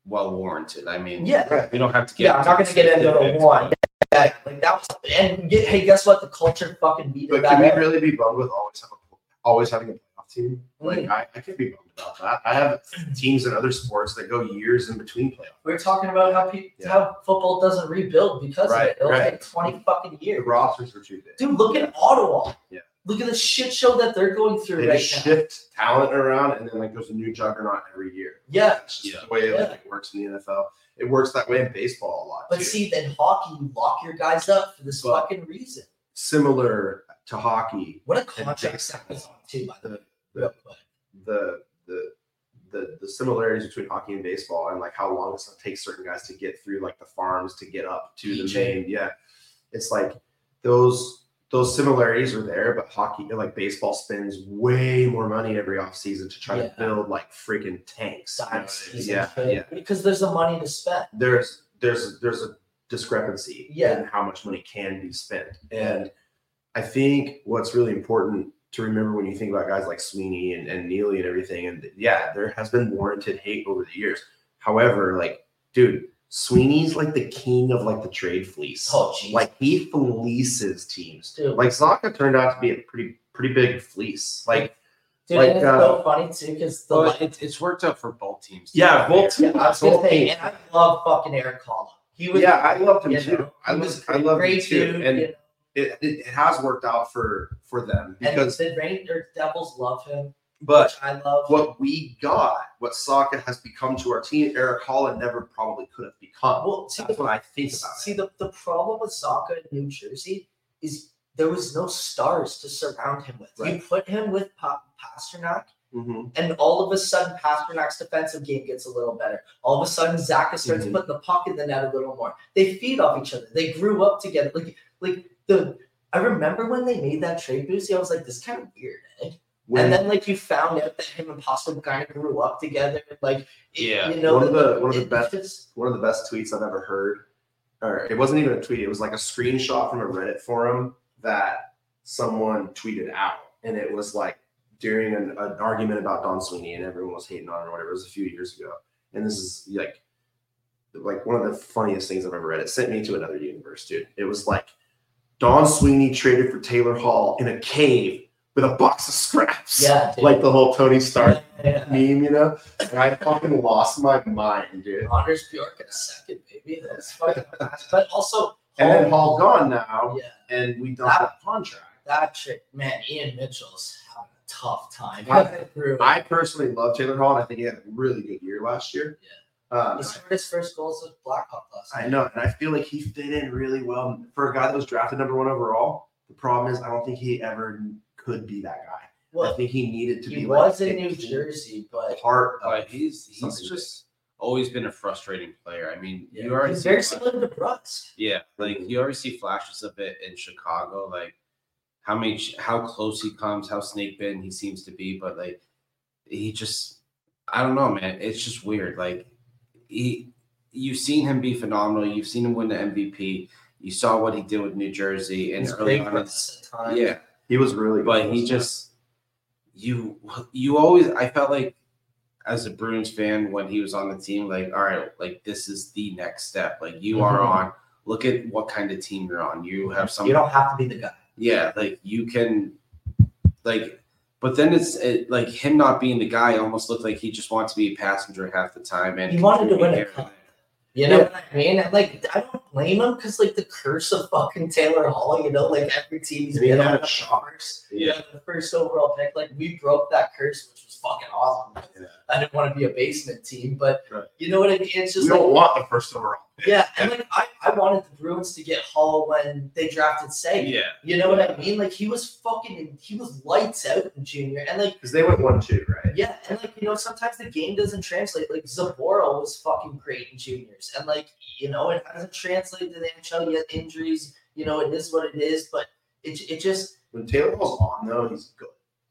well warranted. I mean, Yeah. we don't have to get. Yeah, I'm not gonna get into the specifics, one. Yeah, like that was, and get, hey, guess what? The culture fucking beat But can we really be bummed with always have a, always having a playoff team? Like Mm. I, I can't be bummed about that. I have teams in other sports that go years in between playoffs. We're talking about how people, Yeah. how football doesn't rebuild because Right, of it. It'll right. take 20 fucking years. The rosters are too big. Dude, look at Ottawa. Yeah. Look at the shit show that they're going through They right just now. shift talent around, and then like there's a new juggernaut every year. Yeah. That's just Yeah. the way Yeah. like, it works in the NFL. It works that way in baseball a lot. But too. see, then hockey, you lock your guys up for this But- fucking reason. similar to hockey, What a contract that was on too, by the way. Quick. the the the the similarities between hockey and baseball and like how long it takes certain guys to get through like the farms to get up to the main yeah it's like those those similarities are there but hockey like baseball spends way more money every offseason to try Yeah. to build like freaking tanks you know what I mean? Dynasties yeah and yeah Because there's the money to spend. there's there's there's a discrepancy Yeah. in how much money can be spent and i think what's really important to remember when you think about guys like sweeney and, and neely and everything and yeah there has been warranted hate over the years however like dude sweeney's like the king of like the trade fleece Oh, jeez. like he fleeces teams Dude. like Zacha turned out to be a pretty pretty big fleece like Dude, like, it's uh, so funny too because the Well, it, it's worked out for both teams. yeah both yeah, I was gonna say, and I love fucking Erik Haula. He was yeah i loved him too know, i was was i loved him too dude. and you know, it, it, has worked out for for them and because the Rangers Devils love him, but I love. what we got what Zacha has become to our team Erik Haula never probably could have become Well, see, that's the, what I think about see it the, the problem with Zacha in New Jersey is there was no stars to surround him with. You put him with pa- Pastrnak, Mhm. and all of a sudden Pastrnak's defensive game gets a little better. All of a sudden Zacha starts Mhm. putting the puck in the net a little more. They feed off each other. They grew up together. Like like the I remember when they made that trade Boosy, I was like, this is kind of weird, eh? When- and then like you found out that him and Pasta kind of grew up together. Like Yeah. you know One of the- it- one of the best- just- one of the best tweets I've ever heard or it wasn't even a tweet it was like a screenshot from a Reddit forum that someone tweeted out and it was like during an, an argument about Don Sweeney and everyone was hating on him or whatever it was a few years ago and this is like like one of the funniest things I've ever read. It sent me to another universe, dude. It was like Don Sweeney traded for Taylor Hall in a cave with a box of scraps. Yeah, dude. Like the whole Tony Stark Yeah. meme, you know? And I fucking lost my mind, dude. Anders Bjork in a second, baby. That's fucking fast. But also, And then Hall- gone now, yeah, and we dumped that contract. that chick, man, Ian Mitchell's having a tough time. I- I personally love Taylor Hall, and I think he had a really good year last year. Um, he scored his first goals with Blackhawk last I know, and I feel like he fit in really well for a guy that was drafted number one overall. The problem is, I don't think he ever could be that guy. Well, I think he needed to he be was like in New Jersey, but part of But he's he's something just always been a frustrating player. I mean, yeah, you already he's see very similar to Brooks. Yeah, like you already see flashes of it in Chicago. Like how many, how close he comes, how snake bitten he seems to be, but like he just, I don't know, man. It's just weird. Like he, you've seen him be phenomenal. You've seen him win the MVP. You saw what he did with New Jersey and He's early on. for in- us at times. Yeah, He was really good. but he just you you always I felt like as a Bruins fan when he was on the team, like, all right, like this is the next step. Like you are Mhm. on. Look at what kind of team you're on. You have some. you don't have to be the guy. Yeah, like you can, like, but then it's it, like him not being the guy almost looked like he just wants to be a passenger half the time and He wanted to win a contribute here and cup. You know what I mean? And like, I don't blame him because like the curse of fucking Taylor Hall. You know, like every team he's And he been had on a shot. first. Yeah. the first overall pick. Like we broke that curse, which was fucking awesome. Yeah. I didn't want to be a basement team, but Right. you know what I mean? It's we just like don't want the first overall. Yeah, and like I, I wanted the Bruins to get Hall when they drafted Seguin. Yeah. You know what I mean? Like he was fucking he was lights out in junior. And like Because they went one two, right? yeah, and like you know, sometimes the game doesn't translate. Like Zabora was fucking great in juniors. And like, you know, it hasn't translated to the NHL yet. Injuries, you know, it is what it is, but it, it just When Taylor Hall's on, though, he's good.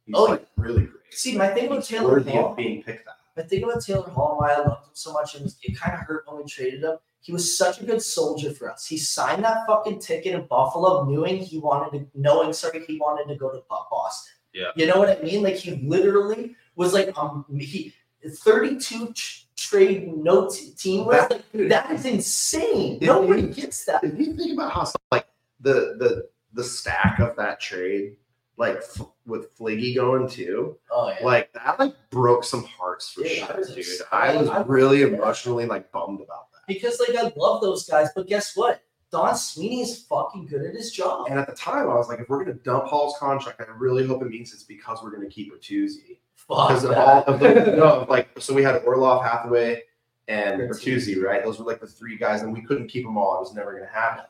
He's Oh, like really great. see my thing with Taylor Hall. being picked up. My thing about Taylor Hall, why I loved him so much, and it kind of hurt when we traded him, he was such a good soldier for us. He signed that fucking ticket in Buffalo, knowing he wanted to, knowing sorry, he wanted to go to Boston. Yeah. You know what I mean? Like he literally was like, um, he 32 tr- trade no t- team list. That- Like, that is insane. If Nobody you- gets that. If you think about how like the the the stack of that trade, like f- with Fliggy going too, Oh yeah. like that like broke some hearts for Yeah, sure, I was dude. ex- I was I- really emotionally like bummed about that. Because like I love those guys, but guess what? Don Sweeney is fucking good at his job. And at the time, I was like, if we're gonna dump Hall's contract, I really hope it means it's because we're gonna keep Bertuzzi. Fuck Because of all of the no, like so we had Orlov, Hathaway, and Bertuzzi. Right? Those were like the three guys, and we couldn't keep them all. It was never gonna happen.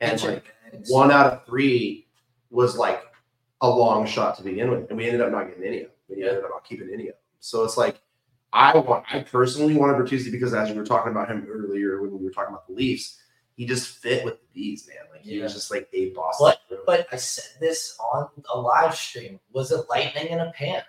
And like one out of three was like a long shot to begin with, and we ended up not getting any of them. We ended up not keeping any of them. So it's like I want, I personally wanted Bertuzzi because as we were talking about him earlier when we were talking about the Leafs, he just fit with the bees, man. Like he was just like a Boston. Bruin. But I said this on a live stream. Was it lightning in a pan?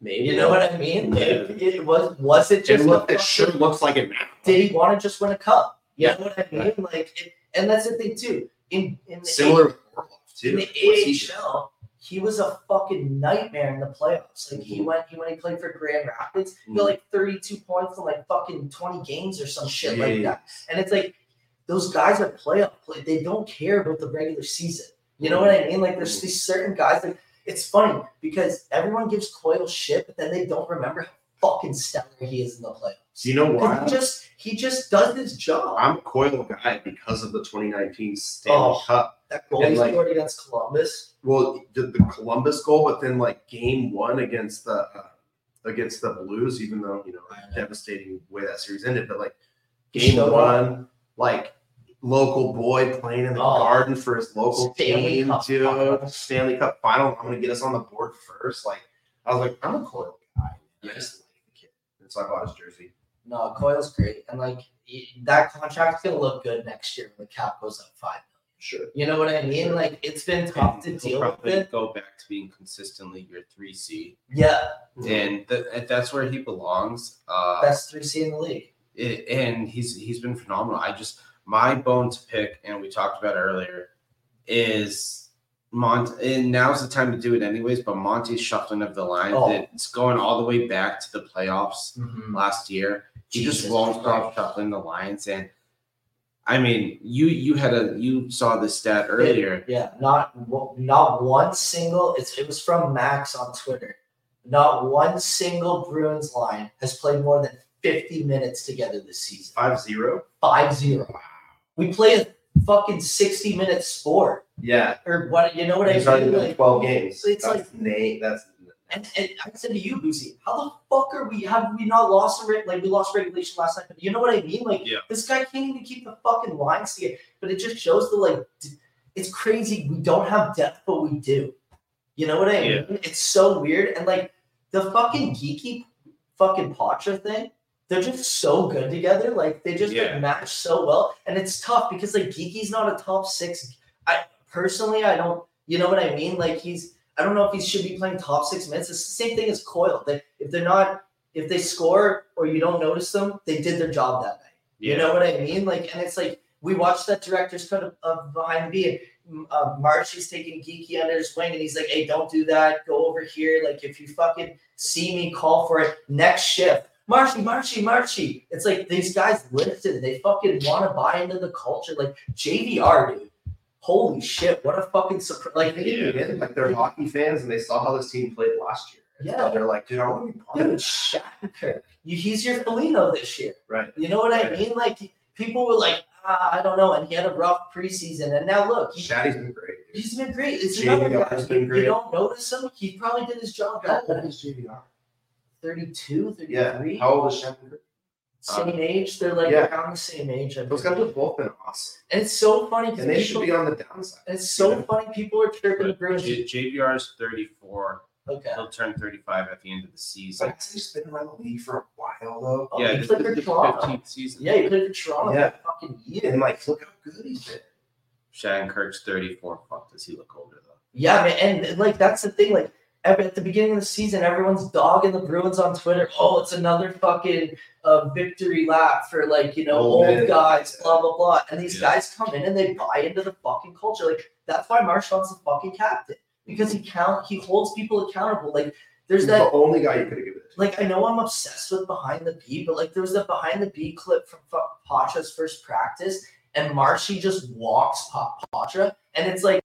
maybe You know what I mean? Yeah. It, it was. Was it It, just? look, a it sure looks like it now. Did he want to just win a cup? You Yeah. know what I mean? Like, it, and that's the thing too. In in the Similar with Orlov in too. the AHL, he was a fucking nightmare in the playoffs. Like he Mhm. went, he when he played for Grand Rapids, he got Mhm. like 32 points in like fucking 20 games or some shit like that. And it's like those guys playoff play. They don't care about the regular season. You know what I mean? Like there's these certain guys like it's funny because everyone gives Coyle shit, but then they don't remember how fucking stellar he is in the playoffs. You know why? He just he just does his job. I'm a Coyle guy because of the 2019 Stanley Oh. Cup. that goal he like- scored against Columbus. Well, the, the Columbus goal, but then like game one against the uh, against the Blues, even though you know know. devastating way that series ended, but like game showed one, like local boy playing in the Oh. garden for his local Stanley team, Cup too. final. Stanley Cup final. I'm gonna get us on the board first. Like I was like, I'm a Coyle guy. I just like the kid, and so I bought his jersey. No, Coyle's great, and like that contract's gonna look good next year when the cap goes up five. Sure. You know what I mean? Like it's been tough to He'll deal with it. go back to being consistently your three C, Yeah, and th- that's where he belongs. Uh, best three C in the league. it, and he's he's been phenomenal. I just my bone to pick, and we talked about earlier, is Mont. And now's the time to do it anyways. But Monty's shuffling of the line, Oh. it's going all the way back to the playoffs mm-hmm. last year. He just Jesus won't stop shuffling the lines, and I mean, you you had a you saw the stat earlier. Yeah, not not one single. It's it was from Max on Twitter. Not one single Bruins line has played more than fifty minutes together this season. Five zero. Five zero. We play a fucking sixty minute sport, Yeah. or what? You know what He's I already mean? been Like, 12 games. it's that's like- Nate. That's And, and I said to you, Boosy, how the fuck are we? Have we not lost a reg- like we lost regulation last night? But you know what I mean? Like Yeah. this guy can't even keep the fucking lines together. But it just shows the like, d- it's crazy. We don't have depth, but we do. You know what I Yeah. mean? It's so weird. And like the fucking Geekie fucking Poitras thing, they're just so good together. Like they just Yeah. like match so well. And it's tough because like Geekie's not a top six. I personally I don't you know what I mean? Like he's I don't know if he should be playing top six minutes. It's the same thing as Coyle. They if they're not if they score or you don't notice them, they did their job that night. You know what I mean? Like, and it's like we watched that director's cut of, of behind the B, and uh, Marshy's taking Geekie under his wing, and he's like, "Hey, don't do that. Go over here. Like, if you fucking see me, call for it. Next shift, Marshy, Marshy, Marshy." It's like these guys lifted. They fucking want to buy into the culture. Like JVR, dude. Holy shit! What a fucking surprise! Like, They didn't get it. Like they're hockey fans and they saw how this team played last year. Yeah. They're like, dude, I want to be part of dude, this. Shattenkirk. You, he's your Foligno this year. Right. You know what I mean? Like people were like, ah, I don't know, and he had a rough preseason, and now look, he, Shatty's been great. dude. he's been great. It's JVR another guy. has been You, great. you don't notice him. He probably did his job. How old is JVR? 32, 33. Yeah. How old is Shattenkirk? Same uh, age. They're like Yeah. around the same age. I Those guys have both been awesome. And it's so funny because And they should be on the downside. it's so Yeah. funny. People are chirping the But Bruins. J- JVR is 34. Okay. He'll turn 35 at the end of the season. like he's been around the league for a while though. Oh, yeah, he played is for the Toronto. 15th season. Yeah, he played for Toronto Yeah. for a fucking year. And like, look how good he's been. Shattenkirk's 34. Fuck, does he look older though? Yeah, man, and, and, like that's the thing. Like every, at the beginning of the season, everyone's dogging the Bruins on Twitter. Oh, it's another fucking uh, victory lap for like you know Old old men. guys, blah blah blah. And these Yeah. guys come in and they buy into the fucking culture. Like that's why Marchand's the fucking captain because he count he holds people accountable. Like there's He's that the only guy you could have given it like I know I'm obsessed with behind the beat, but like there was that behind the beat clip from Poitras's first practice, and Marshy just walks pa- Poitras, and it's like,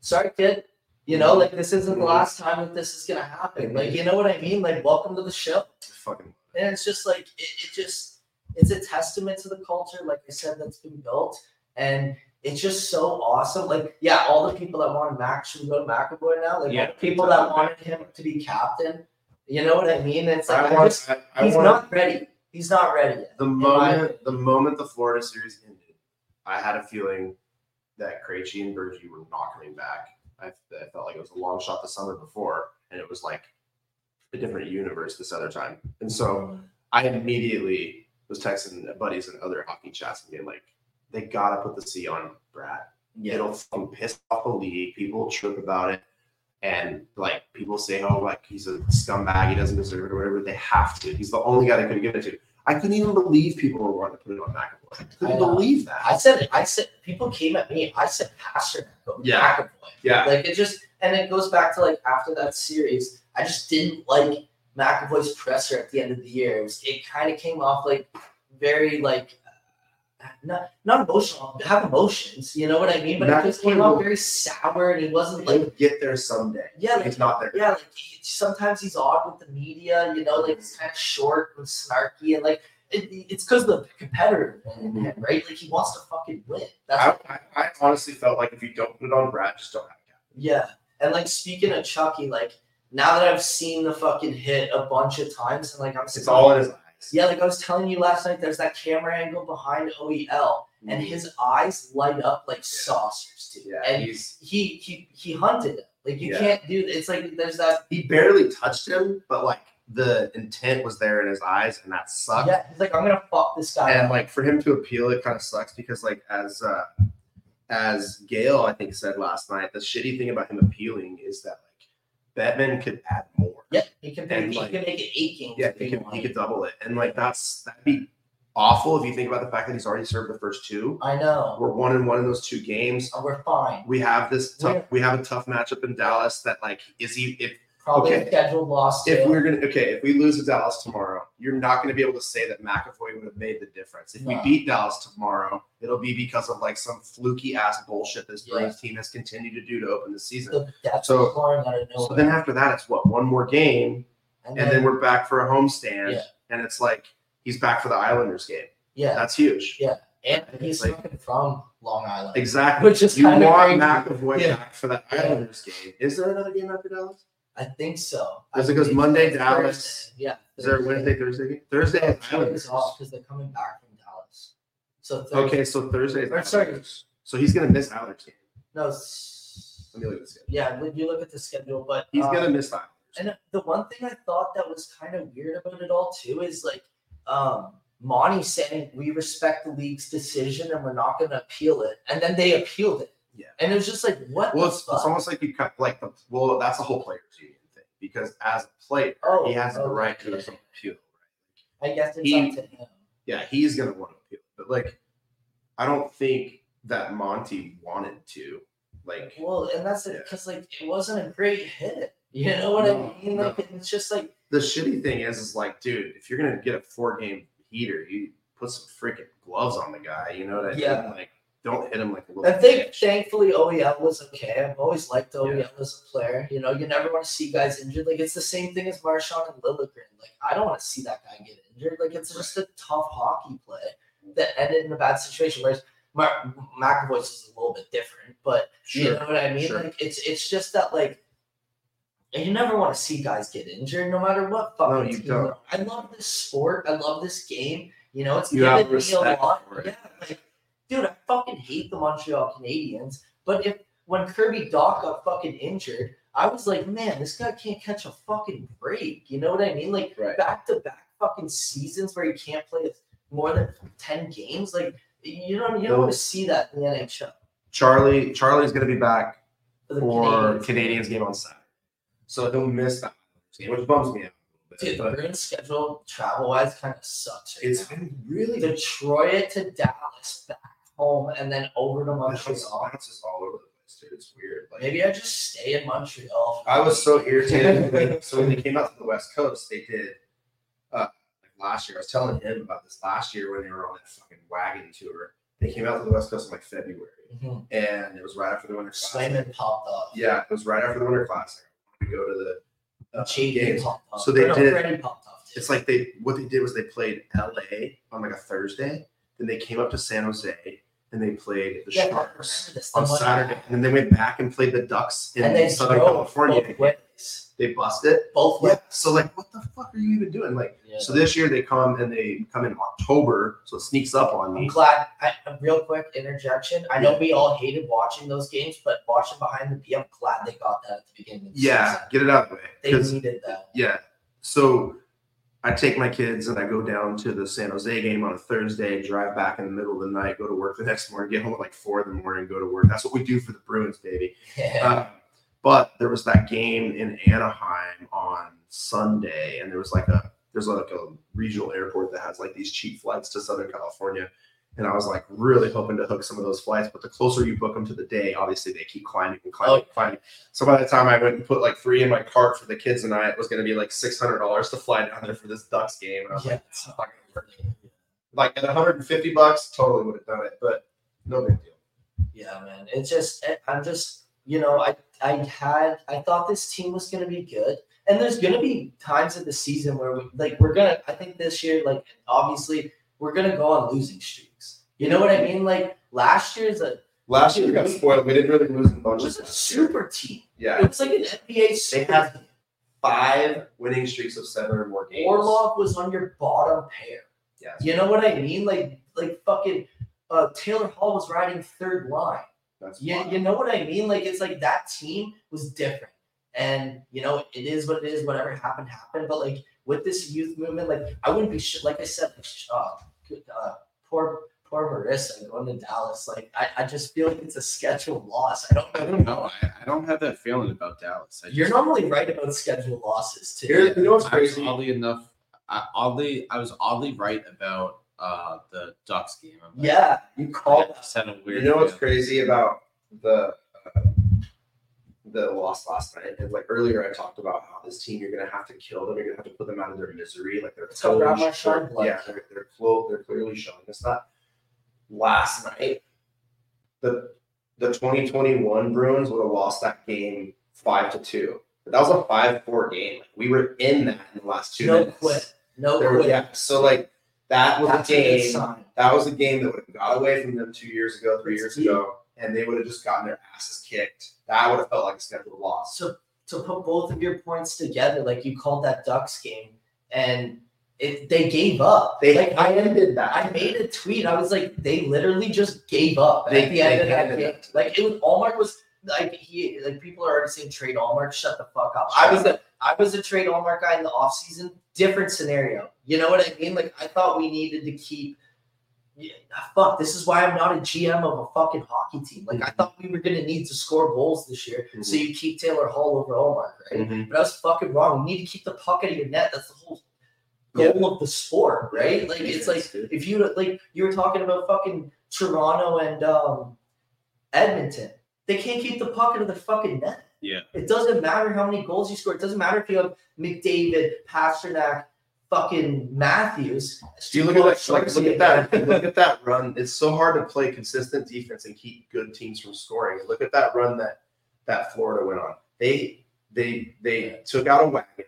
sorry, kid, you know, like this isn't the mm-hmm. last time that this is gonna happen. Like, you know what I mean? Like, welcome to the show. Fucking And it's just like it, it just it's a testament to the culture, like I said, that's been built, and it's just so awesome. Like, yeah, all the people that wanted Mac should go to McAvoy now. Like, Yeah. people that wanted him to be captain. You know what I mean? It's like I I want, just, I he's want not ready. He's not ready yet. the moment the moment the Florida series ended, I had a feeling that Krejci and Bergie were not coming back. I, I felt like it was a long shot the summer before, and it was like a different universe this other time. And so mm-hmm. I immediately was texting buddies and other hockey chats and being like, they gotta put the C on Brad. Yeah. It'll fucking piss off the league. People trip about it. And like people say, oh, like he's a scumbag, he doesn't deserve it or whatever. They have to. He's the only guy they could have given it to. I couldn't even believe people were wanting to put it on McAvoy. I couldn't I believe that. I said it. I said people came at me. I said over Yeah. McAvoy. yeah. Like it just and it goes back to like after that series, I just didn't like McAvoy's presser at the end of the year. It was it kind of came off like very like not not emotional, have emotions, you know what I mean? But it just came will- very sour and he wasn't like He'll get there someday. Yeah, But he's not there. yeah, like he, sometimes he's odd with the media, you know, like he's kind of short and snarky and like it, it's because the competitor in him, mm-hmm. right? Like he wants to fucking win. That's I, I, I honestly felt like if you don't put it on Brad, just don't have captain. Yeah. And like speaking of Chucky, like now that I've seen the fucking hit a bunch of times and like I'm It's all in his eyes. Yeah, like I was telling you last night, there's that camera angle behind OEL and his eyes light up like saucers, dude. Yeah, and he's he he he hunted him. Like you Yeah. can't do it's like there's that he barely touched him, but like the intent was there in his eyes, and that sucked. yeah, he's like, I'm gonna fuck this guy and up. like for him to appeal it kind of sucks because like as uh as Gail I think said last night, the shitty thing about him appealing is that Bettman could add more. yeah, he can and, he like- can make it aching. Yeah, he could he could double it. And like that's that'd be awful if you think about the fact that he's already served the first two. I know. We're one and one in those two games. And we're fine. We have this tough Yeah. we have a tough matchup in Dallas that like is he if Probably Okay. a scheduled loss if we're gonna okay, if we lose to Dallas tomorrow, you're not gonna be able to say that McAvoy would have made the difference. If we beat Dallas tomorrow, it'll be because of like some fluky ass bullshit this Yeah. Bruins team has continued to do to open the season. the So- scoring out of nowhere. So then after that, it's what one more game, and and then we're back for a homestand, Yeah. and it's like he's back for the Islanders game. yeah, That's huge. Yeah. and he's Like- from Long Island. Exactly. Which is you want. McAvoy Yeah. back for that. Islanders game. Is there another game after Dallas? I think so. Because it goes Monday, Dallas. Thursday. Yeah. Is there a Wednesday, Thursday game? Thursday Thursday is off because they're coming back from Dallas. So Thursday, Okay, so Thursday is Or, sorry. So he's gonna miss Islanders game. no, Let me look at this. Game. yeah, when you look at the schedule, but He's um, gonna miss Islanders. And the one thing I thought that was kind of weird about it all too is like um Monty saying we respect the league's decision and we're not going to appeal it, and then they appealed it. Yeah. and it was just like what? Well, the it's, it's almost like you cut like the well, that's a whole players union thing because as a player, Oh, he has the okay. right to his own appeal. Right? I guess it's he- up to him. Yeah, he's gonna want to appeal, but like, I don't think that Monty wanted to. Like, Well, and that's it Yeah. because like it wasn't a great hit. You know what No, I mean? Like it's just like the shitty thing is, is like, dude, if you're gonna get a four game heater, you put some freaking gloves on the guy. You know what I Yeah. mean? Like, don't hit him like a little. I think bitch. thankfully OEL was okay. I've always liked OEL Yeah. as a player. You know, you never want to see guys injured. Like it's the same thing as Marchand and Liljegren. Like I don't want to see that guy get injured. Like it's just a tough hockey play that ended in a bad situation. Whereas Mar- McAvoy's is a little bit different, but you know what I mean. sure. Like it's it's just that like. You never want to see guys get injured, no matter what fucking No, you don't. I love this sport. I love this game. You know, it's You given me a lot. Yeah, like, dude, I fucking hate the Montreal Canadiens. But if when Kirby Dach got fucking injured, I was like, man, this guy can't catch a fucking break. You know what I mean? Like Right. back to back fucking seasons where he can't play more than ten games. Like you don't you don't want to see that in the NHL. Charlie, Charlie's gonna be back For the for Canadiens. Canadians game on Saturday. so he'll miss that game, which bums me out. a Dude, the Bruins schedule travel wise kind of sucks. Right it's now. been really Detroit to Dallas, back home, and then over to Montreal. bounces all over the place, dude. It's weird. Like, Maybe I just stay in Montreal. I was so irritated. when- so when they came out to the West Coast, they did uh like last year. I was telling him about this last year when they were on that fucking wagon tour. They came out to the West Coast in like February, Mhm. and it was right after the Winter Classic. Swayman popped off. Yeah, it was right after the Winter Classic. We go to the uh, JD games. popped. So they no, did- Brandon popped off. Too. It's like they what they did was they played LA on like a Thursday, then they came up to San Jose and they played the Yeah, Sharks on Saturday, and then they went back and played the Ducks in and Southern California. ways. They busted. Both Yeah. So like, what the fuck are you even doing? Like, Yeah. so this year they come and they come in October, so it sneaks up on I'm glad. I, a real quick interjection. I know we all hated watching those games, but watching behind the P, I'm glad they got that at the beginning. The Yeah, season. get it out of the way. they needed that. yeah. So I take my kids and I go down to the San Jose game on a Thursday, drive back in the middle of the night, go to work the next morning, get home at like four in the morning, go to work. That's what we do for the Bruins, baby. Uh, but there was that game in Anaheim on Sunday, and there was like a there's like a regional airport that has like these cheap flights to Southern California. And I was like really hoping to hook some of those flights, but the closer you book them to the day, obviously they keep climbing and climbing oh. and climbing. So by the time I went and put like three in my cart for the kids and I, it was going to be like six hundred dollars to fly down there for this Ducks game. And I was yeah. like, "Fuck it." like at 150 bucks, totally would have done it, but no big deal. Yeah, man. It's just I- I'm just you know I I had I thought this team was gonna be good, and there's gonna be times in the season where we like we're gonna I think this year like obviously we're gonna go on losing streaks. You know what I mean? Like last year's a Last year we got spoiled. We didn't really lose in it was a super team. Yeah, It was like an NBA have team. five winning streaks of seven or more games. Orlov was on your bottom pair. Yeah. You know what I mean? Like like fucking uh, Taylor Hall was riding third line. That's You, wild. you know what I mean? Like it's like that team was different. And you know, it is what it is, whatever happened, happened. But like with this youth movement, like I wouldn't be sh- like I said, uh, uh, poor poor Marissa going to Dallas. Like I, I just feel like it's a scheduled loss. I don't I don't know. I, I don't have that feeling about Dallas. I You're just- normally right about scheduled losses too. Here- you know what's I was crazy? oddly enough, I, oddly, I was oddly right about uh, the Ducks game. Like, Yeah, you I called just had a You weird. know what's feeling. crazy about the uh, the loss last night? And like earlier, I talked about how this team you're gonna have to kill them. You're gonna have to put them out of their misery. Like they're It's how Grandma clearly showed they're- blood. yeah, they're they're, clo- they're clearly showing us that. Last night, the the 2021 Bruins would have lost that game five to two. But that was a five four game. We were in that in the last two no minutes. quit. No There were- quit. yeah, so like that was That's a a game sign. that was a game that would have got away from them two years ago, three years deep. ago, and they would have just gotten their asses kicked. That would have felt like a scheduled loss. So to put both of your points together, like you called that Ducks game, and it they gave up. They like I ended that. I made a tweet. I was like, they literally just gave up They- at the end of that game. it. Like it was Ullmark was like he like people are already saying trade Ullmark. Shut the fuck up. I was a I was a trade Ullmark guy in the offseason. Different scenario. You know what I mean? Like I thought we needed to keep. Yeah, ah, fuck. This is why I'm not a GM of a fucking hockey team. Like I mm-hmm. thought we were gonna need to score goals this year, so mm-hmm. you keep Taylor Hall over Ullmark, right? Mhm. But I was fucking wrong. We need to keep the puck out of your net. That's the whole goal of the sport, right? Like it's like if you like you were talking about fucking Toronto and um Edmonton. They can't keep the puck out of the fucking net. Yeah. It doesn't matter how many goals you score. It doesn't matter if you have McDavid, Pastrnak, fucking Matthews. Do you look at that? Like, look at that. look at that run. It's so hard to play consistent defense and keep good teams from scoring. Look at that run that that Florida went on. They they they took out a wagon.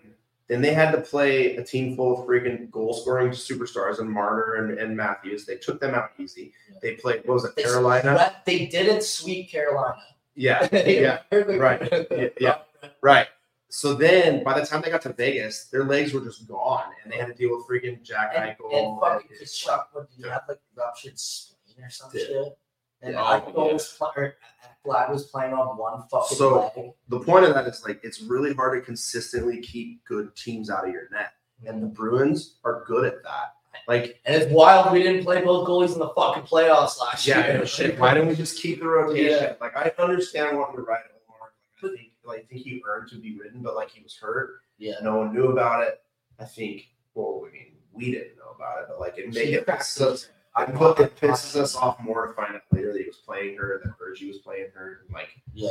Then they had to play a team full of freaking goal scoring superstars and Marner and, and Matthews. They took them out easy. They played what was it, They Carolina? swept- They didn't sweep Carolina. Yeah, yeah, right. Yeah, yeah. right. So then by the time they got to Vegas, their legs were just gone and they had to deal with freaking Jack And, Eichel. and fucking and- Tkachuk, what did he have like ruptured spleen or some Yeah. shit? And Yeah. Eichel Oh, was pl- or er, Vlad was playing on one fucking So- leg. the point of that is like it's really hard to consistently keep good teams out of your net. And the Bruins are good at that. Like, And it's wild we didn't play both goalies in the fucking playoffs last yeah, year. no shit. Why don't we just keep the rotation? Yeah. Like, I understand wanting to ride Omar. Like, I think like I think he earned to be ridden, but like he was hurt. Yeah. No one knew about it. I think. Well, I mean, we didn't know about it, but like it made it pisses us. I put it pisses us off more to find out later that he was playing her, that Virgie was playing her. Like, Yeah.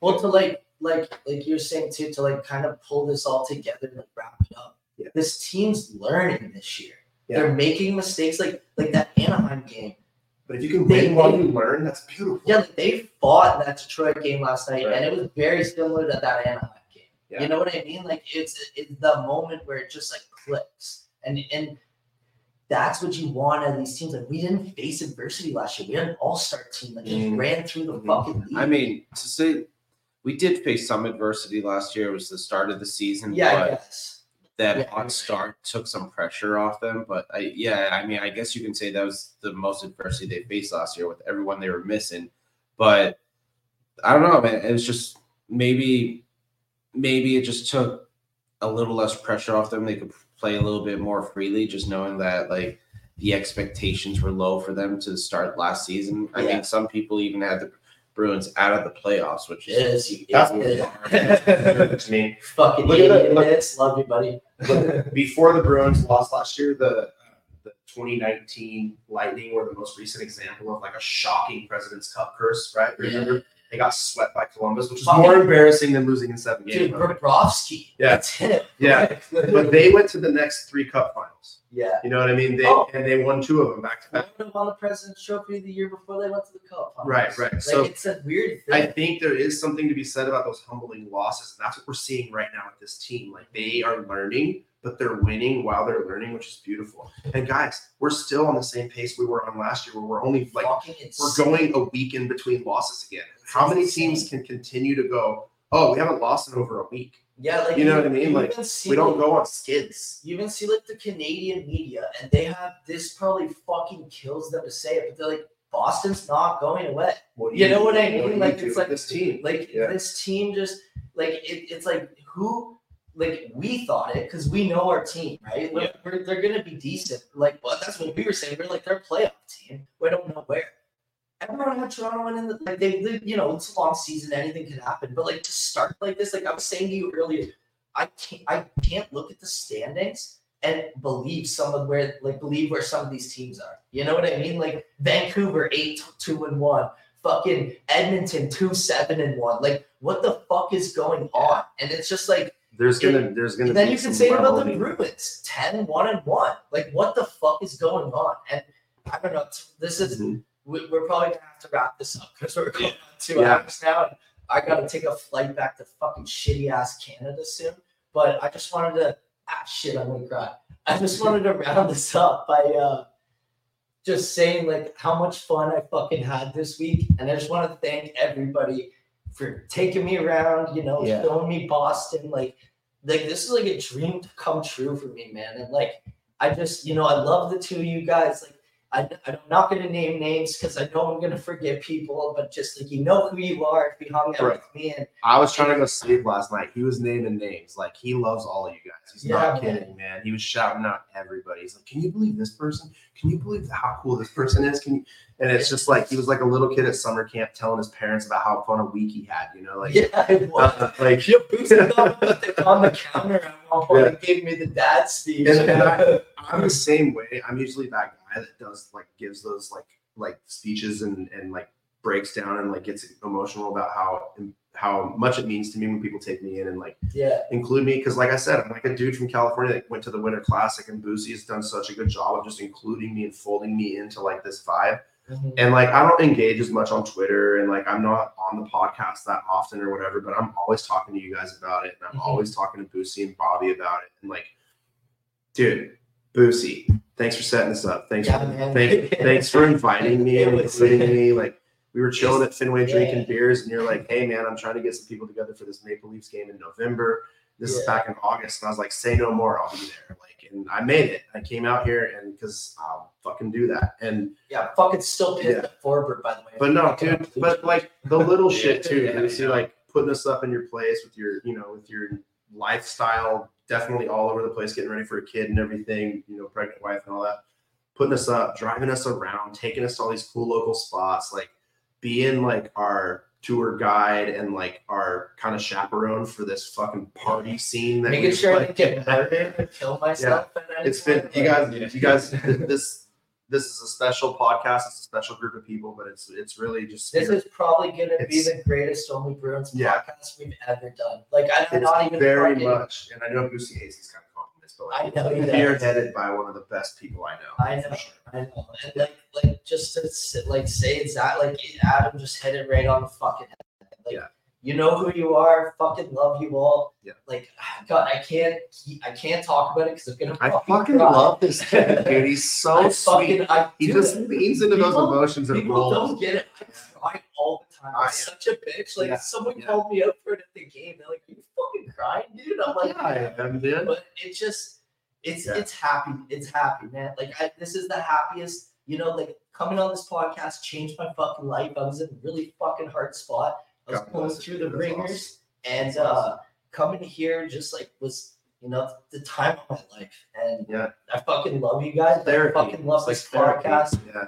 Well, to like, like, like you're saying too, to like kind of pull this all together and like wrap it up. Yeah. This team's learning this year. Yeah. They're making mistakes, like like that Anaheim game. but if you can They- win while you learn, that's beautiful. Yeah, like, they fought in that Detroit game last night, Right. and it was very similar to that Anaheim game. Yeah. You know what I mean? Like it's it's the moment where it just like clicks, and and that's what you want out of these teams. Like we didn't face adversity last year. We had an all-star team that just Mhm. ran through the Mhm. fucking league. I mean, to say we did face some adversity last year. It was the start of the season. yeah, I guess. that Yeah. hot start took some pressure off them. But I, yeah, I mean, I guess you can say that was the most adversity they faced last year with everyone they were missing. But I don't know, man. It was just maybe, maybe it just took a little less pressure off them. They could play a little bit more freely, just knowing that like the expectations were low for them to start last season. I Yeah. mean, some people even had the Bruins out of the playoffs, which It is is. You That's idiot. I Fucking Look at that, look- It's love you, buddy. But before the Bruins lost last year, the the 2019 Lightning were the most recent example of like a shocking President's Cup curse, right? Remember they got swept by Columbus, which is Fucking- more embarrassing than losing in seven games. Dude. Bobrovsky. Yeah. That's him. Yeah. But they went to the next three Cup finals. Yeah. You know what I mean? They Oh. and they won two of them back to back. won the President's Trophy the year before they went to the Cup. huh? Right, right. Like, So it's a weird Thing. I think there is something to be said about those humbling losses, and that's what we're seeing right now with this team. Like they are learning, but they're winning while they're learning, which is beautiful. And guys, we're still on the same pace we were on last year, where we're only like we're going a week in between losses again. How many teams can continue to go? Oh, we haven't lost in over a week. Yeah, like You know what I mean? Like, see, We don't go on skids. You even see like the Canadian media, and they have this probably fucking kills them to say it, but they're like, Boston's not going away. What do You know what I mean? you Like, it's like- this team. Like Yeah. this team just like it, it's like who like we thought it because we know our team, right? We're, we're, they're gonna be decent. Like, well, that's what we were saying. We're like they're a playoff team. We don't know where. Everyone had Toronto in the like they, they you know it's a long season, anything can happen. But like to start like this, like I was saying to you earlier, I can't I can't look at the standings and believe some of where like believe where some of these teams are. You know what I mean? Like Vancouver eight two and one, fucking Edmonton two seven and one. Like what the fuck is going on? And it's just like There's gonna there's gonna then be you can say about the. Bruins 10 1 and 1. Like what the fuck is going on? And I don't know. This is Mhm. We- we're probably gonna have to wrap this up because we're going on two Yeah. hours now. And I gotta take a flight back to fucking shitty ass Canada soon. But I just wanted to ah shit, I'm gonna cry. I just wanted to round this up by uh just saying like how much fun I fucking had this week. And I just want to thank everybody for taking me around, you know, Yeah. showing me Boston. Like like this is like a dream to come true for me, man. And like I just, you know, I love the two of you guys. Like I, I'm not going to name names because I know I'm going to forget people, but just like you know who you are if you hung out Right. with me. And I was trying to go sleep last night. He was naming names. Like he loves all of you guys. He's Yeah, not kidding, man. He was shouting out everybody. He's like, "Can you believe this person? Can you believe how cool this person is? Can you?" And it's just like he was like a little kid at summer camp telling his parents about how fun a week he had. You know, like yeah, it was. uh, like Your boots on the- on the counter at one point Yeah. gave me the dad speech. And- and I- I'm the same way. I'm usually that guy that does like gives those like like speeches and and like breaks down and like gets emotional about how how much it means to me when people take me in and like yeah, include me because like I said, I'm like a dude from California that went to the Winter Classic and Boosy has done such a good job of just including me and folding me into like this vibe. Mhm. And like I don't engage as much on Twitter and like I'm not on the podcast that often or whatever, but I'm always talking to you guys about it and I'm Mhm. always talking to Boosy and Bobbie about it. And like, dude, Boosy, thanks for setting this up. Thanks Yeah, for thank, thanks for inviting me and including me. Like we were chilling at Fenway Yeah. drinking beers, and you're like, "Hey, man, I'm trying to get some people together for this Maple Leafs game in November. This is back in August." And I was like, "Say no more. I'll be there." Like, and I made it. I came out here, and because I'll fucking do that. And yeah, fucking still pissed Yeah. at Forbort, by the way. but no, dude. But like the little shit too. Yeah, you see, like putting us up in your place with your, you know, with your lifestyle, definitely all over the place, getting ready for a kid and everything. You know, pregnant wife and all that. Putting us up, driving us around, taking us to all these cool local spots, like being like our tour guide and like our kind of chaperone for this fucking party scene. That Making we, sure I like, didn't get murdered and kill myself. then it's been you guys you guys this this is a special podcast it's a special group of people but it's it's really just This is probably gonna be the greatest Only Bruins Yeah. podcast we've ever done. Like I'm it's not even very fucking, much and i know Boosy hates these kind of compliments but like I know he does. spearheaded by one of the best people i know I know, I know, and like, like just to s- like say exact, like Adam just hit it right on the fucking head. Like, Yeah. You know who you are. Fucking love you all. Yeah. Like, God, I can't, I can't talk about it because I'm gonna. i fucking cry. love this kid dude he's so I sweet fucking, I he just it. leans into those emotions and People rolls don't get it. I cry all the time. I'm such a bitch. Like Yeah. someone Yeah. called me out for it at the game. They're like, "You fucking crying, dude." I'm like, yeah i am dude but it just it's Yeah. it's happy it's happy man like I, this is the happiest you know like coming on this podcast changed my fucking life i was in a really fucking hard spot i was God going through the. Ringers awesome. and uh coming here just like was you know the time of my life and Yeah. i fucking love you guys Therapy. i fucking love It's this like therapy. podcast yeah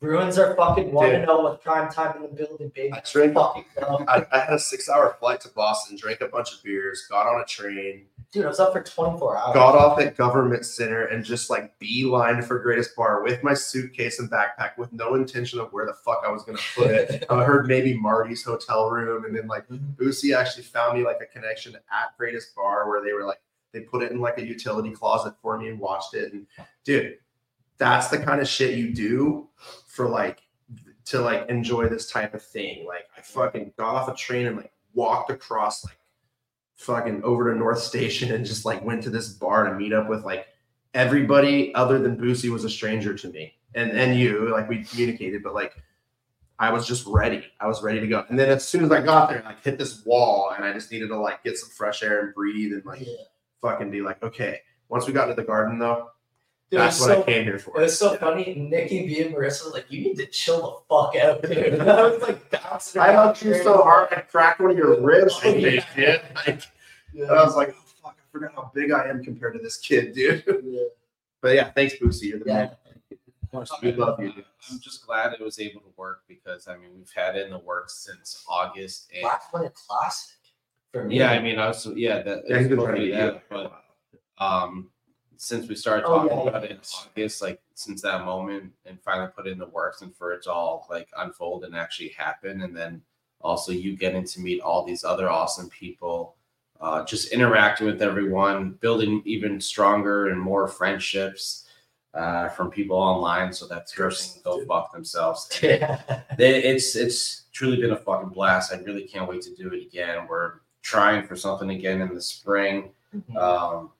bruins are fucking one Dude. know with prime time in the building baby I drink- fucking. I, I had a six hour flight to Boston, drank a bunch of beers, got on a train, dude i was up for 24 hours got off at Government Center, and just like beeline for Greatest Bar with my suitcase and backpack with no intention of where the fuck I was going to put it. I heard maybe Marty's hotel room, and then like Boosy actually found me like a connection at Greatest Bar where they were like, they put it in like a utility closet for me and watched it. And dude, that's the kind of shit you do for like to like enjoy this type of thing. Like I fucking got off a train and like walked across like fucking over to North Station and just like went to this bar to meet up with like everybody other than Boosy was a stranger to me. And and you, like we communicated, but like I was just ready. I was ready to go. And then as soon as I got there, I like hit this wall and I just needed to like get some fresh air and breathe and like yeah. fucking be like, okay. Once we got to the garden though, Dude, that's what so I came here for. It was so funny. Nikki B and Marissa was like, "You need to chill the fuck out, dude." And I was like, bouncing I around hugged you so hard I cracked one of your ribs. Oh, I yeah. dude. Like, and I was like, oh, fuck, I forgot how big I am compared to this kid, dude. Yeah. But yeah, thanks, Boosy. You're the Yeah. man. We love you, dude. I'm just glad it was able to work because I mean we've had it in the works since August and Last one, a classic for me. yeah, I mean I was yeah that Yeah, he's been it's trying to that, but um since we started Oh, talking yeah, about yeah. it in August, like since that moment and finally put it in the works and for it to all like unfold and actually happen and then also you getting to meet all these other awesome people uh, just interacting with everyone building even stronger and more friendships uh, from people online so that person can go fuck themselves Yeah. they- it's it's truly been a fucking blast. I really can't wait to do it again. We're trying for something again in the spring. Um,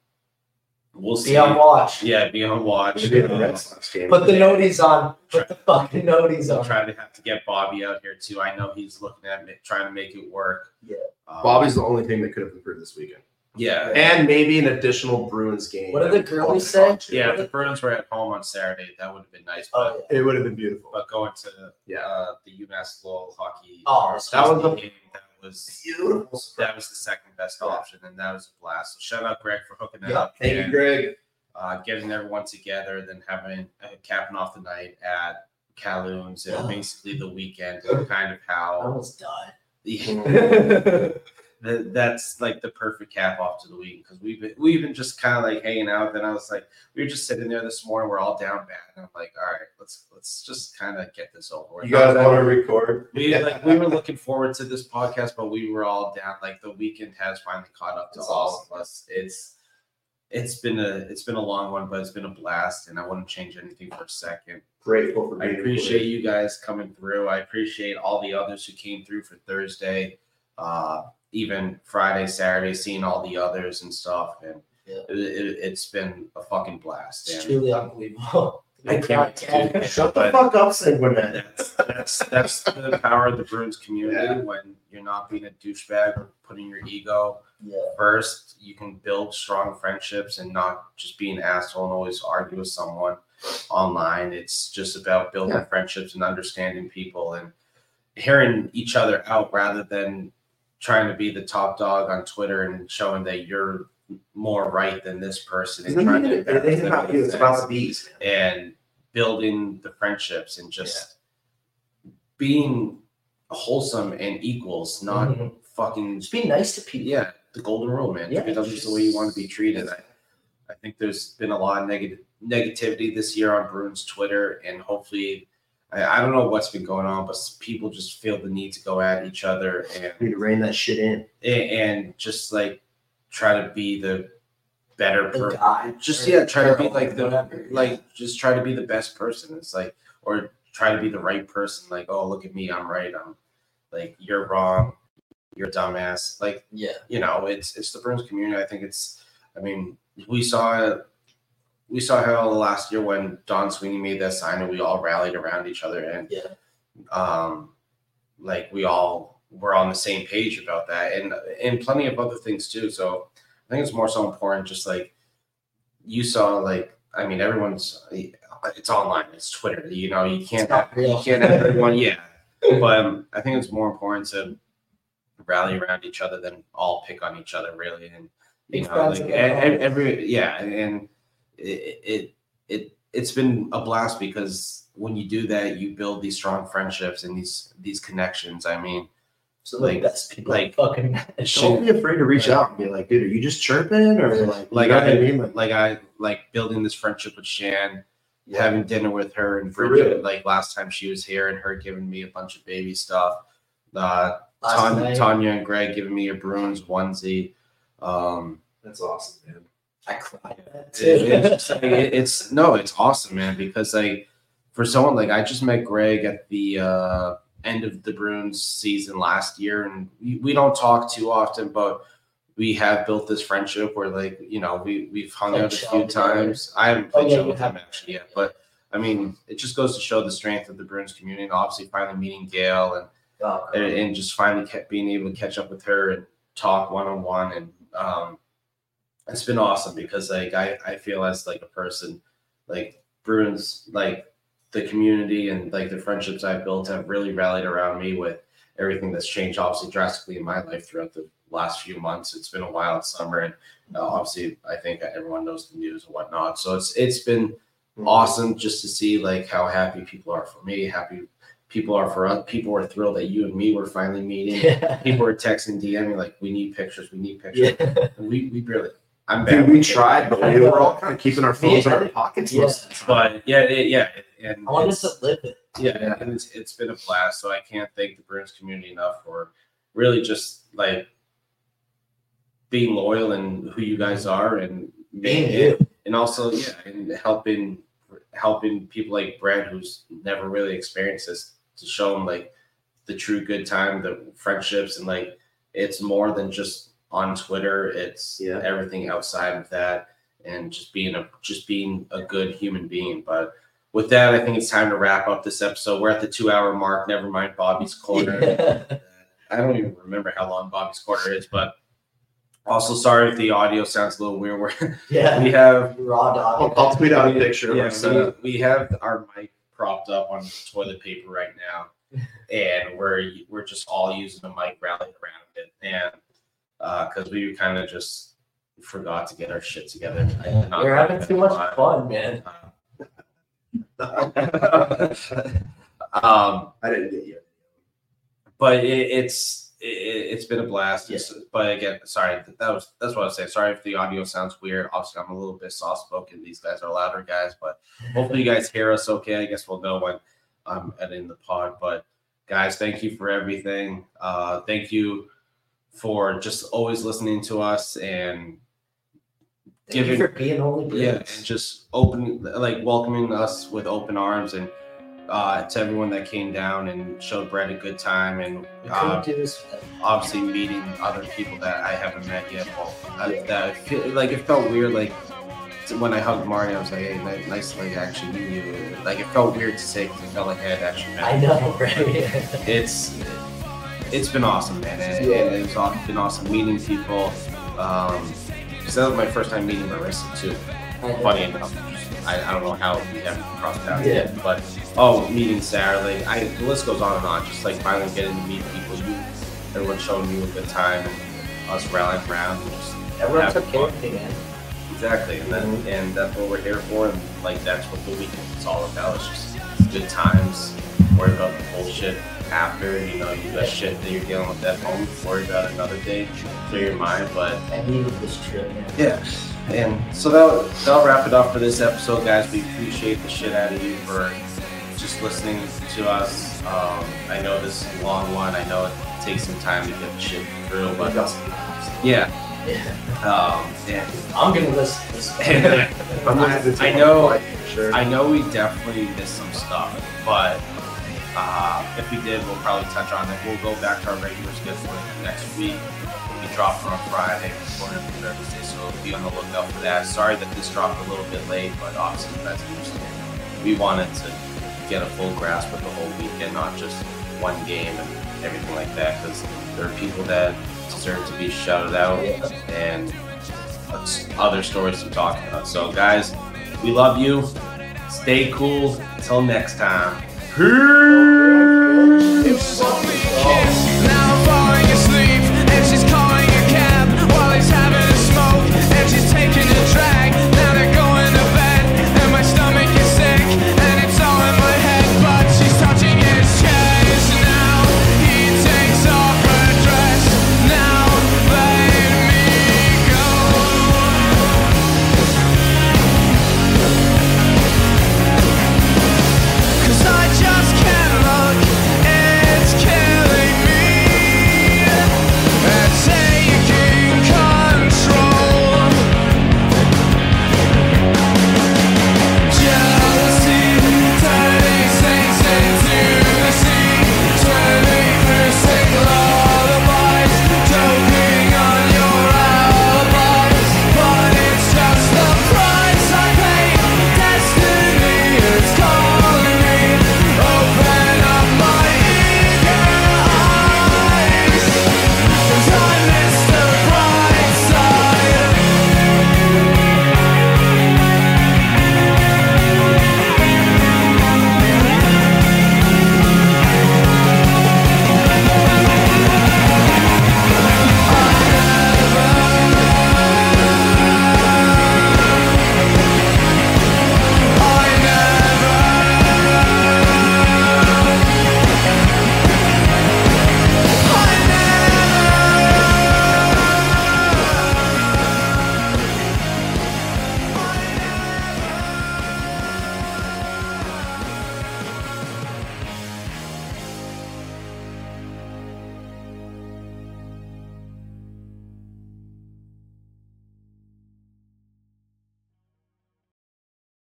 we'll see. Be on watch. Yeah, be on watch. Should be the Uh, Red Sox game. Put the noties on. Put the fucking noties We'll on. try to have to get Bobbie out here too. I know he's looking at me, trying to make it work. Yeah. Um, Bobbie's the only thing that could have improved this weekend. Yeah. And maybe an additional Bruins game. What did the girlies say? Yeah, if the Bruins were at home on Saturday, that would have been nice. But, Oh, yeah. It would have been beautiful. but going to Yeah. uh, the UMass Lowell hockey Oh, that was a- game, that was Beautiful. that was the second best Yeah. option, and that was a blast. So shout out Greg for hooking that Yeah, up. Thank you, Greg. uh, getting everyone together, then having uh, capping off the night at Calhoun's and Yeah. basically the weekend and kind of how I almost died. the, that's like the perfect cap off to the week because we've been we've been just kind of like hanging out. Then I was like, we were just sitting there this morning, we're all down bad, and I'm like, all right, let's let's just kind of get this over. You guys want to record? We like we were looking forward to this podcast, but we were all down. Like the weekend has finally caught up to That's all of us. It's it's been a it's been a long one, but it's been a blast, and I wouldn't change anything for a second. Grateful for I appreciate you guys coming through. I appreciate all the others who came through for Thursday, uh, even Friday, Saturday, seeing all the others and stuff, and Yeah. it, it, it's been a fucking blast. It's truly unbelievable. I can't Shut the fuck up, Sanguinet. that's that's that's the power of the Bruins community Yeah. when you're not being a douchebag or putting your ego Yeah. first. You can build strong friendships and not just be an asshole and always argue with someone online. It's just about building friendships and understanding people and hearing each other out rather than trying to be the top dog on Twitter and showing that you're more right than this person and trying to It about you. It's about the bees. and building the friendships and just being wholesome and equals, not Mhm. fucking Just be nice to people. yeah, the golden rule, man. Yeah, others just- the way you want to be treated. I, I think there's been a lot of negative negativity this year on Bruins Twitter, and hopefully, I, I don't know what's been going on, but people just feel the need to go at each other and Need to rein that shit in. and just like try to be the better person. Just or yeah, try to be like the whatever. like just try to be the best person. It's like or try to be the right person. Like oh look at me, I'm right. I'm like you're wrong. You're a dumbass. Like yeah. you know, it's it's the Bruins community. I think it's. I mean, we saw we saw how last year when Don Sweeney made that sign and we all rallied around each other and Yeah. um, like we all were on the same page about that and and plenty of other things too. So I think it's more so important. Just like you saw, like I mean, everyone's it's online. It's Twitter. You know, you can't have, you can't have everyone. Yeah, but um, I think it's more important to rally around each other than all pick on each other really and you know like every yeah and it, it it it's been a blast because when you do that you build these strong friendships and these these connections i mean So Like- people like- fucking Don't be afraid to reach out and be like, dude, are you just chirping or like, like I, I mean? Like, i like building this friendship with shan Yeah. having dinner with her and Bridget, real. like last time she was here and her giving me a bunch of baby stuff uh Tanya, Tanya and Greg giving me a Bruins onesie. Um, that's awesome, man. I cried. it- too. it's, like, it- it's no, it's awesome, man. Because like for someone like I just met Greg at the uh, end of the Bruins season last year, and we, we don't talk too often, but we have built this friendship where like you know we we've hung Played out a few together. times. I haven't Oh, played yeah, chum you with him haven't. actually yet, but I mean it just goes to show the strength of the Bruins community, and obviously finally meeting Gail and Oh, and, and just finally kept being able to catch up with her and talk one on one and um it's been awesome because like I, I feel as like a person like Bruins like the community and like the friendships I've built have really rallied around me with everything that's changed obviously drastically in my life throughout the last few months. It's been a wild summer and uh, obviously I think everyone knows the news and whatnot. So it's it's been awesome just to see like how happy people are for me, happy people are for us. People were thrilled that you and me were finally meeting. yeah. People were texting, DMing like, "We need pictures. We need pictures." yeah. And we we barely. I'm Dude, we tried, but we were all kind of keeping our phones in our pockets Yeah. most of the time. but yeah, it, yeah, and I wanted it's- to live it. yeah, and it's it's been a blast. So I can't thank the Bruins community enough for really just like being loyal and who you guys are and Being making you. and also yeah and helping helping people like brad who's never really experienced this to show them like the true good time the friendships and like it's more than just on twitter it's Yeah. everything outside of that and just being a just being a good human being but with that i think it's time to wrap up this episode we're at the two hour mark never mind bobbie's corner Yeah. i don't even remember how long bobbie's corner is but also sorry if the audio sounds a little weird we're, yeah. we have Raw dog. I'll, I'll tweet out a picture. yeah, of so we have our mic propped up on toilet paper right now, and we're we're just all using the mic rallied around it, and because we kind of just forgot to get our shit together. I did not You're having too much fun, man. um, I didn't get you. but it, it's it, it's been a blast. It's- But again, sorry, that was that's what I was saying. Sorry if the audio sounds weird. Obviously, I'm a little bit soft spoken. These guys are louder guys, but hopefully you guys hear us okay. I guess we'll know when I'm editing the pod. But guys, thank you for everything. Uh, thank you for just always listening to us and Thank you Giving- for being only yeah, and just opening like welcoming us with open arms and uh, to everyone that came down and showed Brett a good time and uh, obviously meeting other people that I haven't met yet. Well, I, that feel, like it felt weird. Like when I hugged Marty, I was like, "Hey, ni- nice to like actually meet you." Like it felt weird to say because it felt like I had actually met. I know, right? It's it's been awesome, man, and, Yeah. and it's aw- been awesome meeting people. Um, because that was my first time meeting Marissa too. Funny enough, I, I don't know how we haven't crossed paths Yeah. yet, but oh, meeting Sarah, like I, the list goes on and on. Just like finally getting to meet people, you, everyone showing you a good time, and us rallying around. And just Everyone took care of me, man. Exactly, and then and that's what we're here for, and like that's what the weekend is all about. It's just good times, worry about the bullshit, after. You know, you got shit that you're dealing with at home. Worry about another day. Clear your mind, but I needed this trip, man. yeah. And so that'll, that'll wrap it up for this episode, guys. We appreciate the shit out of you for just listening to us. Um, I know this is a long one. I know it takes some time to get the shit through, but yeah. Yeah. Um, and I'm gonna listen to this. I'm I, I know, sure. I know we definitely missed some stuff, but uh, if we did, we'll probably touch on it. We'll go back to our regular schedule next week. We'll be dropping on Friday, recording on Thursday, so be on the lookout for that. Sorry that this dropped a little bit late, but obviously that's interesting. We wanted to get a full grasp of the whole weekend, not just one game and everything like that, because there are people that deserve to be shouted out and other stories to talk about. So, guys, we love you. Stay cool. Until next time. Peace.